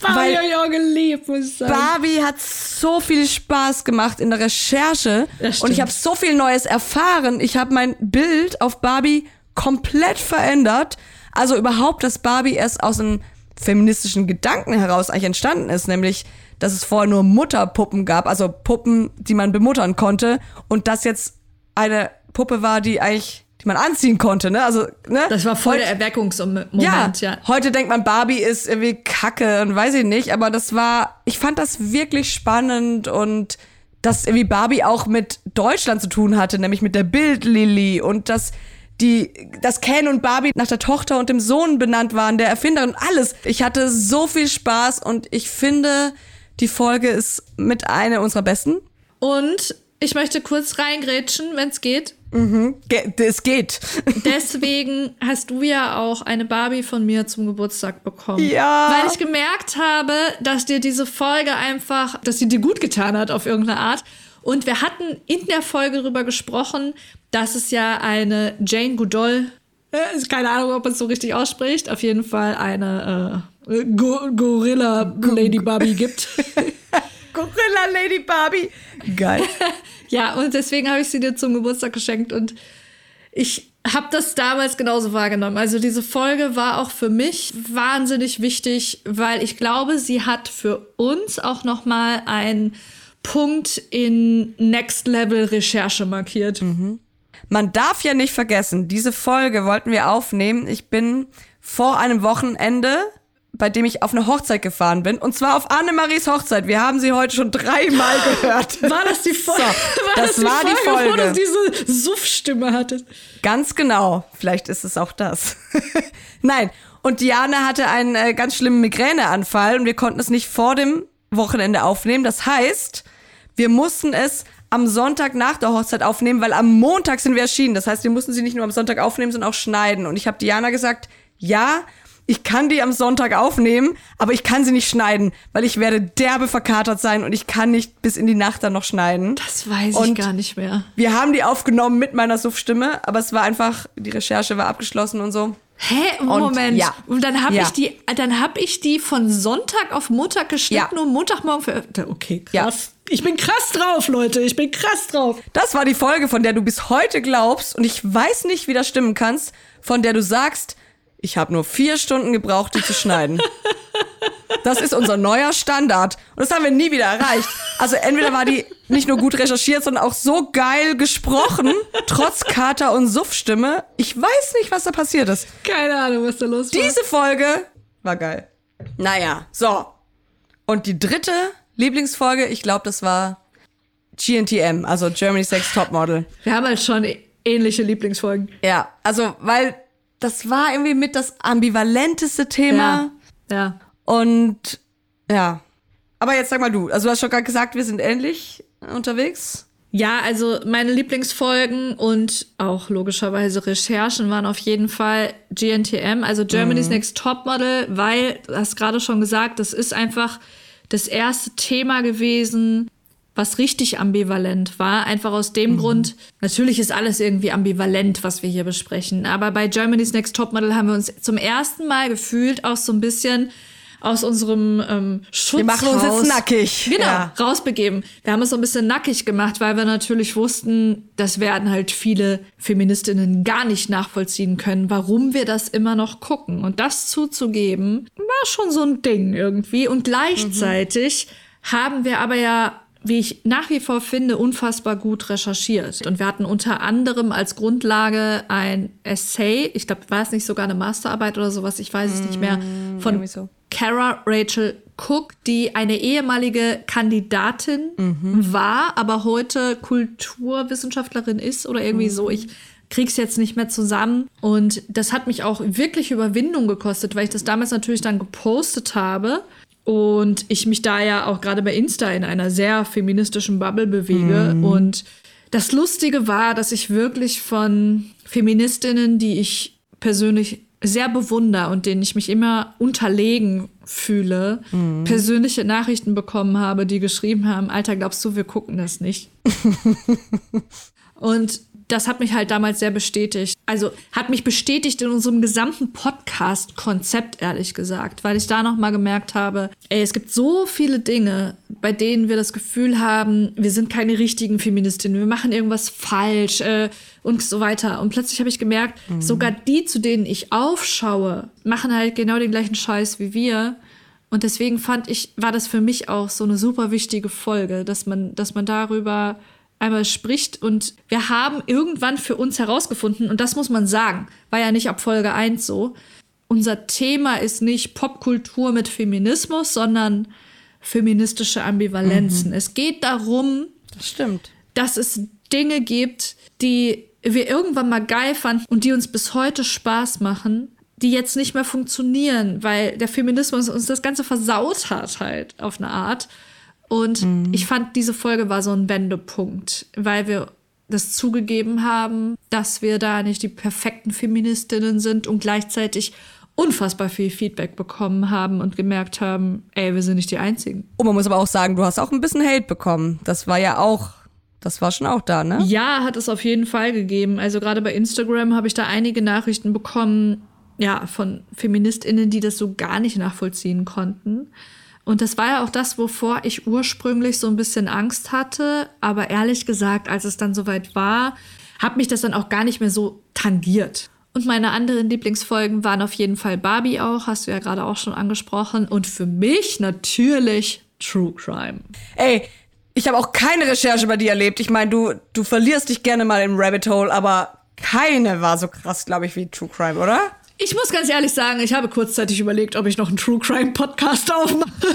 Barbie habe ich auch geliebt, muss ich sagen. Barbie hat so viel Spaß gemacht in der Recherche und ich habe so viel Neues erfahren. Ich habe mein Bild auf Barbie komplett verändert. Also überhaupt, dass Barbie erst aus einem feministischen Gedanken heraus eigentlich entstanden ist, nämlich dass es vorher nur Mutterpuppen gab, also Puppen, die man bemuttern konnte und das jetzt eine Puppe war, die eigentlich die man anziehen konnte, ne? Also, ne? Das war voll heute, der Erweckungsmoment, ja, ja. Heute denkt man, Barbie ist irgendwie Kacke und weiß ich nicht, aber das war, ich fand das wirklich spannend und dass irgendwie Barbie auch mit Deutschland zu tun hatte, nämlich mit der Bildlilly und dass die, dass Ken und Barbie nach der Tochter und dem Sohn benannt waren, der Erfinder und alles. Ich hatte so viel Spaß und ich finde, die Folge ist mit einer unserer besten. Und ich möchte kurz reingrätschen, wenn es geht. Mhm, es geht. Deswegen hast du ja auch eine Barbie von mir zum Geburtstag bekommen. Ja. Weil ich gemerkt habe, dass dir diese Folge einfach, dass sie dir gut getan hat auf irgendeine Art. Und wir hatten in der Folge darüber gesprochen, dass es ja eine Jane Goodall, äh, keine Ahnung, ob man es so richtig ausspricht, auf jeden Fall eine äh, Go Gorilla Lady Barbie gibt. Gorilla Lady Barbie. Geil. ja, und deswegen habe ich sie dir zum Geburtstag geschenkt und ich habe das damals genauso wahrgenommen. Also diese Folge war auch für mich wahnsinnig wichtig, weil ich glaube, sie hat für uns auch noch mal einen Punkt in Next Level Recherche markiert. Mhm. Man darf ja nicht vergessen, diese Folge wollten wir aufnehmen. Ich bin vor einem Wochenende bei dem ich auf eine Hochzeit gefahren bin. Und zwar auf Annemaries Hochzeit. Wir haben sie heute schon dreimal gehört. War das die Folge? So, war das, das die war Folge, die Folge, wo du diese Suff-Stimme hattest? Ganz genau. Vielleicht ist es auch das. Nein. Und Diana hatte einen äh, ganz schlimmen Migräneanfall und wir konnten es nicht vor dem Wochenende aufnehmen. Das heißt, wir mussten es am Sonntag nach der Hochzeit aufnehmen, weil am Montag sind wir erschienen. Das heißt, wir mussten sie nicht nur am Sonntag aufnehmen, sondern auch schneiden. Und ich habe Diana gesagt, ja, ich kann die am Sonntag aufnehmen, aber ich kann sie nicht schneiden, weil ich werde derbe verkatert sein und ich kann nicht bis in die Nacht dann noch schneiden. Das weiß und ich gar nicht mehr. Wir haben die aufgenommen mit meiner Suff-Stimme, aber es war einfach, die Recherche war abgeschlossen und so. Hä? Moment. Und, ja. und dann habe ja. ich die, dann habe ich die von Sonntag auf Montag geschnitten ja. und Montagmorgen veröffentlicht. Okay, krass. Ja. Ich bin krass drauf, Leute. Ich bin krass drauf. Das war die Folge, von der du bis heute glaubst und ich weiß nicht, wie das stimmen kannst, von der du sagst, ich habe nur vier Stunden gebraucht, die zu schneiden. Das ist unser neuer Standard. Und das haben wir nie wieder erreicht. Also entweder war die nicht nur gut recherchiert, sondern auch so geil gesprochen, trotz Kater und Suffstimme. Ich weiß nicht, was da passiert ist. Keine Ahnung, was da los war. Diese Folge war geil. Naja, so. Und die dritte Lieblingsfolge, ich glaube, das war GNTM, also Germany's Next Topmodel. Wir haben halt schon ähnliche Lieblingsfolgen. Ja, also weil das war irgendwie mit das ambivalenteste Thema. Ja. ja. Und ja. Aber jetzt sag mal du. Also du hast schon gerade gesagt, wir sind ähnlich unterwegs. Ja, also meine Lieblingsfolgen und auch logischerweise Recherchen waren auf jeden Fall GNTM, also Germany's mhm. Next Topmodel, weil, du hast gerade schon gesagt, das ist einfach das erste Thema gewesen, was richtig ambivalent war. Einfach aus dem mhm. Grund, natürlich ist alles irgendwie ambivalent, was wir hier besprechen. Aber bei Germany's Next Topmodel haben wir uns zum ersten Mal gefühlt auch so ein bisschen aus unserem ähm, Schutzhaus. Wir machen uns jetzt nackig. Genau, ja. rausbegeben. Wir haben es so ein bisschen nackig gemacht, weil wir natürlich wussten, das werden halt viele Feministinnen gar nicht nachvollziehen können, warum wir das immer noch gucken. Und das zuzugeben, war schon so ein Ding irgendwie. Und gleichzeitig mhm. haben wir aber ja wie ich nach wie vor finde, unfassbar gut recherchiert. Und wir hatten unter anderem als Grundlage ein Essay, ich glaube, war es nicht sogar eine Masterarbeit oder sowas, ich weiß es nicht mehr, mm, von so. Kara Rachel Cook, die eine ehemalige Kandidatin Mhm. war, aber heute Kulturwissenschaftlerin ist oder irgendwie Mhm. so. Ich krieg's jetzt nicht mehr zusammen. Und das hat mich auch wirklich Überwindung gekostet, weil ich das damals natürlich dann gepostet habe. Und ich mich da ja auch gerade bei Insta in einer sehr feministischen Bubble bewege. Mhm. Und das Lustige war, dass ich wirklich von Feministinnen, die ich persönlich sehr bewunder und denen ich mich immer unterlegen fühle, Mhm. persönliche Nachrichten bekommen habe, die geschrieben haben, Alter, glaubst du, wir gucken das nicht? und das hat mich halt damals sehr bestätigt. Also hat mich bestätigt in unserem gesamten Podcast-Konzept, ehrlich gesagt, weil ich da noch mal gemerkt habe, ey, es gibt so viele Dinge, bei denen wir das Gefühl haben, wir sind keine richtigen Feministinnen, wir machen irgendwas falsch äh, und so weiter. Und plötzlich habe ich gemerkt, Mhm. sogar die, zu denen ich aufschaue, machen halt genau den gleichen Scheiß wie wir. Und deswegen fand ich, war das für mich auch so eine super wichtige Folge, dass man, dass man darüber einmal spricht. Und wir haben irgendwann für uns herausgefunden, und das muss man sagen, war ja nicht ab Folge 1 so. Unser Thema ist nicht Popkultur mit Feminismus, sondern feministische Ambivalenzen. Es geht darum, Das stimmt. dass es Dinge gibt, die wir irgendwann mal geil fanden und die uns bis heute Spaß machen, die jetzt nicht mehr funktionieren, weil der Feminismus uns das Ganze versaut hat, halt auf eine Art. Und ich fand, diese Folge war so ein Wendepunkt, weil wir das zugegeben haben, dass wir da nicht die perfekten Feministinnen sind und gleichzeitig unfassbar viel Feedback bekommen haben und gemerkt haben, ey, wir sind nicht die Einzigen. Und man muss aber auch sagen, du hast auch ein bisschen Hate bekommen. Das war ja auch, das war schon auch da, ne? Ja, hat es auf jeden Fall gegeben. Also gerade bei Instagram habe ich da einige Nachrichten bekommen, ja, von Feministinnen, die das so gar nicht nachvollziehen konnten. Und das war ja auch das, wovor ich ursprünglich so ein bisschen Angst hatte. Aber ehrlich gesagt, als es dann soweit war, hat mich das dann auch gar nicht mehr so tangiert. Und meine anderen Lieblingsfolgen waren auf jeden Fall Barbie auch, hast du ja gerade auch schon angesprochen. Und für mich natürlich True Crime. Ey, ich habe auch keine Recherche bei dir erlebt. Ich meine, du, du verlierst dich gerne mal im Rabbit Hole, aber keine war so krass, glaube ich, wie True Crime, oder? Ich muss ganz ehrlich sagen, ich habe kurzzeitig überlegt, ob ich noch einen True Crime Podcast aufmache.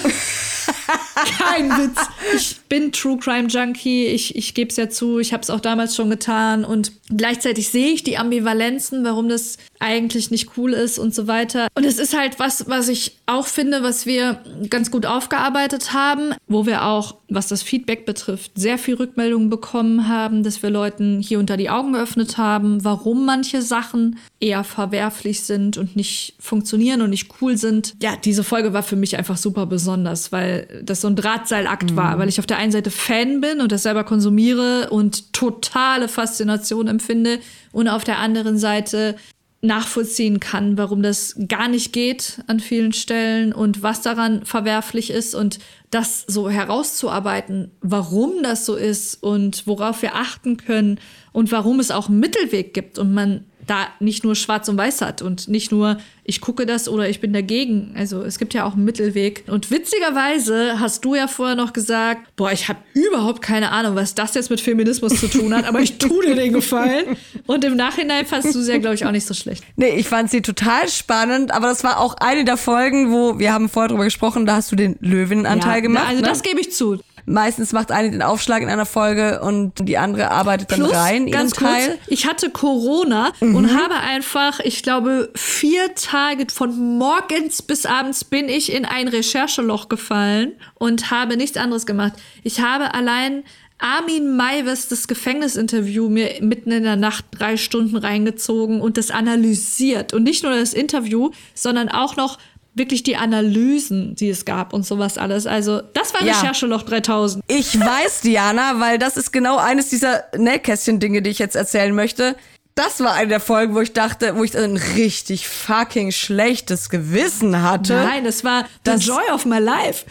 Kein Witz. Ich bin True Crime Junkie. Ich, ich gebe es ja zu. Ich habe es auch damals schon getan. Und gleichzeitig sehe ich die Ambivalenzen, warum das eigentlich nicht cool ist und so weiter. Und es ist halt was, was ich auch finde, was wir ganz gut aufgearbeitet haben, wo wir auch, was das Feedback betrifft, sehr viel Rückmeldungen bekommen haben, dass wir Leuten hier unter die Augen geöffnet haben, warum manche Sachen eher verwerflich sind und nicht funktionieren und nicht cool sind. Ja, diese Folge war für mich einfach super besonders, weil das so ein Drahtseilakt war, weil ich auf der einen Seite Fan bin und das selber konsumiere und totale Faszination empfinde und auf der anderen Seite nachvollziehen kann, warum das gar nicht geht an vielen Stellen und was daran verwerflich ist und das so herauszuarbeiten, warum das so ist und worauf wir achten können und warum es auch einen Mittelweg gibt und man da nicht nur schwarz und weiß hat und nicht nur ich gucke das oder ich bin dagegen. Also es gibt ja auch einen Mittelweg. Und witzigerweise hast du ja vorher noch gesagt, boah, ich habe überhaupt keine Ahnung, was das jetzt mit Feminismus zu tun hat, aber ich tue dir den Gefallen. Und im Nachhinein fandst du sie ja, glaube ich, auch nicht so schlecht. Nee, ich fand sie total spannend, aber das war auch eine der Folgen, wo wir haben vorher drüber gesprochen, da hast du den Löwenanteil Ja, gemacht. also ne? das gebe ich zu. Meistens macht eine den Aufschlag in einer Folge und die andere arbeitet dann rein ganz kurz, Teil. Mhm. ich hatte Corona und habe einfach, ich glaube, vier Tage von morgens bis abends bin ich in ein Rechercheloch gefallen und habe nichts anderes gemacht. Ich habe allein Armin Maivis das Gefängnisinterview mir mitten in der Nacht drei Stunden reingezogen und das analysiert. Und nicht nur das Interview, sondern auch noch wirklich die Analysen, die es gab und sowas alles. Also, das war Ja. Rechercheloch 3000. Ich weiß, Diana, weil das ist genau eines dieser Nähkästchen-Dinge, die ich jetzt erzählen möchte. Das war eine der Folgen, wo ich dachte, wo ich ein richtig fucking schlechtes Gewissen hatte. Nein, das war the joy of my life.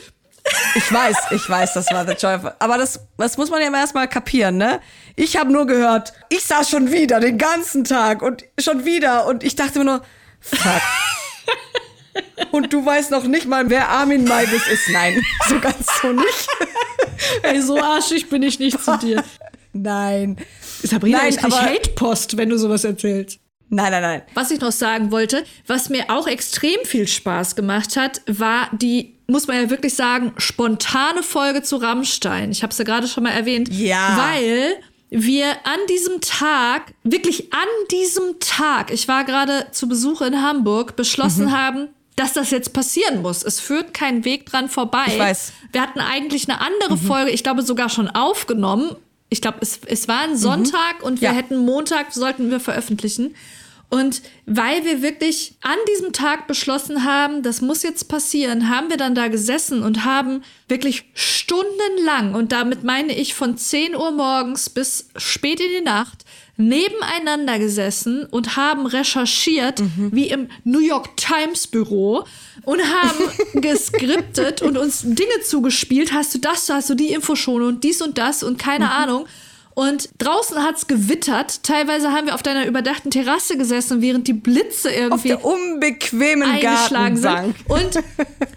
Ich weiß, ich weiß, das war The Joy. of- Aber das, das muss man ja erst mal kapieren, ne? Ich habe nur gehört, ich saß schon wieder den ganzen Tag und schon wieder und ich dachte mir nur, fuck. Und du weißt noch nicht mal, wer Armin Maivis ist. Nein, so ganz so nicht. Ey, so arschig bin ich nicht zu dir. Nein. Sabrina, Nein, ich krieg Hate-Post, wenn du sowas erzählst. Nein, nein, nein. Was ich noch sagen wollte, was mir auch extrem viel Spaß gemacht hat, war die muss man ja wirklich sagen, spontane Folge zu Rammstein. Ich habe es ja gerade schon mal erwähnt. Ja. Weil wir an diesem Tag, wirklich an diesem Tag, ich war gerade zu Besuch in Hamburg, beschlossen mhm. haben, dass das jetzt passieren muss. Es führt kein Weg dran vorbei. Ich weiß. Wir hatten eigentlich eine andere mhm. Folge, ich glaube sogar schon aufgenommen. Ich glaube, es, es war ein Sonntag mhm. und wir ja. hätten Montag, sollten wir veröffentlichen. Und weil wir wirklich an diesem Tag beschlossen haben, das muss jetzt passieren, haben wir dann da gesessen und haben wirklich stundenlang, und damit meine ich von 10 Uhr morgens bis spät in die Nacht, nebeneinander gesessen und haben recherchiert, mhm. wie im New York Times Büro und haben geskriptet und uns Dinge zugespielt. Hast du das, hast du die Info schon und dies und das und keine mhm. Ahnung. Und draußen hat's gewittert. Teilweise haben wir auf deiner überdachten Terrasse gesessen, während die Blitze irgendwie auf der unbequemen eingeschlagen sind. Und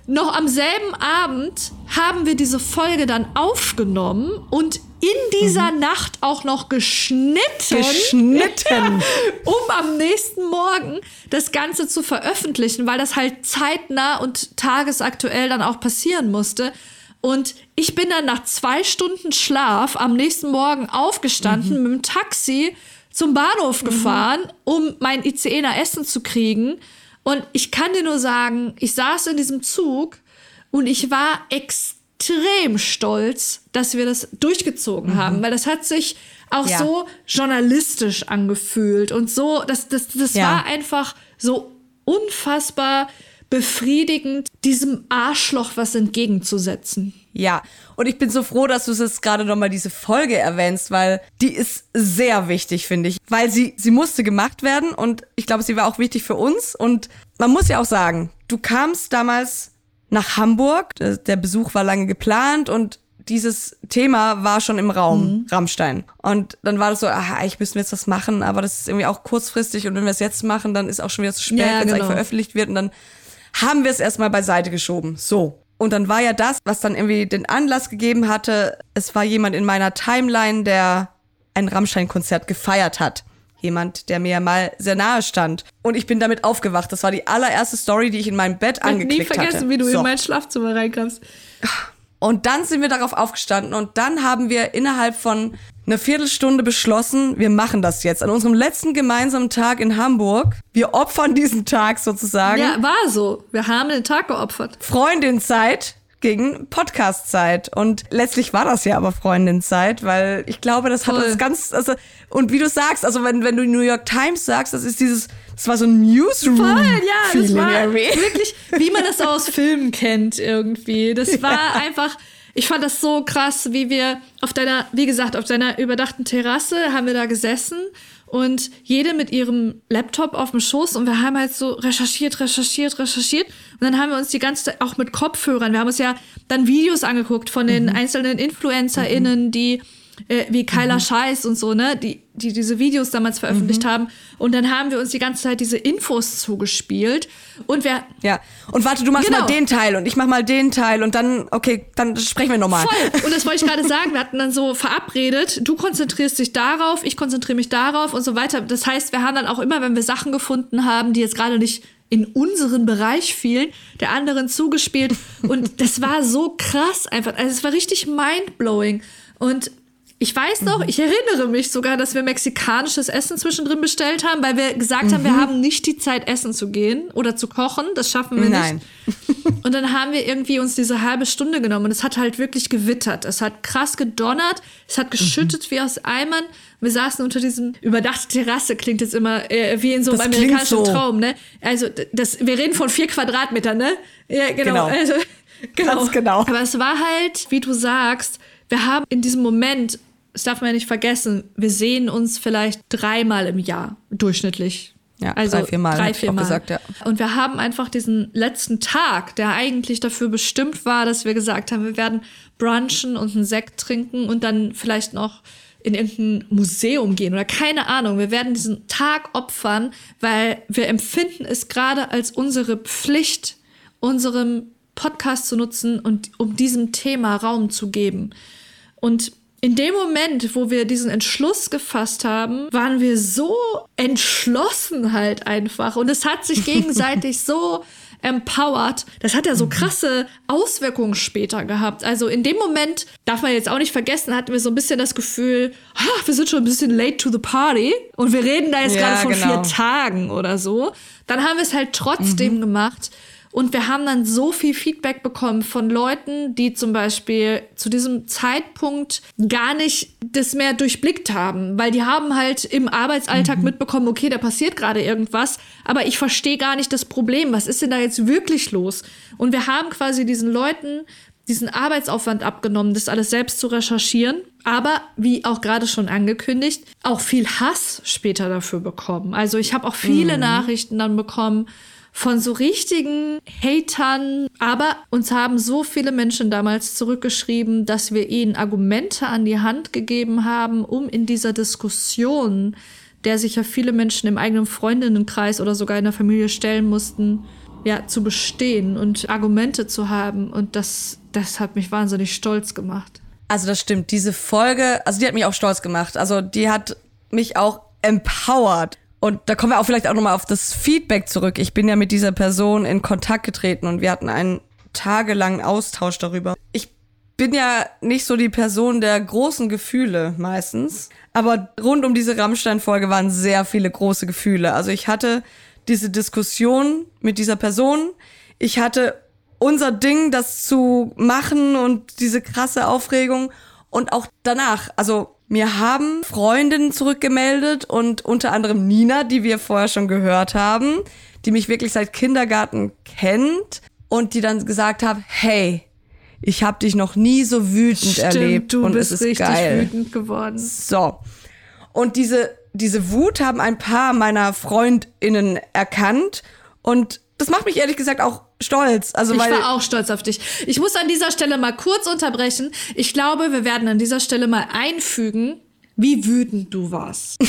noch am selben Abend haben wir diese Folge dann aufgenommen und in dieser mhm. Nacht auch noch geschnitten. Geschnitten. um am nächsten Morgen das Ganze zu veröffentlichen, weil das halt zeitnah und tagesaktuell dann auch passieren musste. Und ich bin dann nach zwei Stunden Schlaf am nächsten Morgen aufgestanden, mhm. mit dem Taxi zum Bahnhof mhm. gefahren, um mein ICE nach Essen zu kriegen. Und ich kann dir nur sagen, ich saß in diesem Zug und ich war extrem stolz, dass wir das durchgezogen mhm. haben, weil das hat sich auch ja. so journalistisch angefühlt und so, das, das, das ja. war einfach so unfassbar befriedigend, diesem Arschloch was entgegenzusetzen. Ja, und ich bin so froh, dass du es jetzt gerade nochmal diese Folge erwähnst, weil die ist sehr wichtig, finde ich. Weil sie, sie musste gemacht werden und ich glaube, sie war auch wichtig für uns. Und man muss ja auch sagen, du kamst damals nach Hamburg, der Besuch war lange geplant und dieses Thema war schon im Raum, mhm. Rammstein. Und dann war das so, ach, eigentlich müssen jetzt was machen, aber das ist irgendwie auch kurzfristig und wenn wir es jetzt machen, dann ist auch schon wieder zu spät, ja, wenn es genau. eigentlich veröffentlicht wird und dann haben wir es erstmal beiseite geschoben. So. Und dann war ja das, was dann irgendwie den Anlass gegeben hatte, es war jemand in meiner Timeline, der ein Rammstein-Konzert gefeiert hat. Jemand, der mir mal sehr nahe stand. Und ich bin damit aufgewacht. Das war die allererste Story, die ich in meinem Bett angeklickt hatte. Ich nie vergessen, hatte. wie du so. in mein Schlafzimmer reinkamst. Und dann sind wir darauf aufgestanden und dann haben wir innerhalb von einer Viertelstunde beschlossen, wir machen das jetzt. An unserem letzten gemeinsamen Tag in Hamburg. Wir opfern diesen Tag sozusagen. Ja, war so. Wir haben den Tag geopfert. Freundinzeit gegen Podcastzeit. Und letztlich war das ja aber Freundinzeit, weil ich glaube, das Voll. hat das ganz, also, und wie du sagst, also wenn, wenn du New York Times sagst, das ist dieses, das war so ein Newsroom. Voll, ja, das war irgendwie. wirklich, wie man das aus Filmen kennt irgendwie. Das war ja. einfach, ich fand das so krass, wie wir auf deiner, wie gesagt, auf deiner überdachten Terrasse haben wir da gesessen und jede mit ihrem Laptop auf dem Schoß und wir haben halt so recherchiert, recherchiert, recherchiert und dann haben wir uns die ganze Zeit auch mit Kopfhörern, wir haben uns ja dann Videos angeguckt von den mhm. einzelnen InfluencerInnen, die äh, wie Kyla mhm. Scheiß und so, ne, die, die diese Videos damals veröffentlicht mhm. haben. Und dann haben wir uns die ganze Zeit diese Infos zugespielt. Und wir. Ja. Und warte, du machst genau. mal den Teil und ich mach mal den Teil und dann, okay, dann sprechen wir nochmal. Voll. Und das wollte ich gerade sagen. Wir hatten dann so verabredet, du konzentrierst dich darauf, ich konzentriere mich darauf und so weiter. Das heißt, wir haben dann auch immer, wenn wir Sachen gefunden haben, die jetzt gerade nicht in unseren Bereich fielen, der anderen zugespielt. Und das war so krass einfach. Also es war richtig mindblowing. Und ich weiß noch, mhm. ich erinnere mich sogar, dass wir mexikanisches Essen zwischendrin bestellt haben, weil wir gesagt mhm. haben, wir mhm. haben nicht die Zeit, essen zu gehen oder zu kochen. Das schaffen wir Nein. nicht. Und dann haben wir irgendwie uns diese halbe Stunde genommen und es hat halt wirklich gewittert. Es hat krass gedonnert, es hat geschüttet mhm. wie aus Eimern. Wir saßen unter diesem überdachte Terrasse, klingt jetzt immer äh, wie in so einem das amerikanischen so. Traum, ne? Also, das, wir reden von vier Quadratmetern, ne? Ja, genau. genau. Also, genau. Ganz genau. Aber es war halt, wie du sagst, wir haben in diesem Moment das darf man ja nicht vergessen, wir sehen uns vielleicht dreimal im Jahr durchschnittlich. Ja, also drei, vier Mal. Drei, vier Mal. Gesagt, ja. Und wir haben einfach diesen letzten Tag, der eigentlich dafür bestimmt war, dass wir gesagt haben, wir werden brunchen und einen Sekt trinken und dann vielleicht noch in irgendein Museum gehen oder keine Ahnung. Wir werden diesen Tag opfern, weil wir empfinden es gerade als unsere Pflicht, unserem Podcast zu nutzen und um diesem Thema Raum zu geben. Und in dem Moment, wo wir diesen Entschluss gefasst haben, waren wir so entschlossen halt einfach. Und es hat sich gegenseitig so empowered. Das hat ja so krasse Auswirkungen später gehabt. Also in dem Moment, darf man jetzt auch nicht vergessen, hatten wir so ein bisschen das Gefühl, ah, wir sind schon ein bisschen late to the party und wir reden da jetzt Ja, gerade von genau. vier Tagen oder so. Dann haben wir es halt trotzdem gemacht. Und wir haben dann so viel Feedback bekommen von Leuten, die zum Beispiel zu diesem Zeitpunkt gar nicht das mehr durchblickt haben, weil die haben halt im Arbeitsalltag mitbekommen, okay, da passiert gerade irgendwas, aber ich verstehe gar nicht das Problem. Was ist denn da jetzt wirklich los? Und wir haben quasi diesen Leuten diesen Arbeitsaufwand abgenommen, das alles selbst zu recherchieren, aber wie auch gerade schon angekündigt, auch viel Hass später dafür bekommen. Also ich habe auch viele Mhm. Nachrichten dann bekommen von so richtigen Hatern, aber uns haben so viele Menschen damals zurückgeschrieben, dass wir ihnen Argumente an die Hand gegeben haben, um in dieser Diskussion, der sich ja viele Menschen im eigenen Freundinnenkreis oder sogar in der Familie stellen mussten, ja, zu bestehen und Argumente zu haben. Und das, das hat mich wahnsinnig stolz gemacht. Also das stimmt. Diese Folge, also die hat mich auch stolz gemacht. Also die hat mich auch empowered. Und da kommen wir auch vielleicht auch nochmal auf das Feedback zurück. Ich bin ja mit dieser Person in Kontakt getreten und wir hatten einen tagelangen Austausch darüber. Ich bin ja nicht so die Person der großen Gefühle meistens. Aber rund um diese Rammstein-Folge waren sehr viele große Gefühle. Also ich hatte diese Diskussion mit dieser Person. Ich hatte unser Ding, das zu machen und diese krasse Aufregung. Und auch danach, also mir haben Freundinnen zurückgemeldet und unter anderem Nina, die wir vorher schon gehört haben, die mich wirklich seit Kindergarten kennt und die dann gesagt haben, hey, ich habe dich noch nie so wütend erlebt du und bist es ist richtig geil. wütend geworden. So. Und diese, diese Wut haben ein paar meiner FreundInnen erkannt. Und das macht mich ehrlich gesagt auch stolz. Also, ich war auch stolz auf dich. Ich muss an dieser Stelle mal kurz unterbrechen. Ich glaube, wir werden an dieser Stelle mal einfügen, wie wütend du warst.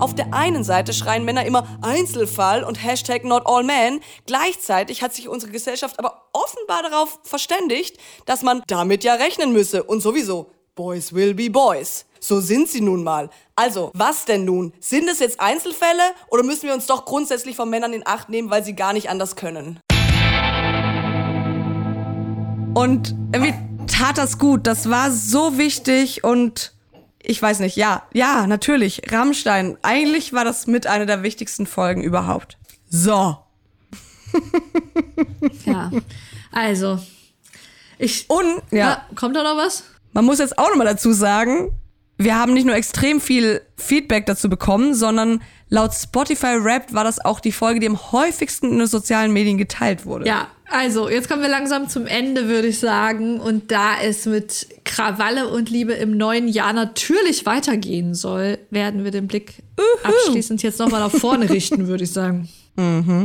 Auf der einen Seite schreien Männer immer Einzelfall und Hashtag not all men. Gleichzeitig hat sich unsere Gesellschaft aber offenbar darauf verständigt, dass man damit ja rechnen müsse. Und sowieso, Boys will be boys. So sind sie nun mal. Also, was denn nun? Sind es jetzt Einzelfälle oder müssen wir uns doch grundsätzlich von Männern in Acht nehmen, weil sie gar nicht anders können? Und irgendwie tat das gut. Das war so wichtig und ich weiß nicht, ja, ja, natürlich, Rammstein. Eigentlich war das mit einer der wichtigsten Folgen überhaupt. So. Ja. Also, ich. Und, ja. Na, kommt da noch was? Man muss jetzt auch nochmal dazu sagen, wir haben nicht nur extrem viel Feedback dazu bekommen, sondern laut Spotify Wrapped war das auch die Folge, die am häufigsten in den sozialen Medien geteilt wurde. Ja, also jetzt kommen wir langsam zum Ende, würde ich sagen. Und da es mit Krawalle und Liebe im neuen Jahr natürlich weitergehen soll, werden wir den Blick abschließend jetzt nochmal nach vorne richten, würde ich sagen.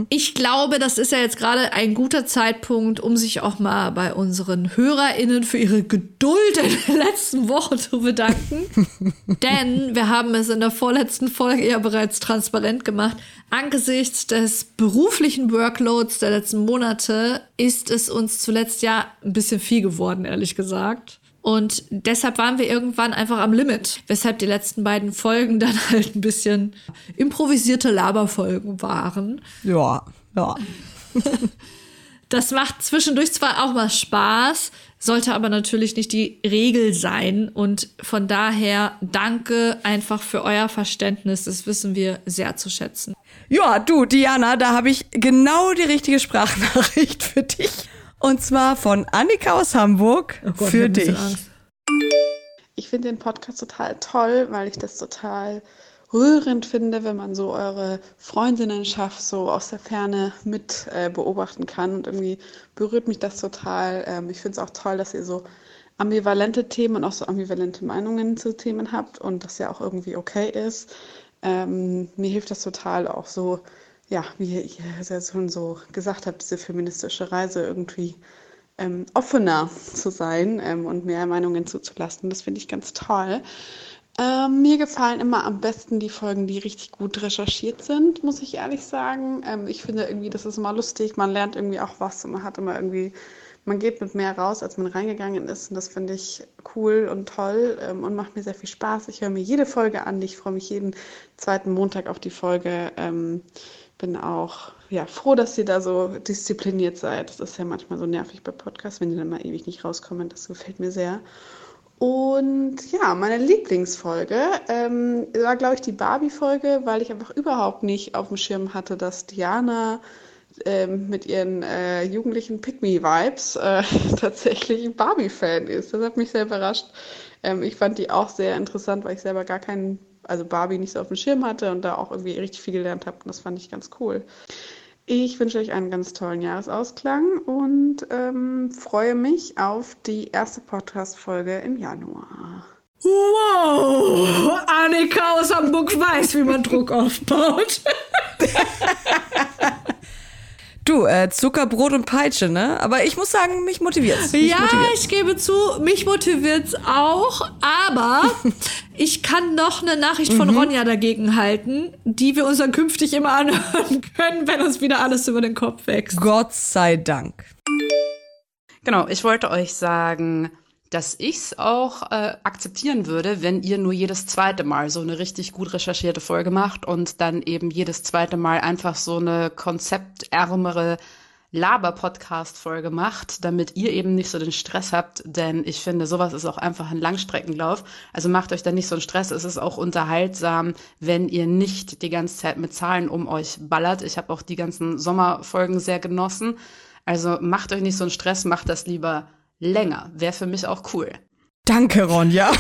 Ich glaube, das ist ja jetzt gerade ein guter Zeitpunkt, um sich auch mal bei unseren HörerInnen für ihre Geduld in der letzten Woche zu bedanken. Denn wir haben es in der vorletzten Folge ja bereits transparent gemacht. Angesichts des beruflichen Workloads der letzten Monate ist es uns zuletzt ja ein bisschen viel geworden, ehrlich gesagt. Und deshalb waren wir irgendwann einfach am Limit, weshalb die letzten beiden Folgen dann halt ein bisschen improvisierte Laberfolgen waren. Ja, ja. Das macht zwischendurch zwar auch mal Spaß, sollte aber natürlich nicht die Regel sein. Und von daher danke einfach für euer Verständnis. Das wissen wir sehr zu schätzen. Ja, du, Diana, da habe ich genau die richtige Sprachnachricht für dich. Und zwar von Annika aus Hamburg Oh Gott, für dich. Ich finde den Podcast total toll, weil ich das total rührend finde, wenn man so eure Freundinnenschaft so aus der Ferne mit äh, beobachten kann. Und irgendwie berührt mich das total. Ähm, ich finde es auch toll, dass ihr so ambivalente Themen und auch so ambivalente Meinungen zu Themen habt und das ja auch irgendwie okay ist. Ähm, mir hilft das total auch so, ja, wie ihr es ja schon so gesagt habt, diese feministische Reise irgendwie ähm, offener zu sein ähm, und mehr Meinungen zuzulassen. Das finde ich ganz toll. Ähm, mir gefallen immer am besten die Folgen, die richtig gut recherchiert sind, muss ich ehrlich sagen. Ähm, ich finde irgendwie, das ist immer lustig, man lernt irgendwie auch was und man hat immer irgendwie man geht mit mehr raus, als man reingegangen ist. Und das finde ich cool und toll ähm, und macht mir sehr viel Spaß. Ich höre mir jede Folge an. Ich freue mich jeden zweiten Montag auf die Folge. Bin auch ja, froh, dass ihr da so diszipliniert seid. Das ist ja manchmal so nervig bei Podcasts, wenn die dann mal ewig nicht rauskommen. Das gefällt mir sehr. Und ja, meine Lieblingsfolge ähm, war, glaube ich, die Barbie-Folge, weil ich einfach überhaupt nicht auf dem Schirm hatte, dass Diana ähm, mit ihren äh, jugendlichen Pick-Me-Vibes äh, tatsächlich Barbie-Fan ist. Das hat mich sehr überrascht. Ähm, ich fand die auch sehr interessant, weil ich selber gar keinen, also Barbie nicht so auf dem Schirm hatte und da auch irgendwie richtig viel gelernt habe. Und das fand ich ganz cool. Ich wünsche euch einen ganz tollen Jahresausklang und ähm, freue mich auf die erste Podcast-Folge im Januar. Wow! Annika aus Hamburg weiß, wie man Druck aufbaut. Du, äh, Zucker, Brot und Peitsche, ne? Aber ich muss sagen, mich motiviert's. Mich ja, motiviert's. ich gebe zu, mich motiviert's auch, aber ich kann noch eine Nachricht von Mhm. Ronja dagegen halten, die wir uns dann künftig immer anhören können, wenn uns wieder alles über den Kopf wächst. Gott sei Dank. Genau, ich wollte euch sagen, dass ich's auch äh, akzeptieren würde, wenn ihr nur jedes zweite Mal so eine richtig gut recherchierte Folge macht und dann eben jedes zweite Mal einfach so eine konzeptärmere Laber-Podcast-Folge macht, damit ihr eben nicht so den Stress habt, denn ich finde, sowas ist auch einfach ein Langstreckenlauf. Also macht euch da nicht so einen Stress. Es ist auch unterhaltsam, wenn ihr nicht die ganze Zeit mit Zahlen um euch ballert. Ich habe auch die ganzen Sommerfolgen sehr genossen. Also macht euch nicht so einen Stress, macht das lieber länger. Wäre für mich auch cool. Danke, Ronja.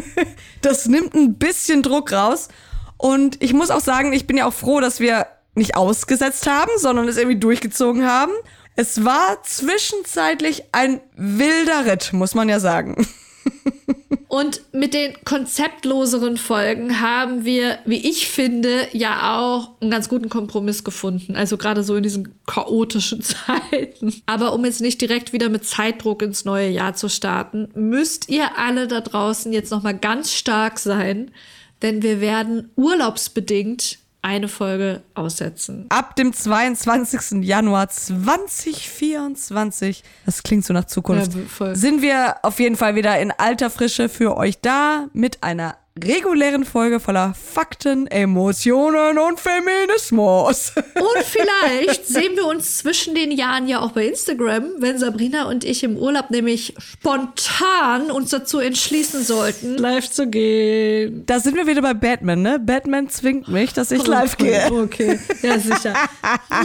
das nimmt ein bisschen Druck raus. Und ich muss auch sagen, ich bin ja auch froh, dass wir nicht ausgesetzt haben, sondern es irgendwie durchgezogen haben. Es war zwischenzeitlich ein wilder Ritt, muss man ja sagen. Und mit den konzeptloseren Folgen haben wir, wie ich finde, ja auch einen ganz guten Kompromiss gefunden. Also gerade so in diesen chaotischen Zeiten. Aber um jetzt nicht direkt wieder mit Zeitdruck ins neue Jahr zu starten, müsst ihr alle da draußen jetzt noch mal ganz stark sein, denn wir werden urlaubsbedingt eine Folge aussetzen. Ab dem 22. Januar 2024, das klingt so nach Zukunft, Ja, sind wir auf jeden Fall wieder in alter Frische für euch da mit einer regulären Folge voller Fakten, Emotionen und Feminismus. Und vielleicht sehen wir uns zwischen den Jahren ja auch bei Instagram, wenn Sabrina und ich im Urlaub nämlich spontan uns dazu entschließen sollten, live zu gehen. Da sind wir wieder bei Batman, ne? Batman zwingt mich, dass ich live gehe. Okay, ja sicher.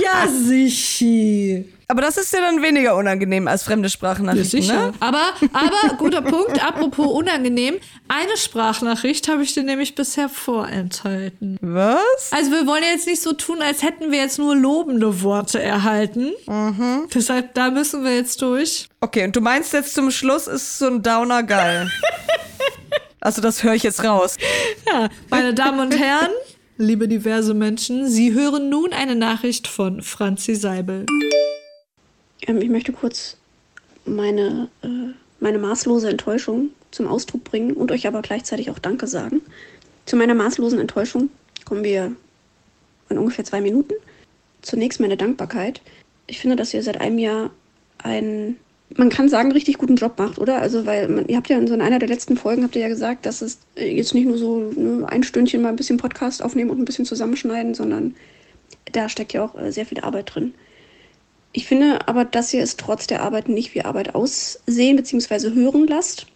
Ja sicher. Aber das ist ja dann weniger unangenehm als fremde Ja, Sprachnachrichten, sicher. ne? Aber, aber guter Punkt, apropos unangenehm. Eine Sprachnachricht habe ich dir nämlich bisher vorenthalten. Was? Also wir wollen jetzt nicht so tun, als hätten wir jetzt nur lobende Worte erhalten. Mhm. Deshalb, da müssen wir jetzt durch. Okay, und du meinst jetzt zum Schluss ist so ein Downer geil. also das höre ich jetzt raus. Ja, meine Damen und Herren, liebe diverse Menschen, Sie hören nun eine Nachricht von Franzi Seibel. Ähm, ich möchte kurz meine, äh, meine maßlose Enttäuschung zum Ausdruck bringen und euch aber gleichzeitig auch Danke sagen. Zu meiner maßlosen Enttäuschung kommen wir in ungefähr zwei Minuten. Zunächst meine Dankbarkeit. Ich finde, dass ihr seit einem Jahr einen, man kann sagen, richtig guten Job macht, oder? Also, weil man, ihr habt ja in so einer der letzten Folgen habt ihr ja gesagt, dass es äh, jetzt nicht nur so ne, ein Stündchen mal ein bisschen Podcast aufnehmen und ein bisschen zusammenschneiden, sondern da steckt ja auch äh, sehr viel Arbeit drin. Ich finde aber, dass ihr es trotz der Arbeit nicht wie Arbeit aussehen bzw. hören lasst.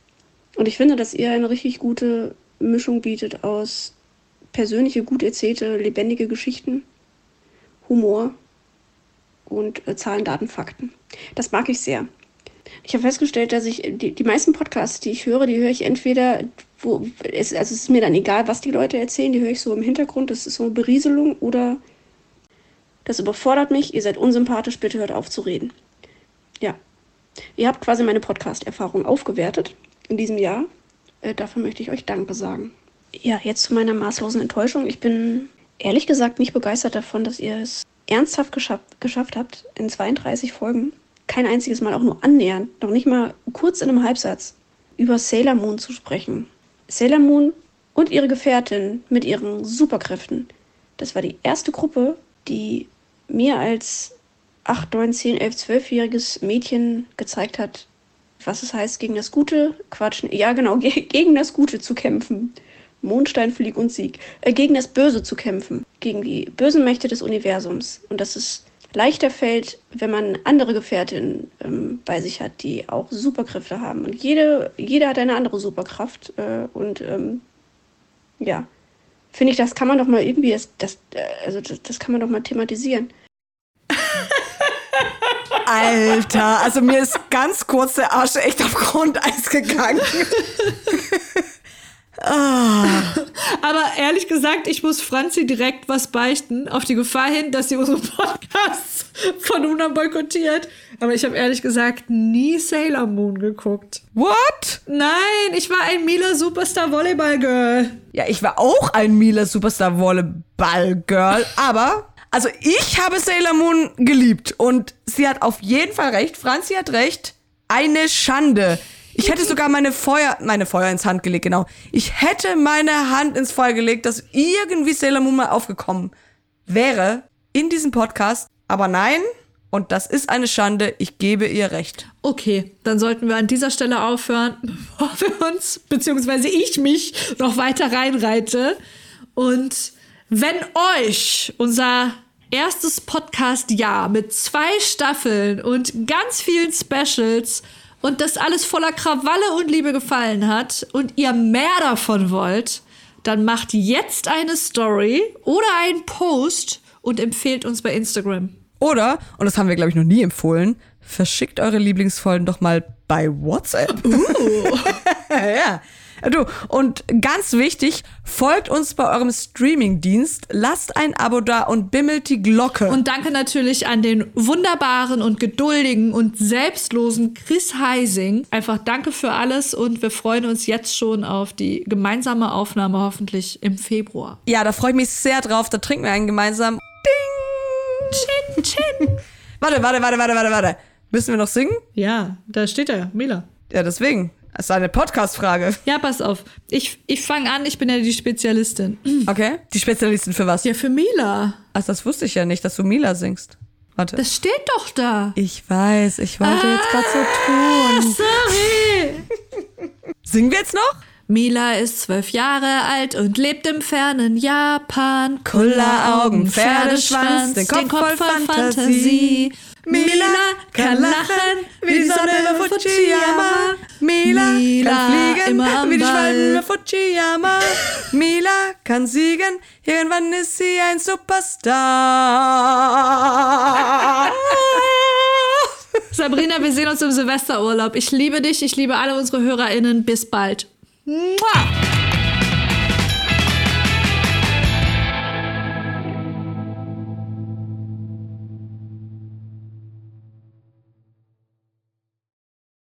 Und ich finde, dass ihr eine richtig gute Mischung bietet aus persönliche, gut erzählte, lebendige Geschichten, Humor und äh, Zahlen, Daten, Fakten. Das mag ich sehr. Ich habe festgestellt, dass ich die, die meisten Podcasts, die ich höre, die höre ich entweder, wo, es, also es ist mir dann egal, was die Leute erzählen, die höre ich so im Hintergrund, das ist so eine Berieselung oder das überfordert mich, ihr seid unsympathisch, bitte hört auf zu reden. Ja. Ihr habt quasi meine Podcast-Erfahrung aufgewertet in diesem Jahr. Äh, dafür möchte ich euch Danke sagen. Ja, jetzt zu meiner maßlosen Enttäuschung. Ich bin ehrlich gesagt nicht begeistert davon, dass ihr es ernsthaft geschafft, geschafft habt, in 32 Folgen kein einziges Mal auch nur annähernd, noch nicht mal kurz in einem Halbsatz, über Sailor Moon zu sprechen. Sailor Moon und ihre Gefährtin mit ihren Superkräften. Das war die erste Gruppe, die mir als 8, 9, 10, 11, 12-jähriges Mädchen gezeigt hat, was es heißt, gegen das Gute, Quatsch, ja genau, gegen das Gute zu kämpfen. Mondstein, Flieg und Sieg. Äh, gegen das Böse zu kämpfen. Gegen die bösen Mächte des Universums. Und dass es leichter fällt, wenn man andere Gefährtinnen ähm, bei sich hat, die auch Superkräfte haben. Und jede, jeder hat eine andere Superkraft. Äh, und ähm, ja, finde ich, das kann man doch mal irgendwie, das, das, äh, also das, das kann man doch mal thematisieren. Alter, also mir ist ganz kurz der Arsch echt auf Grundeis gegangen. ah. Aber ehrlich gesagt, ich muss Franzi direkt was beichten, auf die Gefahr hin, dass sie unsere Podcasts von nun an boykottiert. Aber ich habe ehrlich gesagt nie Sailor Moon geguckt. What? Nein, ich war ein Mila Superstar Volleyball Girl. Ja, ich war auch ein Mila Superstar Volleyball Girl, aber also ich habe Sailor Moon geliebt und sie hat auf jeden Fall recht. Franzi hat recht. Eine Schande. Ich hätte sogar meine Feuer, meine Feuer ins Hand gelegt, genau. Ich hätte meine Hand ins Feuer gelegt, dass irgendwie Sailor Moon mal aufgekommen wäre in diesem Podcast. Aber nein, und das ist eine Schande. Ich gebe ihr recht. Okay, dann sollten wir an dieser Stelle aufhören, bevor wir uns, beziehungsweise ich mich noch weiter reinreite. Und wenn euch unser erstes Podcast-Jahr mit zwei Staffeln und ganz vielen Specials und das alles voller Krawalle und Liebe gefallen hat und ihr mehr davon wollt, dann macht jetzt eine Story oder einen Post und empfehlt uns bei Instagram. Oder, und das haben wir, glaube ich, noch nie empfohlen, verschickt eure Lieblingsfolgen doch mal bei WhatsApp. Uh. ja. Du, und ganz wichtig, folgt uns bei eurem Streamingdienst, lasst ein Abo da und bimmelt die Glocke. Und danke natürlich an den wunderbaren und geduldigen und selbstlosen Chris Heising. Einfach danke für alles und wir freuen uns jetzt schon auf die gemeinsame Aufnahme hoffentlich im Februar. Ja, da freue ich mich sehr drauf. Da trinken wir einen gemeinsam. Ding! Chin, chin. warte, warte, warte, warte, warte, warte. Müssen wir noch singen? Ja, da steht er, Mila. Ja, deswegen. Das ist eine Podcast-Frage. Ja, pass auf. Ich, ich fange an, ich bin ja die Spezialistin. Okay. Die Spezialistin für was? Ja, für Mila. Also, das wusste ich ja nicht, dass du Mila singst. Warte. Das steht doch da. Ich weiß, ich wollte ah, jetzt gerade so tun. Sorry. Singen wir jetzt noch? Mila ist zwölf Jahre alt und lebt im fernen Japan. Kulleraugen, Pferdeschwanz, den Kopf, den Kopf voll, voll Fantasie. Fantasie. Mila kann lachen wie die Sonne über Fujiyama. Mila, Mila kann fliegen wie die Schwalben über Fujiyama. Mila kann siegen, irgendwann ist sie ein Superstar. Sabrina, wir sehen uns im Silvesterurlaub. Ich liebe dich, ich liebe alle unsere HörerInnen. Bis bald. Mua!